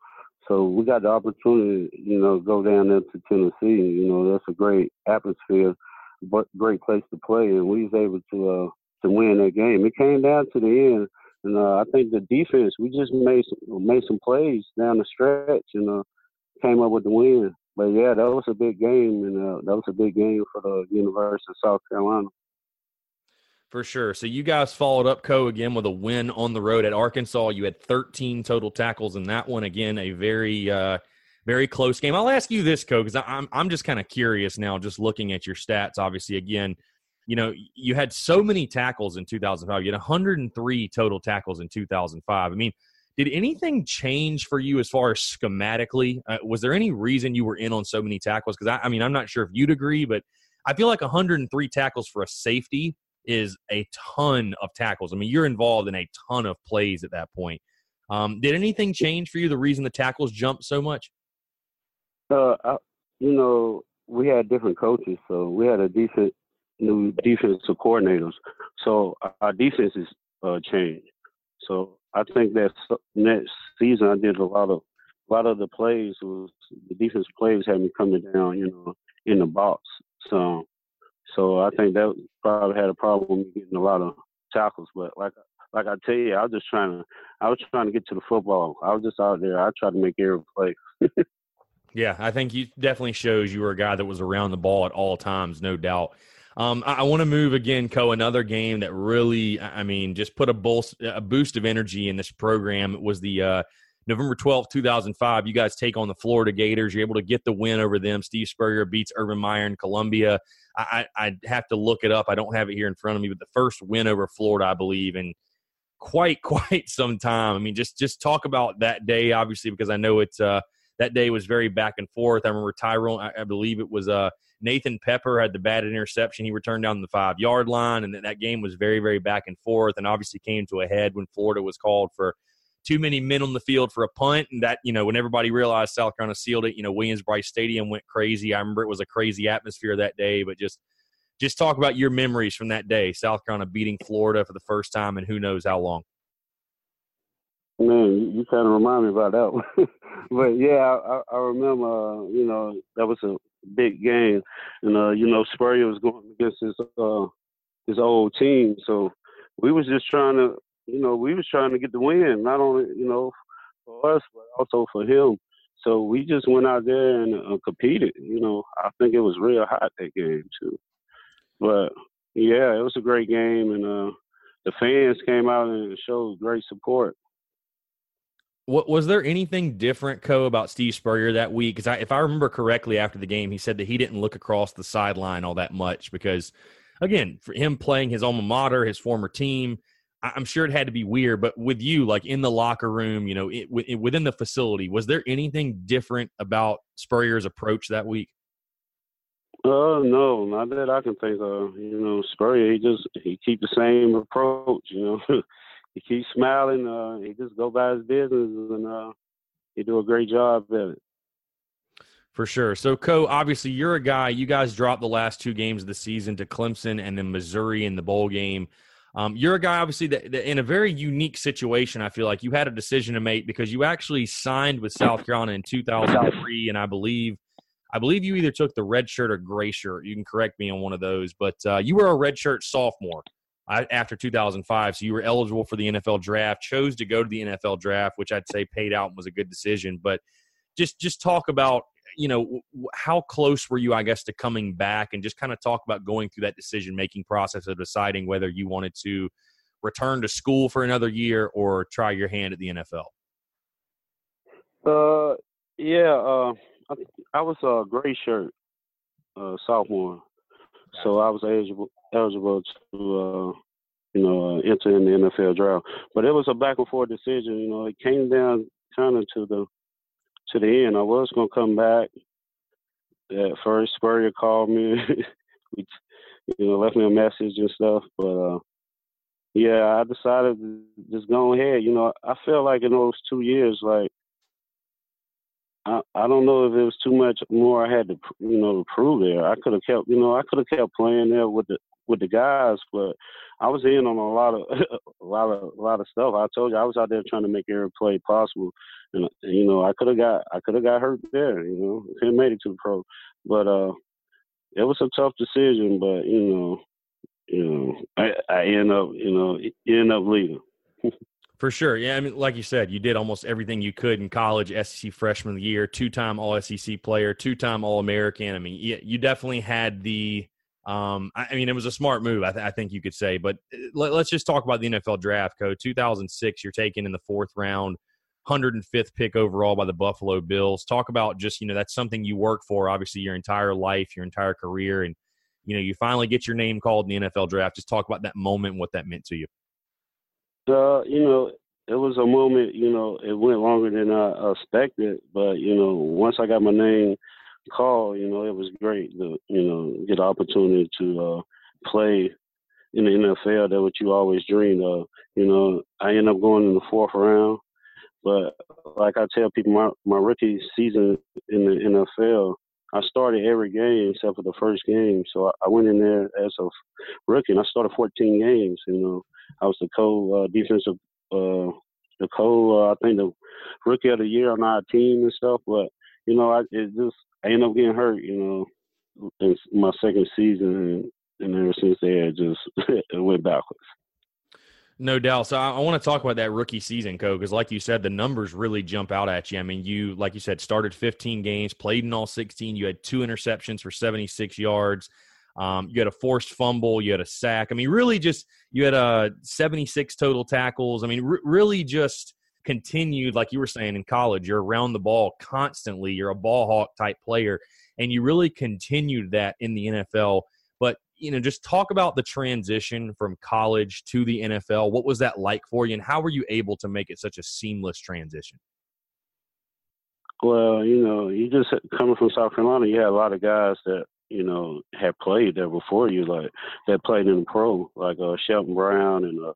So we got the opportunity, you know, go down there to Tennessee. You know, that's a great atmosphere, but great place to play, and we was able to uh, to win that game. It came down to the end, and uh, I think the defense we just made some, made some plays down the stretch, and uh, came up with the win. But yeah, that was a big game, and uh, that was a big game for the University of South Carolina. For sure. So you guys followed up Ko again with a win on the road at Arkansas. You had 13 total tackles in that one. Again, a very uh, very close game. I'll ask you this, Ko, because I'm I'm just kind of curious now, just looking at your stats. Obviously, again, you know, you had so many tackles in 2005. You had 103 total tackles in 2005. I mean, did anything change for you as far as schematically? Uh, was there any reason you were in on so many tackles? Because I, I mean, I'm not sure if you'd agree, but I feel like 103 tackles for a safety is a ton of tackles. I mean, you're involved in a ton of plays at that point. Um, did anything change for you? The reason the tackles jumped so much? Uh, I, you know, we had different coaches, so we had a decent new defensive coordinators. So our defenses uh, changed. So I think that next season I did a lot of a lot of the plays was the defense plays had me coming down, you know, in the box. So so I think that probably had a problem getting a lot of tackles. But like like I tell you, I was just trying to, I was trying to get to the football. I was just out there. I tried to make every play. yeah, I think you definitely shows you were a guy that was around the ball at all times, no doubt. Um, I, I want to move again, Ko. Another game that really, I mean, just put a boost, a boost of energy in this program. Was the uh, November twelfth, two 2005. You guys take on the Florida Gators. You're able to get the win over them. Steve Spurrier beats Urban Meyer in Columbia. I, I, have to look it up. I don't have it here in front of me, but the first win over Florida, I believe, in quite, quite some time. I mean, just just talk about that day, obviously, because I know it's uh, that day was very back and forth. I remember Tyrone, I, I believe it was uh, Nathan Pepper had the bad interception. He returned down the five yard line, and that, that game was very, very back and forth, and obviously came to a head when Florida was called for too many men on the field for a punt, and that you know when everybody realized South Carolina sealed it, you know Williams-Brice Stadium went crazy. I remember it was a crazy atmosphere that day, but just just talk about your memories from that day, South Carolina beating Florida for the first time, and who knows how long. Man, you kind of remind me about that one. but yeah, I, I remember, uh, you know, that was a big game, and uh, you know, Spurrier was going against his uh, his old team, so we was just trying to, you know, we was trying to get the win, not only you know for us, but also for him. So we just went out there and uh, competed. You know, I think it was real hot that game too. But yeah, it was a great game, and uh, the fans came out and showed great support. What was there anything different, Ko, about Steve Spurrier that week? Because if I remember correctly, after the game, he said that he didn't look across the sideline all that much because, again, for him playing his alma mater, his former team, I'm sure it had to be weird. But with you, like in the locker room, you know, it, within the facility, was there anything different about Spurrier's approach that week? Uh, no, not that I can think of. You know, Spurrier, he just he keep the same approach. You know, he keeps smiling. Uh, he just go by his business, and uh, he do a great job at it. For sure. So, Ko, obviously, you're a guy. You guys dropped the last two games of the season to Clemson and then Missouri in the bowl game. Um, you're a guy, obviously, that, that, in a very unique situation. I feel like you had a decision to make because you actually signed with South Carolina in 2003, and I believe, I believe you either took the red shirt or gray shirt. You can correct me on one of those, but uh, you were a red shirt sophomore after 2005. So you were eligible for the NFL draft, chose to go to the NFL draft, which I'd say paid out and was a good decision. But just just talk about you know how close were you, I guess, to coming back, and just kind of talk about going through that decision making process of deciding whether you wanted to return to school for another year or try your hand at the NFL. Uh, yeah, uh, I, I was a gray shirt uh, sophomore, so I was eligible eligible to uh, you know uh, enter in the NFL draft. But it was a back and forth decision. You know, it came down kind of to the to the end. I was gonna come back. At first, Spurrier called me. you know, left me a message and stuff. But uh, yeah, I decided to just go ahead. You know, I felt like in those two years, like I, I don't know if it was too much more I had to, you know, to prove there. I could have kept, you know, I could have kept playing there with the with the guys, but I was in on a lot of a lot of a lot of stuff. I told you I was out there trying to make every play possible, and you know I could have got I could have got hurt there. You know, could have made it to the pro, but uh, it was a tough decision. But you know, you know, I I end up you know end up leaving. For sure. Yeah. I mean, like you said, you did almost everything you could in college, SEC freshman of the year, two time All SEC player, two time All American. I mean, you definitely had the um, I, I, mean, it was a smart move, I, th- I think you could say. But uh, let, us just talk about the NFL draft Ko. 2006, you're taken in the fourth round, 105th pick overall by the Buffalo Bills. Talk about just, you know, that's something you work for, obviously, your entire life, your entire career. And, you know, you finally get your name called in the NFL draft. Just talk about that moment what that meant to you. Uh, you know, it was a moment, you know, it went longer than I expected. But, you know, once I got my name – call, you know, it was great to, you know, get the opportunity to uh, play in the NFL. That what you always dreamed of. You know, I ended up going in the fourth round, but like I tell people, my my rookie season in the NFL, I started every game except for the first game. So I, I went in there as a rookie, and I started 14 games. You know, I was the co uh, defensive. Uh, the co, uh, I think the rookie of the year on our team and stuff, but you know, I it just I ended up getting hurt, you know, in my second season, and, ever since it just it went backwards. No doubt. So I, I want to talk about that rookie season, Ko, because like you said, the numbers really jump out at you. I mean, you like you said, started 15 games, played in all 16. You had two interceptions for 76 yards. Um, you had a forced fumble. You had a sack. I mean, really, just you had a uh, 76 total tackles. I mean, r- really, just continued like you were saying in college. You're around the ball constantly. You're a ball hawk type player, and you really continued that in the NFL But, you know, just talk about the transition from college to the NFL. What was that like for you, and how were you able to make it such a seamless transition? Well, you know, you just coming from South Carolina, you had a lot of guys that you know had played there before you, like that played in the pro, like uh, Sheldon Brown and uh,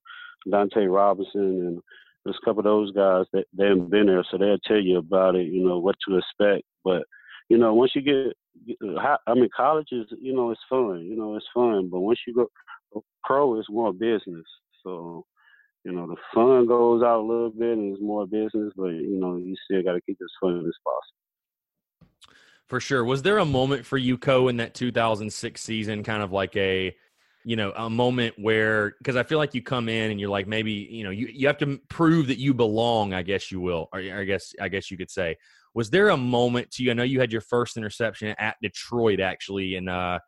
Dunta Robinson, and there's a couple of those guys that they haven't been there, so they'll tell you about it, you know, what to expect. But you know, once you get I mean, college is you know it's fun, you know it's fun, but once you go pro, it's more business. So you know the fun goes out a little bit and it's more business, but you know you still got to keep as fun as possible. For sure. Was there a moment for you, Ko, in that 2006 season, kind of like a you know a moment where because i feel like you come in and you're like maybe you know you, you have to prove that you belong i guess you will or i guess i guess you could say was there a moment to you? I know you had your first interception at Detroit actually in uh,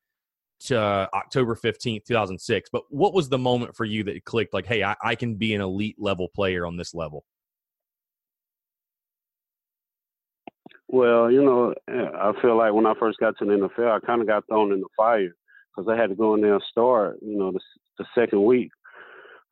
to uh, October 15th, 2006. But what was the moment for you that clicked like, hey, I, I can be an elite level player on this level? Well, you know, I feel like when I first got to the NFL, I kind of got thrown in the fire because I had to go in there and start, you know, the, the second week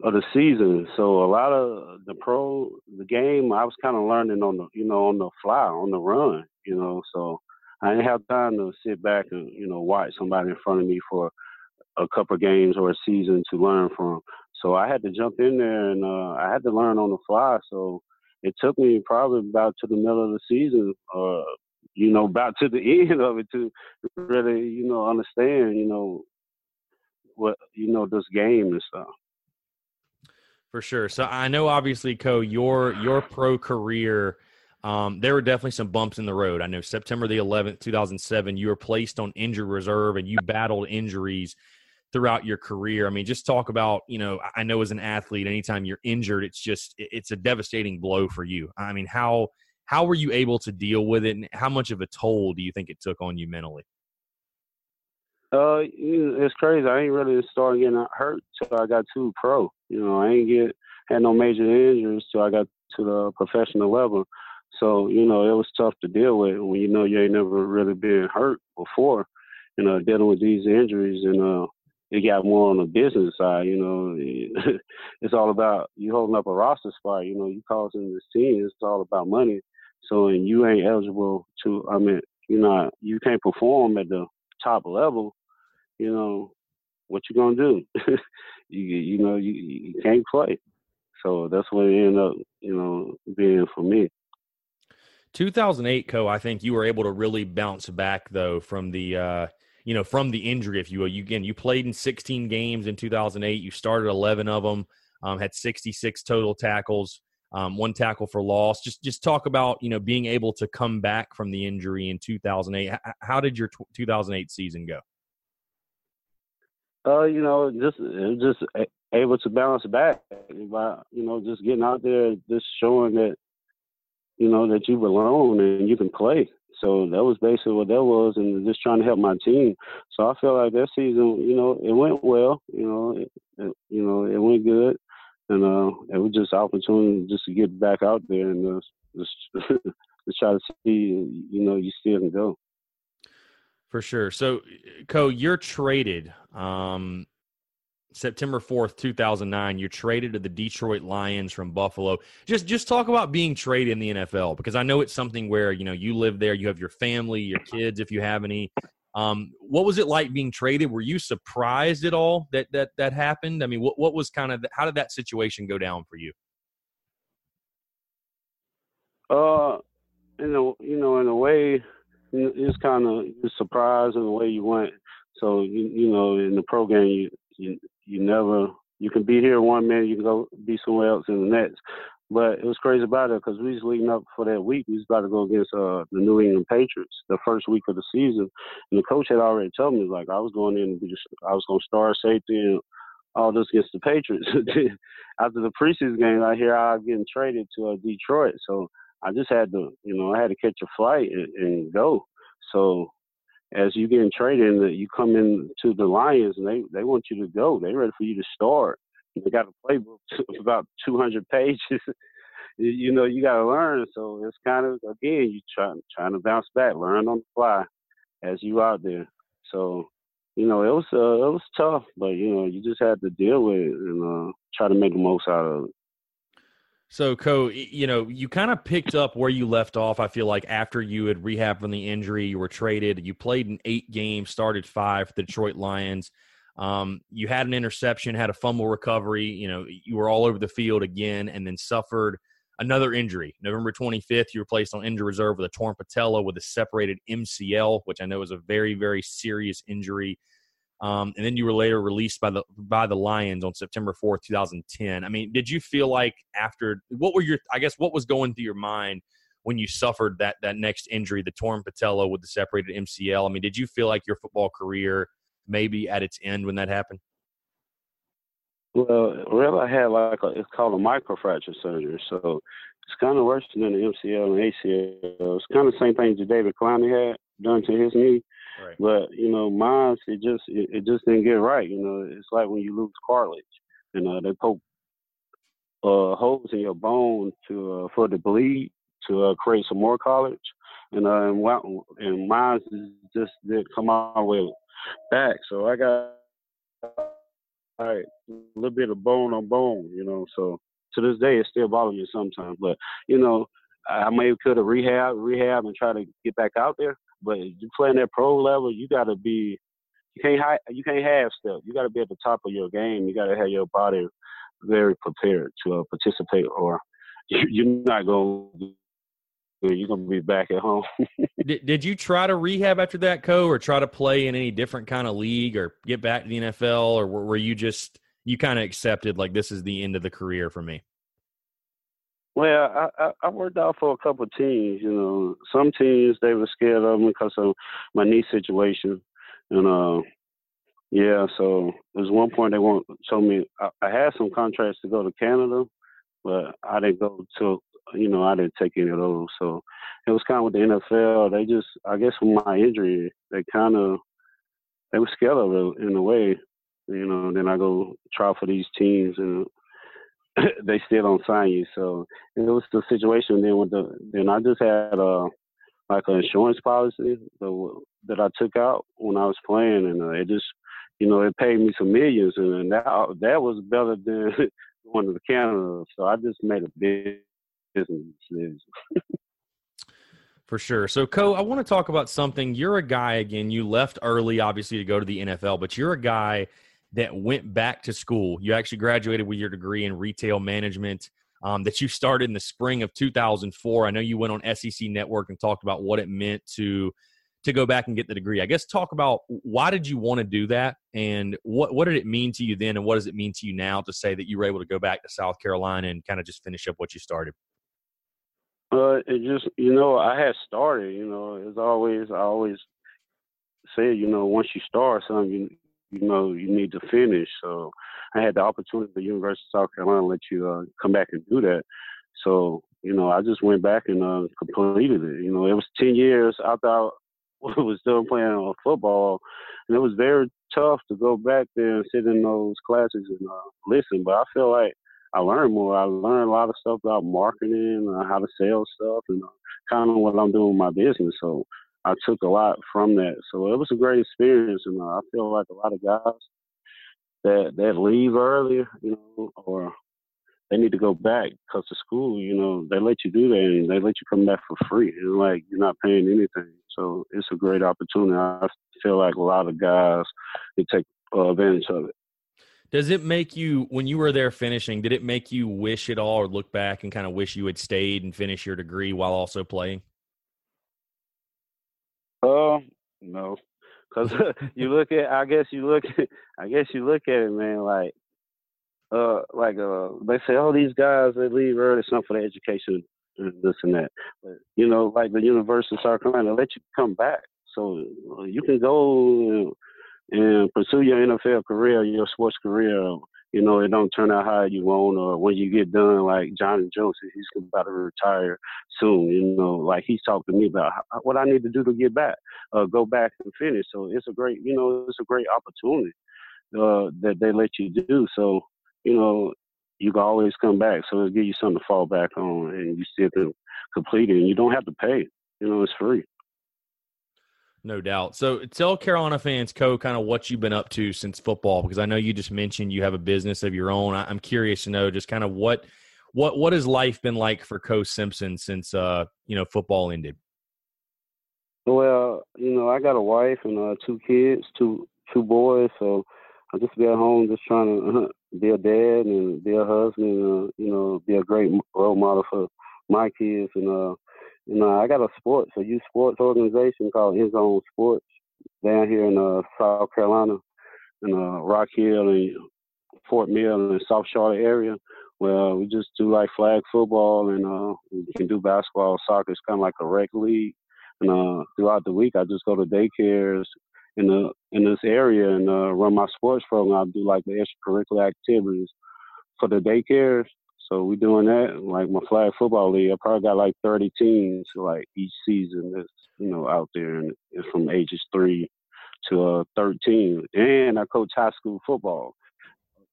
of the season. So a lot of the pro, the game, I was kind of learning on the, you know, on the fly, on the run, you know. So I didn't have time to sit back and, you know, watch somebody in front of me for a couple of games or a season to learn from. So I had to jump in there and uh, I had to learn on the fly. So it took me probably about to the middle of the season, uh, you know, about to the end of it to really, you know, understand, you know, what, you know, this game and stuff. For sure. So I know, obviously, Ko, your your pro career, um, there were definitely some bumps in the road. I know September the 11th, 2007, you were placed on injured reserve and you battled injuries throughout your career. I mean, just talk about, you know, I know as an athlete, anytime you're injured, it's just it's a devastating blow for you. I mean, how how were you able to deal with it, and how much of a toll do you think it took on you mentally? Uh, it's crazy. I ain't really started getting hurt till I got to pro. You know, I ain't get had no major injuries till I got to the professional level. So you know, it was tough to deal with when you know you ain't never really been hurt before. You know, dealing with these injuries and uh, it got more on the business side. You know, it's all about you holding up a roster spot. You know, you causing this team. It's all about money. So, and you ain't eligible to. I mean, you know, you can't perform at the top level you know, what you gonna do? you you know you you can't play. So that's what it ended up, you know, being for me. 2008, Ko. I think you were able to really bounce back though from the, uh, you know, from the injury, if you will. You again, you played in 16 games in 2008. You started 11 of them. Um, had 66 total tackles, um, one tackle for loss. Just just talk about you know being able to come back from the injury in 2008. How did your 2008 season go? Uh, you know, just just able to bounce back by you know just getting out there, just showing that you know that you belong and you can play. So that was basically what that was, and just trying to help my team. So I feel like that season, you know, it went well. You know, it, it, you know, it went good, and uh, it was just opportunity just to get back out there and uh, just to try to see, you know, you still can go. For sure. So, Ko, you're traded um, September 4th, 2009. You're traded to the Detroit Lions from Buffalo. Just just talk about being traded in the NFL because I know it's something where, you know, you live there, you have your family, your kids if you have any. Um, what was it like being traded? Were you surprised at all that that that happened? I mean, what what was kind of how did that situation go down for you? Uh, in a you know, in a way, it's kind of surprised in the way you went. So you you know in the program you you you never you can be here one minute you can go be somewhere else in the next. But it was crazy about it because we was leading up for that week. We was about to go against uh, the New England Patriots the first week of the season, and the coach had already told me like I was going in just, I was going to start safety and all this against the Patriots. After the preseason game, I hear I'm getting traded to uh, Detroit, so I just had to, you know, I had to catch a flight and, and go. So as you getting traded, you come into the Lions, and they they want you to go. They ready for you to start. They got a playbook of about 200 pages. you know, you got to learn. So it's kind of again, you try trying to bounce back, learn on the fly as you out there. So you know, it was uh, it was tough, but you know, you just had to deal with it and uh, try to make the most out of it. So, Ko, you know, you kind of picked up where you left off. I feel like after you had rehab from the injury, you were traded. You played in eight games, started five for the Detroit Lions. Um, you had an interception, had a fumble recovery. You know, you were all over the field again, and then suffered another injury. November 25th, you were placed on injury reserve with a torn patella with a separated MCL, which I know is a very, very serious injury. Um, and then you were later released by the by the Lions on September 4th, 2010. I mean, did you feel like after what were your I guess what was going through your mind when you suffered that that next injury, the torn patella with the separated MCL? I mean, did you feel like your football career maybe at its end when that happened? Well, really, I had like a, it's called a microfracture surgery, so it's kind of worse than the MCL and ACL. It's kind of the same thing that David Clowney had done to his knee. Right. But you know, mine it just it, it, just didn't get right. You know, it's like when you lose cartilage, and uh, they poke uh, holes in your bone to uh, for the bleed to uh, create some more cartilage, and uh, and, and mine just didn't come all the way back. So I got a little bit of bone on bone, you know. So to this day, it still bothers me sometimes. But you know, I may could have rehab, rehab, and try to get back out there. But you playing at pro level, you got to be. You can't hide, you can't have stuff. You got to be at the top of your game. You got to have your body very prepared to uh, participate, or you're not going. You're gonna be back at home. did, did you try to rehab after that, Ko, or try to play in any different kind of league, or get back to the NFL, or were you just you kind of accepted like this is the end of the career for me? Well, I, I, I worked out for a couple of teams. You know, some teams they were scared of me because of my knee situation, and uh, yeah. So there's one point they want told me I, I had some contracts to go to Canada, but I didn't go to. You know, I didn't take any of those. So it was kind of with the NFL. They just, I guess, with my injury, they kind of they were scared of it in a way. You know, then I go try for these teams and they still don't sign you. So it was the situation. Then with the then I just had a uh, like an insurance policy that that I took out when I was playing, and uh, it just you know it paid me some millions, and that that was better than going to the Canada. So I just made a big For sure. So, Ko, I want to talk about something. You're a guy, again, you left early, obviously, to go to the NFL, but you're a guy that went back to school. You actually graduated with your degree in retail management um, that you started in the spring of 2004. I know you went on SEC Network and talked about what it meant to to go back and get the degree. I guess talk about why did you want to do that, and what what did it mean to you then, and what does it mean to you now to say that you were able to go back to South Carolina and kind of just finish up what you started. Uh, it just you know I had started. You know, as always, I always say you know once you start something, you, you know you need to finish. So I had the opportunity at the University of South Carolina to let you uh, come back and do that. So you know I just went back and uh, completed it. You know it was ten years after I was still playing football, and it was very tough to go back there and sit in those classes and uh, listen. But I feel like I learned more. I learned a lot of stuff about marketing, uh, how to sell stuff, and uh, kind of what I'm doing with my business. So I took a lot from that. So it was a great experience, and uh, I feel like a lot of guys that that leave early, you know, or they need to go back because the school, you know, they let you do that and they let you come back for free. And like you're not paying anything. So it's a great opportunity. I feel like a lot of guys can take uh, advantage of it. Does it make you, when you were there finishing, did it make you wish it all or look back and kind of wish you had stayed and finished your degree while also playing? Uh, no, because you look at, I guess you look, at, I guess you look at it, man. Like, uh, like uh, they say, oh, these guys they leave early, something for the education, and this and that. But you know, like the University of South Carolina, let you come back, so uh, you can go and pursue your NFL career, your sports career. You know, it don't turn out how you want, or when you get done, like Johnny Jones, he's about to retire soon. You know, like he's talking to me about what I need to do to get back, uh, go back and finish. So it's a great, you know, it's a great opportunity uh, that they let you do. So, you know, you can always come back. So it'll give you something to fall back on, and you still can complete it, and you don't have to pay. You know, it's free. No doubt. So tell Carolina fans, Ko, kind of what you've been up to since football, because I know you just mentioned you have a business of your own. I'm curious to know just kind of what what what has life been like for Ko Simpson since uh you know football ended. Well, you know, I got a wife and uh, two kids, two two boys, so I just be at home, just trying to uh, be a dad and be a husband, uh, you know, be a great role model for my kids, and uh, you know, I got a sports, a youth sports organization called End Zone Sports down here in uh, South Carolina, in uh, Rock Hill and Fort Mill and South Charlotte area. Well, we just do like flag football and uh, we can do basketball, soccer. It's kind of like a rec league. And uh, throughout the week, I just go to daycares in the in this area and uh, run my sports program. I do like the extracurricular activities for the daycares so we doing that. Like my flag football league, I probably got like 30 teams like each season that's you know out there, and it's from ages three to uh, 13. And I coach high school football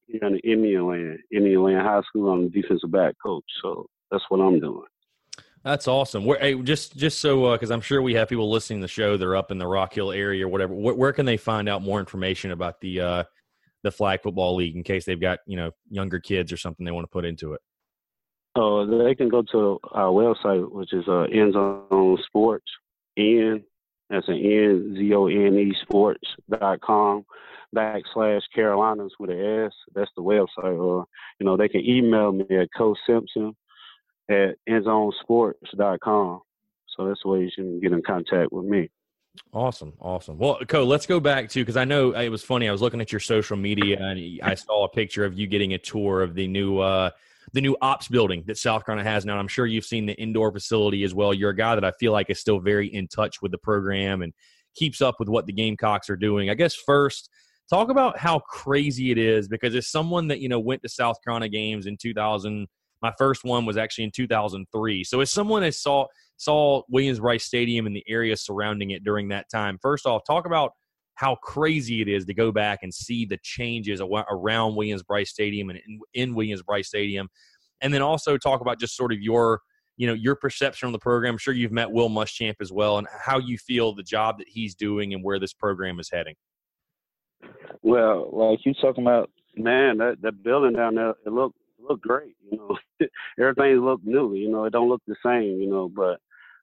here in Indian Land, Indian Land High School. I'm the defensive back coach, so that's what I'm doing. That's awesome. Where, hey, just just so because uh, I'm sure we have people listening to the show. They're up in the Rock Hill area or whatever. Where, where can they find out more information about the uh, the flag football league in case they've got you know younger kids or something they want to put into it? Oh, they can go to our website, which is uh, End Zone Sports, N, that's an N, Z O N E Sports dot com backslash Carolinas with an S. That's the website. Or, you know, they can email me at Ko Simpson at dot com. So that's the way you can get in contact with me. Awesome, awesome. Well, Ko, let's go back to because I know it was funny. I was looking at your social media and I saw a picture of you getting a tour of the new uh, the new ops building that South Carolina has now. I'm sure you've seen the indoor facility as well. You're a guy that I feel like is still very in touch with the program and keeps up with what the Gamecocks are doing. I guess first, talk about how crazy it is because as someone that you know went to South Carolina games in 2000. My first one was actually in 2003. So as someone that saw saw Williams-Brice Stadium and the area surrounding it during that time, first off, talk about how crazy it is to go back and see the changes around Williams-Brice Stadium and in, in Williams-Brice Stadium, and then also talk about just sort of your you know your perception of the program. I'm sure you've met Will Muschamp as well, and how you feel the job that he's doing and where this program is heading. Well, like you talking about, man, that that building down there, it looked looked great. You know, everything looked new. You know, it don't look the same. You know, but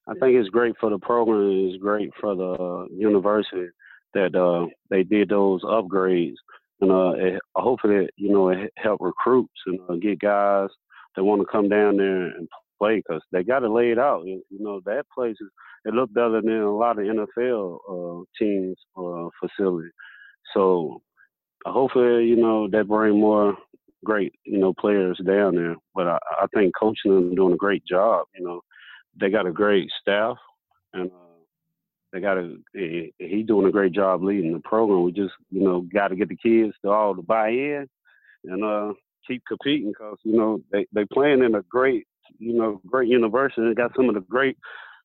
I think it's great for the program. It's great for the university that uh, they did those upgrades, and uh, it, hopefully, you know, it help recruits and uh, get guys that want to come down there and play because they got it laid out. You know, that place is it looked better than a lot of NFL uh, teams uh, facility. So hopefully, you know, that bring more great, you know, players down there. But I, I think coaching them doing a great job. You know, they got a great staff, and uh, they got a He doing a great job leading the program. We just, you know, got to get the kids to all to buy in and uh, keep competing because you know they they playing in a great, you know, great university. They got some of the great,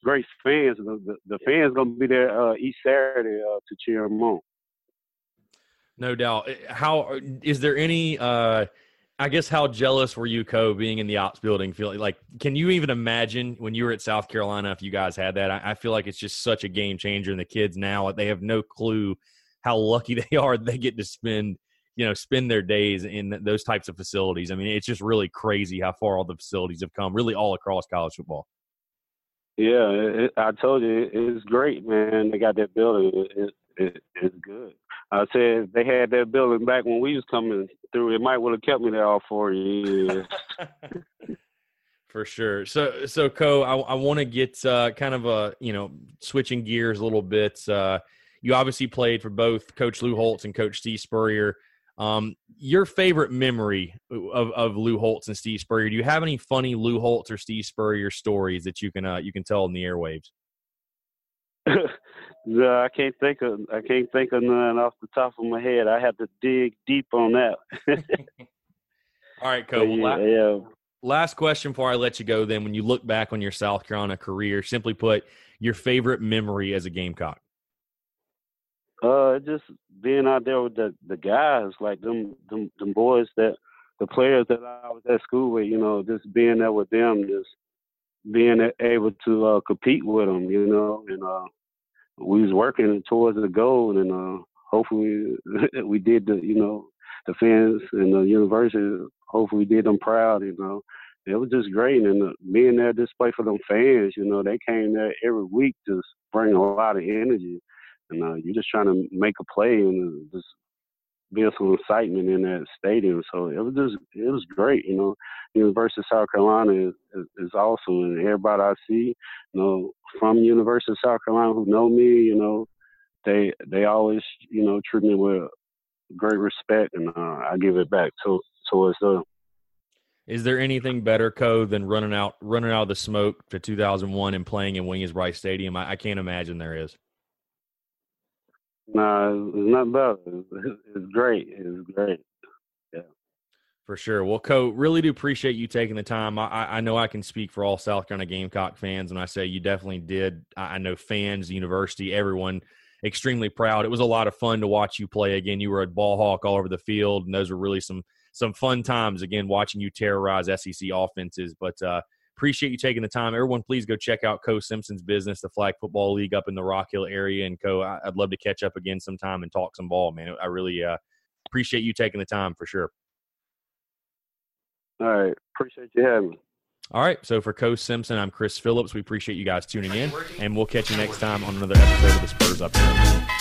great fans. The, the, the fans gonna be there uh, each Saturday uh, to cheer them on. No doubt. How is there any? I guess how jealous were you, Ko, being in the ops building? Feel like, can you even imagine when you were at South Carolina if you guys had that? I, I feel like it's just such a game changer, and the kids now they have no clue how lucky they are they get to spend you know spend their days in those types of facilities. I mean, it's just really crazy how far all the facilities have come, really all across college football. Yeah, it, I told you it's great, man. They got that building. It, it, it's good. I said they had that building back when we was coming through. It might would have kept me there all four years. For sure. So, so Ko, I, I want to get uh, kind of a you know switching gears a little bit. Uh, you obviously played for both Coach Lou Holtz and Coach Steve Spurrier. Um, your favorite memory of, of Lou Holtz and Steve Spurrier? Do you have any funny Lou Holtz or Steve Spurrier stories that you can uh, you can tell in the airwaves? Yeah, I can't think of I can't think of none off the top of my head. I have to dig deep on that. All right, Coach. yeah, yeah. Last question before I let you go. Then, when you look back on your South Carolina career, simply put, your favorite memory as a Gamecock. Uh, just being out there with the the guys, like them them, them boys that the players that I was at school with. You know, just being there with them, just being able to uh, compete with them. You know, and uh, we was working towards the goal, and uh, hopefully we did the you know the fans and the university. Hopefully we did them proud. You know, it was just great, and uh, being there just play for them fans. You know, they came there every week, just bring a lot of energy, and uh, you're just trying to make a play and just being some excitement in that stadium. So it was just it was great, you know. University of South Carolina is, is, awesome, and everybody I see, you know, from University of South Carolina who know me, you know, they they always you know treat me with great respect, and uh, I give it back to towards them. Is there anything better, Ko, than running out running out of the smoke to 2001 and playing in Williams-Brice Stadium? I, I can't imagine there is. No, it's not. It's, great. It's great. Yeah. For sure. Well, Ko, really do appreciate you taking the time. I, I know I can speak for all South Carolina Gamecock fans, and I say you definitely did. I know fans, university, everyone extremely proud. It was a lot of fun to watch you play again. You were a ball hawk all over the field, and those were really some some fun times again watching you terrorize SEC offenses. But uh, appreciate you taking the time. Everyone, please go check out Ko Simpson's business, the Flag Football League up in the Rock Hill area. And Ko, I'd love to catch up again sometime and talk some ball, man. I really uh, appreciate you taking the time for sure. All right. Appreciate you having me. All right. So for Ko Simpson, I'm Chris Phillips. We appreciate you guys tuning in, and we'll catch you next time on another episode of the Spurs Up.